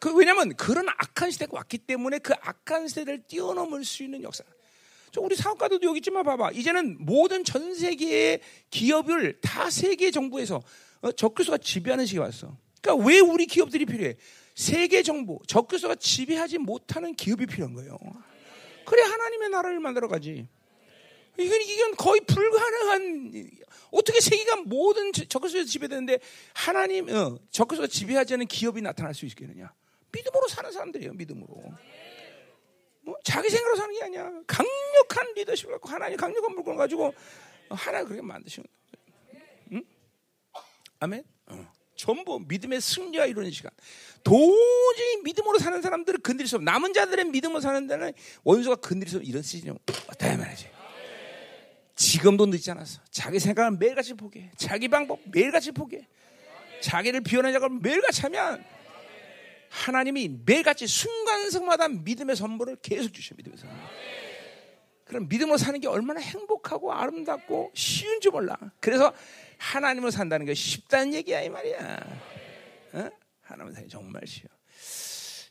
그 왜냐면 그런 악한 시대가 왔기 때문에 그 악한 시대를 뛰어넘을 수 있는 역사. 저 우리 사업가들도 여기 있지만 봐봐. 이제는 모든 전 세계의 기업을 다 세계 정부에서 어, 적교수가 지배하는 시기 왔어. 그러니까 왜 우리 기업들이 필요해? 세계 정부, 적교수가 지배하지 못하는 기업이 필요한 거예요. 그래 하나님의 나라를 만들어 가지. 이건 이건 거의 불가능한 어떻게 세계가 모든 적그리스도에서 지배되는데 하나님 어, 적그리스도가 지배하지 않은 기업이 나타날 수 있겠느냐? 믿음으로 사는 사람들이에요. 믿음으로. 뭐 자기 생각으로 사는 게 아니야. 강력한 리더십을 갖고 하나님 강력한 물건 가지고 하나 그렇게 만드시는 거예요. 응? 아멘. 어. 전부 믿음의 승리가 이루어지는 시간. 도저히 믿음으로 사는 사람들을 건드릴 수 없어. 남은 자들의 믿음으로 사는 데는 원수가 건드릴 수 없는 이런 시즌이 왔다 말이지. 지금도 늦지 않았어. 자기 생각을 매일같이 포기해. 자기 방법 매일같이 포기해. 자기를 작업을 매일같이 하면 하나님이 매일같이 순간순간마다 믿음의 선물을 계속 주셔 믿음의 선물. 그럼 믿음으로 사는 게 얼마나 행복하고 아름답고 쉬운 줄 몰라. 그래서 하나님으로 산다는 게 쉽다는 얘기야 이 말이야. 어? 하나님으로 사는 정말 쉬워.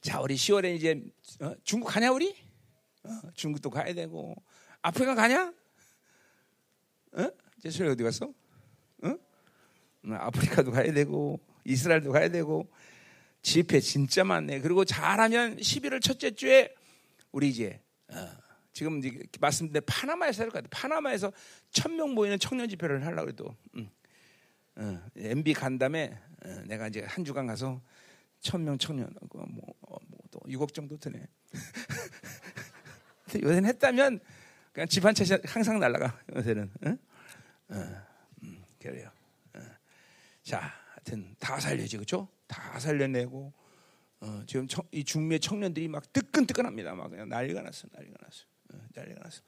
자 우리 10월에 이제 어? 중국 가냐 우리? 어, 중국도 가야 되고 아프리카 가냐? 어? 제철이 어디 갔어? 어? 아프리카도 가야 되고 이스라엘도 가야 되고 집회 진짜 많네. 그리고 잘하면 11월 첫째 주에 우리 이제 어, 지금 이제 말씀드린 파나마에서 할 것 같아. 파나마에서 천명 모이는 청년 집회를 하려고 해도 음. 어, MB 간 다음에 어, 내가 이제 한 주간 가서 천명 청년 뭐, 어, 뭐또 6억 정도 드네. 요새는 했다면 그냥 집 한채 항상 날라가 요새는. 어? 어, 음, 그래요. 어. 자, 하여튼 다 살려지 그렇죠? 다 살려내고 어, 지금 청, 이 중미의 청년들이 막 뜨끈뜨끈합니다. 막 그냥 난리가 났어, 난리가 났어, 어, 난리가 났어.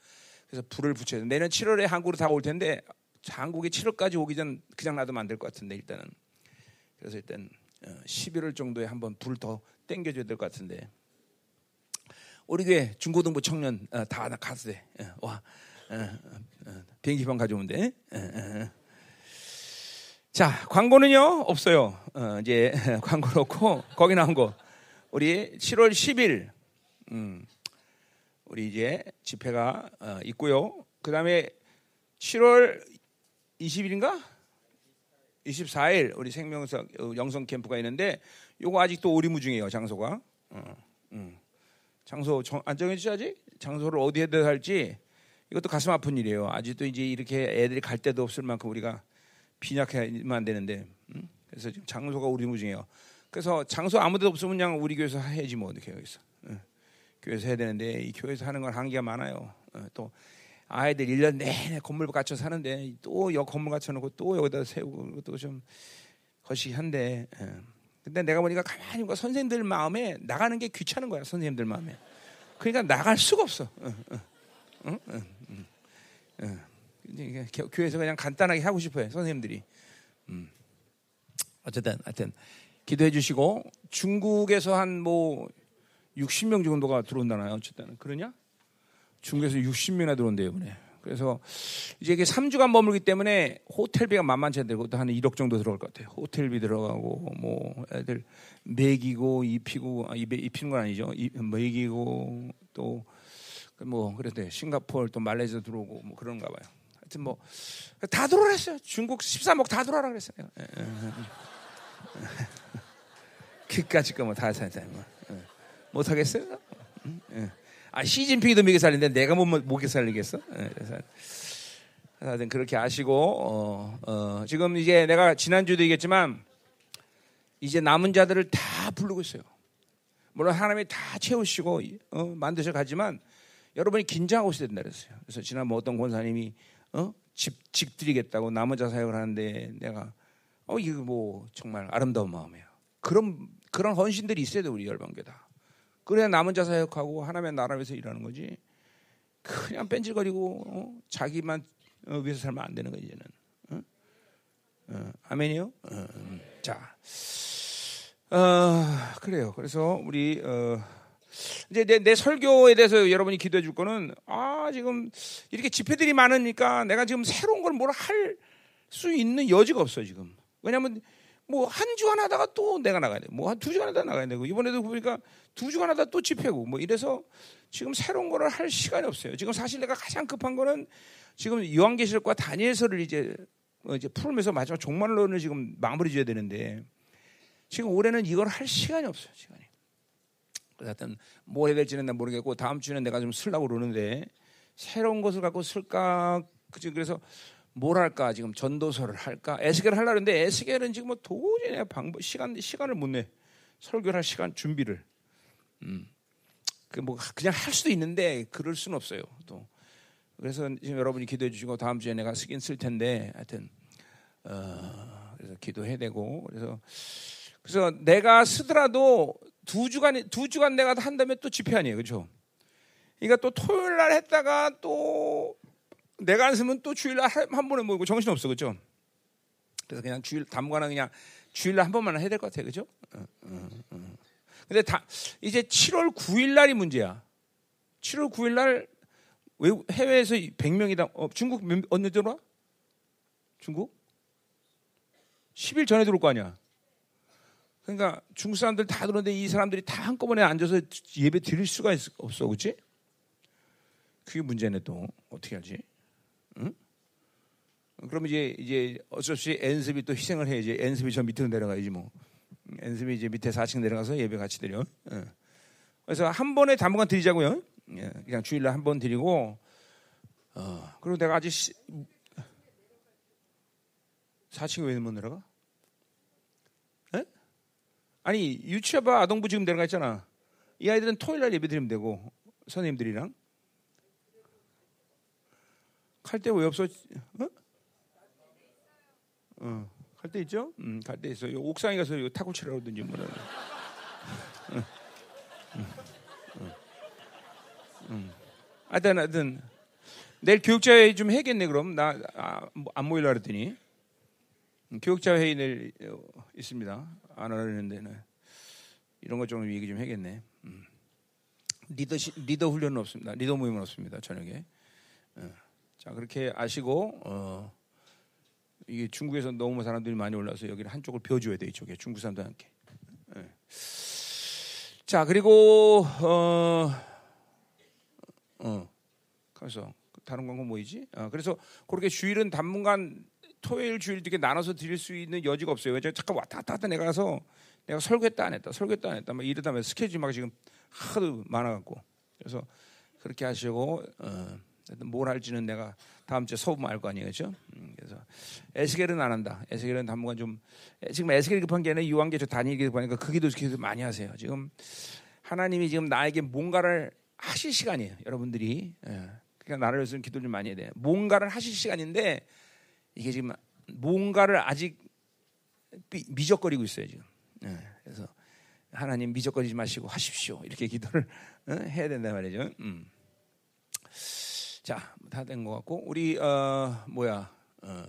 그래서 불을 붙여야 돼. 내년 7월에 한국으로 다 올 텐데 한국에 7월까지 오기 전 그냥 놔두면 안 될 것 같은데 일단은 그래서 일단 11월 어, 정도에 한번 불 더 땡겨줘야 될 것 같은데 우리 교회 중고등부 청년 어, 다 갔어 돼. 어, 와 비행기판 가져오면 돼. 자 광고는요 없어요. 이제 광고 없고 거기 나온 거 우리 7월 10일 음, 우리 이제 집회가 있고요. 그 다음에 7월 20일인가? 24일 우리 생명석 영성 캠프가 있는데 요거 아직도 오리무중이에요 장소가. 어, 음. 장소 정, 안 정해주셔야지 장소를 어디에 둬야 할지 이것도 가슴 아픈 일이에요. 아직도 이제 이렇게 애들이 갈 데도 없을 만큼 우리가 빈약해만 안 되는데 음? 그래서 지금 장소가 오리무중이에요. 그래서 장소 아무데도 없으면 그냥 우리 교회에서 해야지 뭐 어떻게 여기서 어. 교회에서 해야 되는데 이 교회에서 하는 건 한계가 많아요. 어, 또 아이들 1년 내내 건물 갖춰 사는데 또 여 건물 갖춰 놓고 또 여기다 세우고 또 좀 거시한데 예. 근데 내가 보니까 가만히 보니까 선생님들 마음에 나가는 게 귀찮은 거야 선생님들 마음에 그러니까 나갈 수가 없어 응, 응, 응, 응, 응. 교회에서 그냥 간단하게 하고 싶어요 선생님들이 음. 어쨌든 하여튼 기도해 주시고 중국에서 한 뭐 60명 정도가 들어온다나요 어쨌든 그러냐 중국에서 60명이나 들어온대요, 이번에. 그래서 이제 이게 3주간 머물기 때문에 호텔비가 만만치 않대요. 그것도 한 1억 정도 들어갈 것 같아요. 호텔비 들어가고 뭐 애들 먹이고 입히고 아, 입히는 건 아니죠. 먹이고 또 뭐 그랬대. 싱가포르 또 말레이시아 들어오고 뭐 그런가 봐요. 하여튼 뭐 다 들어오랬어요. 중국 13억 다 들어오라 그랬어요. 예, 예, 예. 그까짓 거뭐다 살살 뭐. 못 하겠어요? 아, 시진핑이도 먹여 살리는데 내가 못 먹여 살리겠어? 네, 그래서 하여튼 그렇게 아시고 어, 어, 지금 이제 내가 지난주도 얘기했지만 이제 남은 자들을 다 부르고 있어요. 물론 하나님이 다 채우시고 어, 만드셔 가지만 여러분이 긴장하고 있어야 된다 그랬어요. 그래서 지난 뭐 어떤 권사님이 어? 집, 집 드리겠다고 남은 사역을 하는데 내가 어 이거 뭐 정말 아름다운 마음이에요. 그런 그런 헌신들이 있어야 돼 우리 열방교다. 그래야 남은 자 사역하고 하나님의 나라 위해서 일하는 거지. 그냥 뺀질거리고 어? 자기만 어, 위해서 살면 안 되는 거지 이제는. 어? 어, 아멘이요. 어, 음. 자, 어, 그래요. 그래서 우리 어, 이제 내, 내, 설교에 대해서 여러분이 기도해 줄 거는 아 지금 이렇게 집회들이 많으니까 내가 지금 새로운 걸 뭘 할 수 있는 여지가 없어 지금. 왜냐하면 뭐 한 주간 하다가 또 내가 나가야 돼. 뭐 한 두 주간 하다 나가야 되고 이번에도 보니까 두 주간 하다 또 집회고 뭐 이래서 지금 새로운 거를 할 시간이 없어요. 지금 사실 내가 가장 급한 거는 지금 요한계시록과 다니엘서를 이제 어, 이제 풀면서 마지막 종말론을 지금 마무리 지어야 되는데 지금 올해는 이걸 할 시간이 없어요. 시간이. 하여튼 뭐 해야 될지는 난 모르겠고 다음 주는 내가 좀 쓰려고 그러는데 새로운 것을 갖고 쓸까? 그지 그래서 뭘 할까? 지금 전도서를 할까? 에스겔을 하려는데 에스겔은 지금 뭐 도저히 내가 방법 시간 시간을 못 내. 설교를 할 시간 준비를. 음그 뭐 그냥 할 수도 있는데 그럴 수는 없어요 또. 그래서 지금 여러분이 기도해 주시고 다음 주에 내가 쓰긴 쓸 텐데 하여튼 어 그래서 기도해야 되고. 그래서 그래서 내가 쓰더라도 두 주간 두 주간 내가 한다면 또 집회 아니에요, 그렇죠? 그러니까 또 토요일 날 했다가 또 내가 안 쓰면 또 주일 날한 번에 모이고 정신 없어, 그렇죠? 그래서 그냥 주일 담관은 그냥 주일 날한 번만 해야 될 것 같아요, 그렇죠? 어, 어, 어. 근데 다 이제 7월 9일 날이 문제야. 7월 9일 날 해외에서 100명이다. 어, 중국 언제 들어와? 중국? 10일 전에 들어올 거 아니야. 그러니까 중국 사람들 다 들었는데 이 사람들이 다 한꺼번에 앉아서 예배 드릴 수가 없어, 그렇지? 그게 문제네 또 어떻게 하지? 응? 그럼 이제 이제 어쩔 수 없이 엔습이 또 희생을 해야지. 엔습이 저 밑으로 내려가야지 뭐. 엔습이 이제 밑에 4층 내려가서 예배 같이 드려. 응. 그래서 한 번에 단번간 드리자고요. 예, 그냥 주일날 한 번 드리고. 어, 그리고 내가 아직 시... 4층에 왜못 내려가? 아니 유치아바 아동부 지금 내려가 있잖아. 이 아이들은 토요일 날 예배 드리면 되고 선생님들이랑 칼때 왜 없어? 어? 어, 갈 때 있죠? 음, 갈 때 있어. 요 옥상에 가서 요 타고 치라든지 뭐라. 응. 응. 응. 하여튼 하여튼 내일 교육자 회의 좀 해야겠네 그럼 나안 아, 뭐, 모이려 그랬더니 교육자 회의 내일 어, 있습니다. 안 하려는데 는 이런 것 좀 얘기 좀 해야겠네. 음. 리더 리더 훈련은 없습니다. 리더 모임은 없습니다. 저녁에. 어. 자 그렇게 아시고 어, 이게 중국에서 너무 사람들이 많이 올라서 여기를 한쪽을 비워줘야 돼 이쪽에 중국 사람들 함께. 네. 자 그리고 어, 어, 그래서 다른 광고 뭐이지? 어, 그래서 그렇게 주일은 당분간 토요일 주일 이렇게 나눠서 드릴 수 있는 여지가 없어요. 왜냐 잠깐 왔다 갔다 하다 내가 가서 내가 설교했다 안 했다 설교했다 안 했다 막 이러다 보면 스케줄이 막 지금 하도 많아갖고 그래서 그렇게 하시고 어, 뭘 할지는 내가 다음 주에 소금 알거 아니에요, 그렇죠? 음, 그래서 에스겔은 안 한다. 에스겔은 당분간 좀 지금 에스겔 급한 게 아니라 유한계 저 다니엘이 급하니까 그 기도 기도 많이 하세요. 지금 하나님이 지금 나에게 뭔가를 하실 시간이에요, 여러분들이. 예. 그러니까 나를 위해서 기도 좀 많이 해야 돼. 뭔가를 하실 시간인데 이게 지금 뭔가를 아직 미적거리고 있어요 지금. 네, 그래서 하나님 미적거리지 마시고 하십시오 이렇게 기도를 어, 해야 된단 말이죠. 음. 자, 다 된 것 같고 우리 어, 뭐야? 어,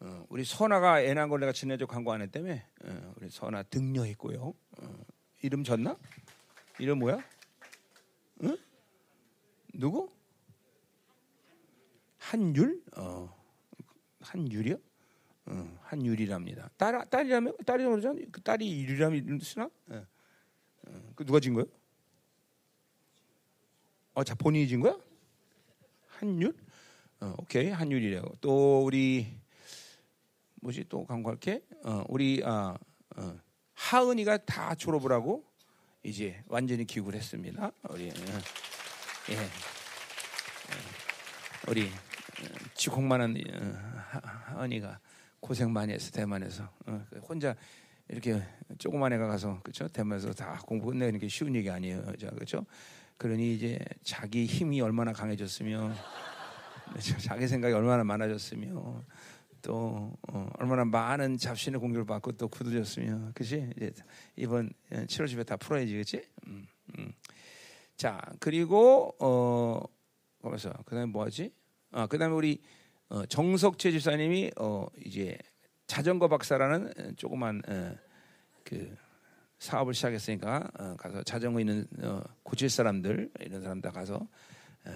어, 우리 선아가 애 낳은 걸 내가 지난주 광고 안 했다며? 어, 우리 선아 등려했고요. 어, 이름 졌나? 이름 뭐야? 응? 누구? 한율? 어. 한율이요? 어, 한율이랍니다. 딸 딸이라면 딸이라면 그러죠? 그 딸이 유리라면 쓰나? 예. 어, 그 누가 진 거예요? 어, 자 본인이 진 거야? 한율? 어, 오케이 한율이래요. 또 우리 뭐지 또 광고할게. 어, 우리 아, 어, 하은이가 다 졸업을 하고 이제 완전히 기국을 했습니다. 우리 예. 예. 우리 지공만한 언니가 고생 많이 했어 대만에서. 어, 그 혼자 이렇게 조그만 애가 가서 그렇죠 대만에서 다 공부 끝내는 게 쉬운 얘기 아니에요 자 그렇죠 그러니 이제 자기 힘이 얼마나 강해졌으면 자기 생각이 얼마나 많아졌으며 또 어, 얼마나 많은 잡신의 공격을 받고 또 굳어졌으며 그지 이제 이번 7월 집에 다 풀어야지 그지 음, 음. 자 그리고 어 거기서 그다음에 뭐하지 아 그다음에 우리 어, 정석채 집사님이 어, 이제 자전거 박사라는 조그만 어, 그 사업을 시작했으니까 어, 가서 자전거 있는 어, 고칠 사람들 이런 사람들 가서 에,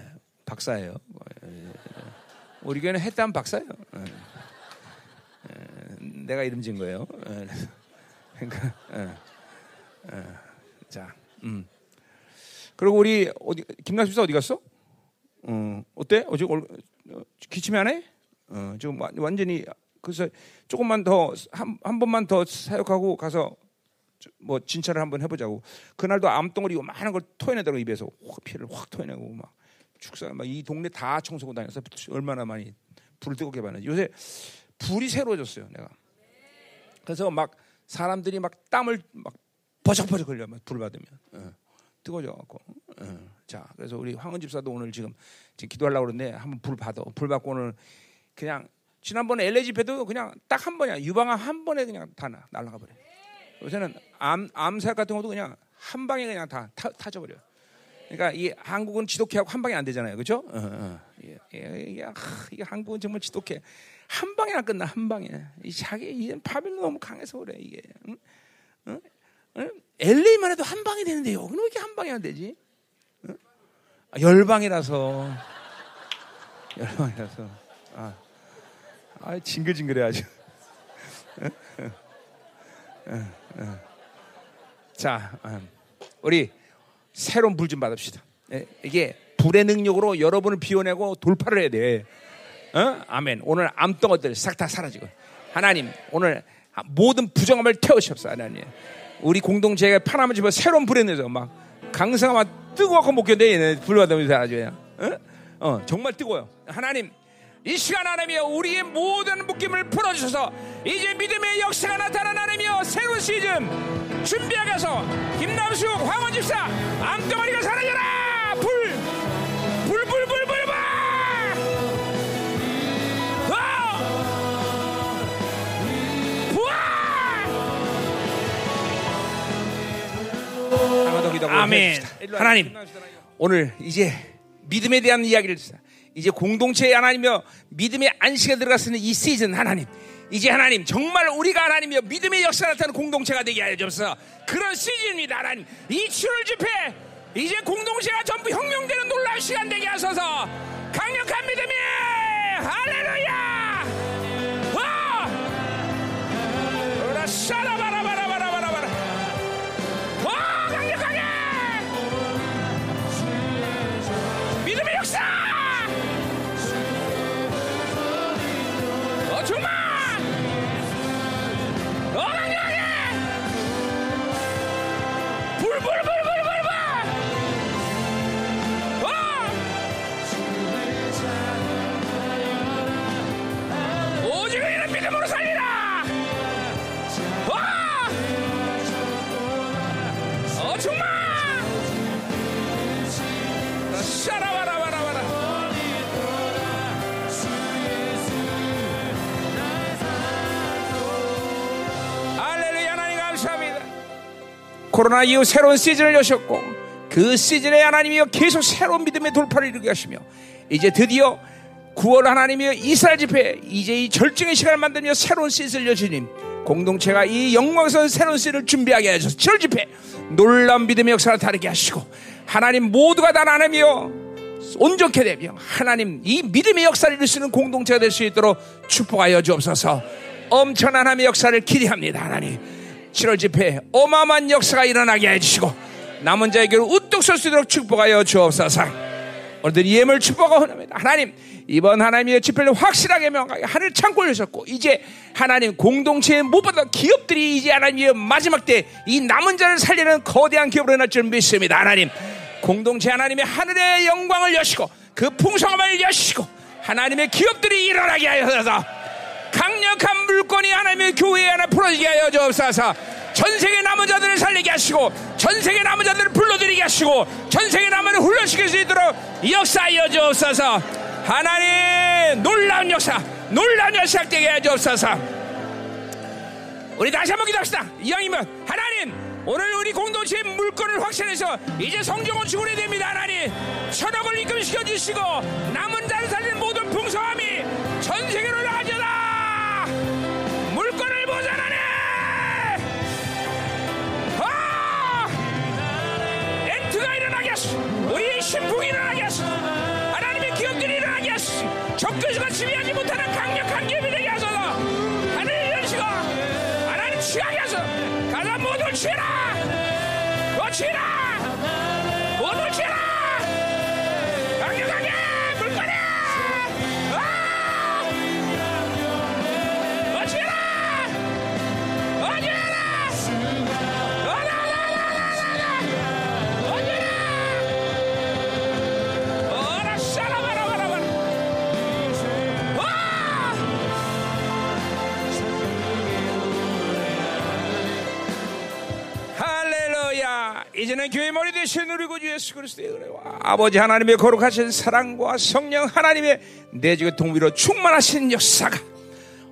박사예요. 에, 우리 교회는 했다면 박사예요. 에, 내가 이름 진 거예요. 그러니까 자, 음. 그리고 우리 어디 김남수 어디 갔어? 어, 어때? 어제 기침이 안 해? 어, 지금 완전히 그래서 조금만 더한한 번만 더 사역하고 가서 뭐 진찰을 한번 해보자고. 그날도 암덩어리 많은 걸 토해내더라고 입에서 확 피를 확 토해내고 막 축사 막 이 동네 다 청소고 다녀서 얼마나 많이 불을 뜨겁게 받는. 요새 불이 새로워졌어요, 내가. 그래서 막 사람들이 막 땀을 막 버적버적 흘려, 막 불 받으면 어, 뜨거워져 갖고. 어. 자, 그래서 우리 황은 집사도 오늘 지금 지금 기도하려고 그러는데 한번 불 받아. 불 받고 오늘 그냥 지난번에 LA 집회도 그냥 딱 한 번이야. 유방암 한 번에 그냥 다 날아가 버려. 요새는 암 암살 같은 것도 그냥 한 방에 그냥 다 타, 타져 버려. 그러니까 이 한국은 지독해하고 한 방에 안 되잖아요, 그렇죠? 어, 어. 이게, 이게, 이게 한국은 정말 지독해. 한 방에나 끝나 한 방에. 이 자기 이 바빌론 너무 강해서 그래 이게. 응? 응? 응? LA만 해도 한 방이 되는데 여기는 왜 이렇게 한 방이 안 되지? 응? 아, 열방이라서 열방이라서 아, 아 징글징글해 아주. 자, 음, 우리 새로운 불 좀 받읍시다. 예, 이게 불의 능력으로 여러분을 비워내고 돌파를 해야 돼. 어? 아멘. 오늘 암덩어들 싹 다 사라지고. 하나님, 오늘 모든 부정함을 태우시옵소서, 하나님. 우리 공동체에 파나마 집어 새로운 불에 내서 막 강성아 막 뜨거워서 못 견뎌, 얘네 불 받으면서 아주. 어? 어, 정말 뜨거워요. 하나님, 이 시간 하나님이여 우리의 모든 묶임을 풀어주셔서 이제 믿음의 역사가 나타나나며 새로운 시즌 준비하게서 김남수 황원 집사 암덩어리가 사라져라 불불 아멘. 하나님. 오늘 이제 믿음에 대한 이야기를 이제 공동체의 하나님이며 믿음의 안식에 들어갔으는 이 시즌 하나님 이제 하나님 정말 우리가 하나님이여 믿음의 역사 나타나는 공동체가 되게 하여 주옵소서. 그런 시즌입니다 하나님. 이 7월 집회 이제 공동체가 전부 혁명되는 놀라운 시간 되게 하소서. 강력한 믿음이! 할렐루야! 와! 샤라바라바라바라바라 코로나 이후 새로운 시즌을 여셨고 그 시즌에 하나님이여 계속 새로운 믿음의 돌파를 이루게 하시며 이제 드디어 9월 하나님이여 이스라엘 집회 이제 이 절정의 시간을 만들며 새로운 시즌을 여주님 공동체가 이 영광스러운 새로운 시즌을 준비하게 하셔서 7월 집회 놀라운 믿음의 역사를 다르게 하시고 하나님 모두가 다 하나님이여 온전케 되며 하나님 이 믿음의 역사를 이룰 수 있는 공동체가 될 수 있도록 축복하여 주옵소서. 엄청난 하나님의 역사를 기대합니다 하나님 7월 집회 어마어마한 역사가 일어나게 해주시고 남은 자에게로 우뚝 설 수 있도록 축복하여 주옵소서. 오늘들 예물 축복하고 하나님 이번 하나님의 집회를 확실하게 명하게 하늘 창고 열셨고 이제 하나님 공동체의 무엇보다 기업들이 이제 하나님의 마지막 때 이 남은 자를 살리는 거대한 기업으로 날줄 믿습니다. 하나님 공동체 하나님의 하늘의 영광을 여시고 그 풍성함을 여시고 하나님의 기업들이 일어나게 하여서 강력한 물건이 하나님의 교회에 하나 풀어지게 하여 주옵소서. 전 세계 남은 자들을 살리게 하시고 전 세계 남은 자들을 불러들이게 하시고 전 세계 남은 자들을 훈련시킬 수 있도록 역사하여 주옵소서. 하나님 놀라운 역사 놀라운 역사 되게 해주옵소서. 우리 다시 한번 기도합시다. 이왕이면 하나님 오늘 우리 공동체의 물건을 확신해서 이제 성경을 주문해야 됩니다 하나님. 천억을 입금시켜 주시고 남은 자를 살리는 모든 풍성함이 전 세계로 나가져라 하소. 우리의 신풍이 일어나게 하소. 하나님의 기업들이 일어나게 하소. 적그리스가 지배하지 못하는 강력한 기업이 되게 하소서. 하늘의 연시가 하나님 취하게 하소 가자 모두 취해라. 더 취해라. 모두 취해라 이제는 교회 머리 대신 우리 구주 예수 그리스도의 은혜와 아버지 하나님의 거룩하신 사랑과 성령 하나님의 내주의 동비로 충만하신 역사가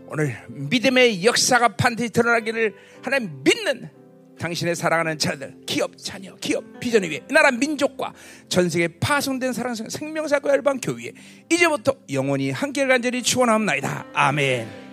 오늘 믿음의 역사가 반드시 드러나기를 하나님 믿는 당신의 사랑하는 자들, 기업, 자녀, 기업, 비전 위에 나라 민족과 전 세계 파송된 사랑 생명사과 열방 교회 이제부터 영원히 함께 간절히 축원하옵나이다. 아멘.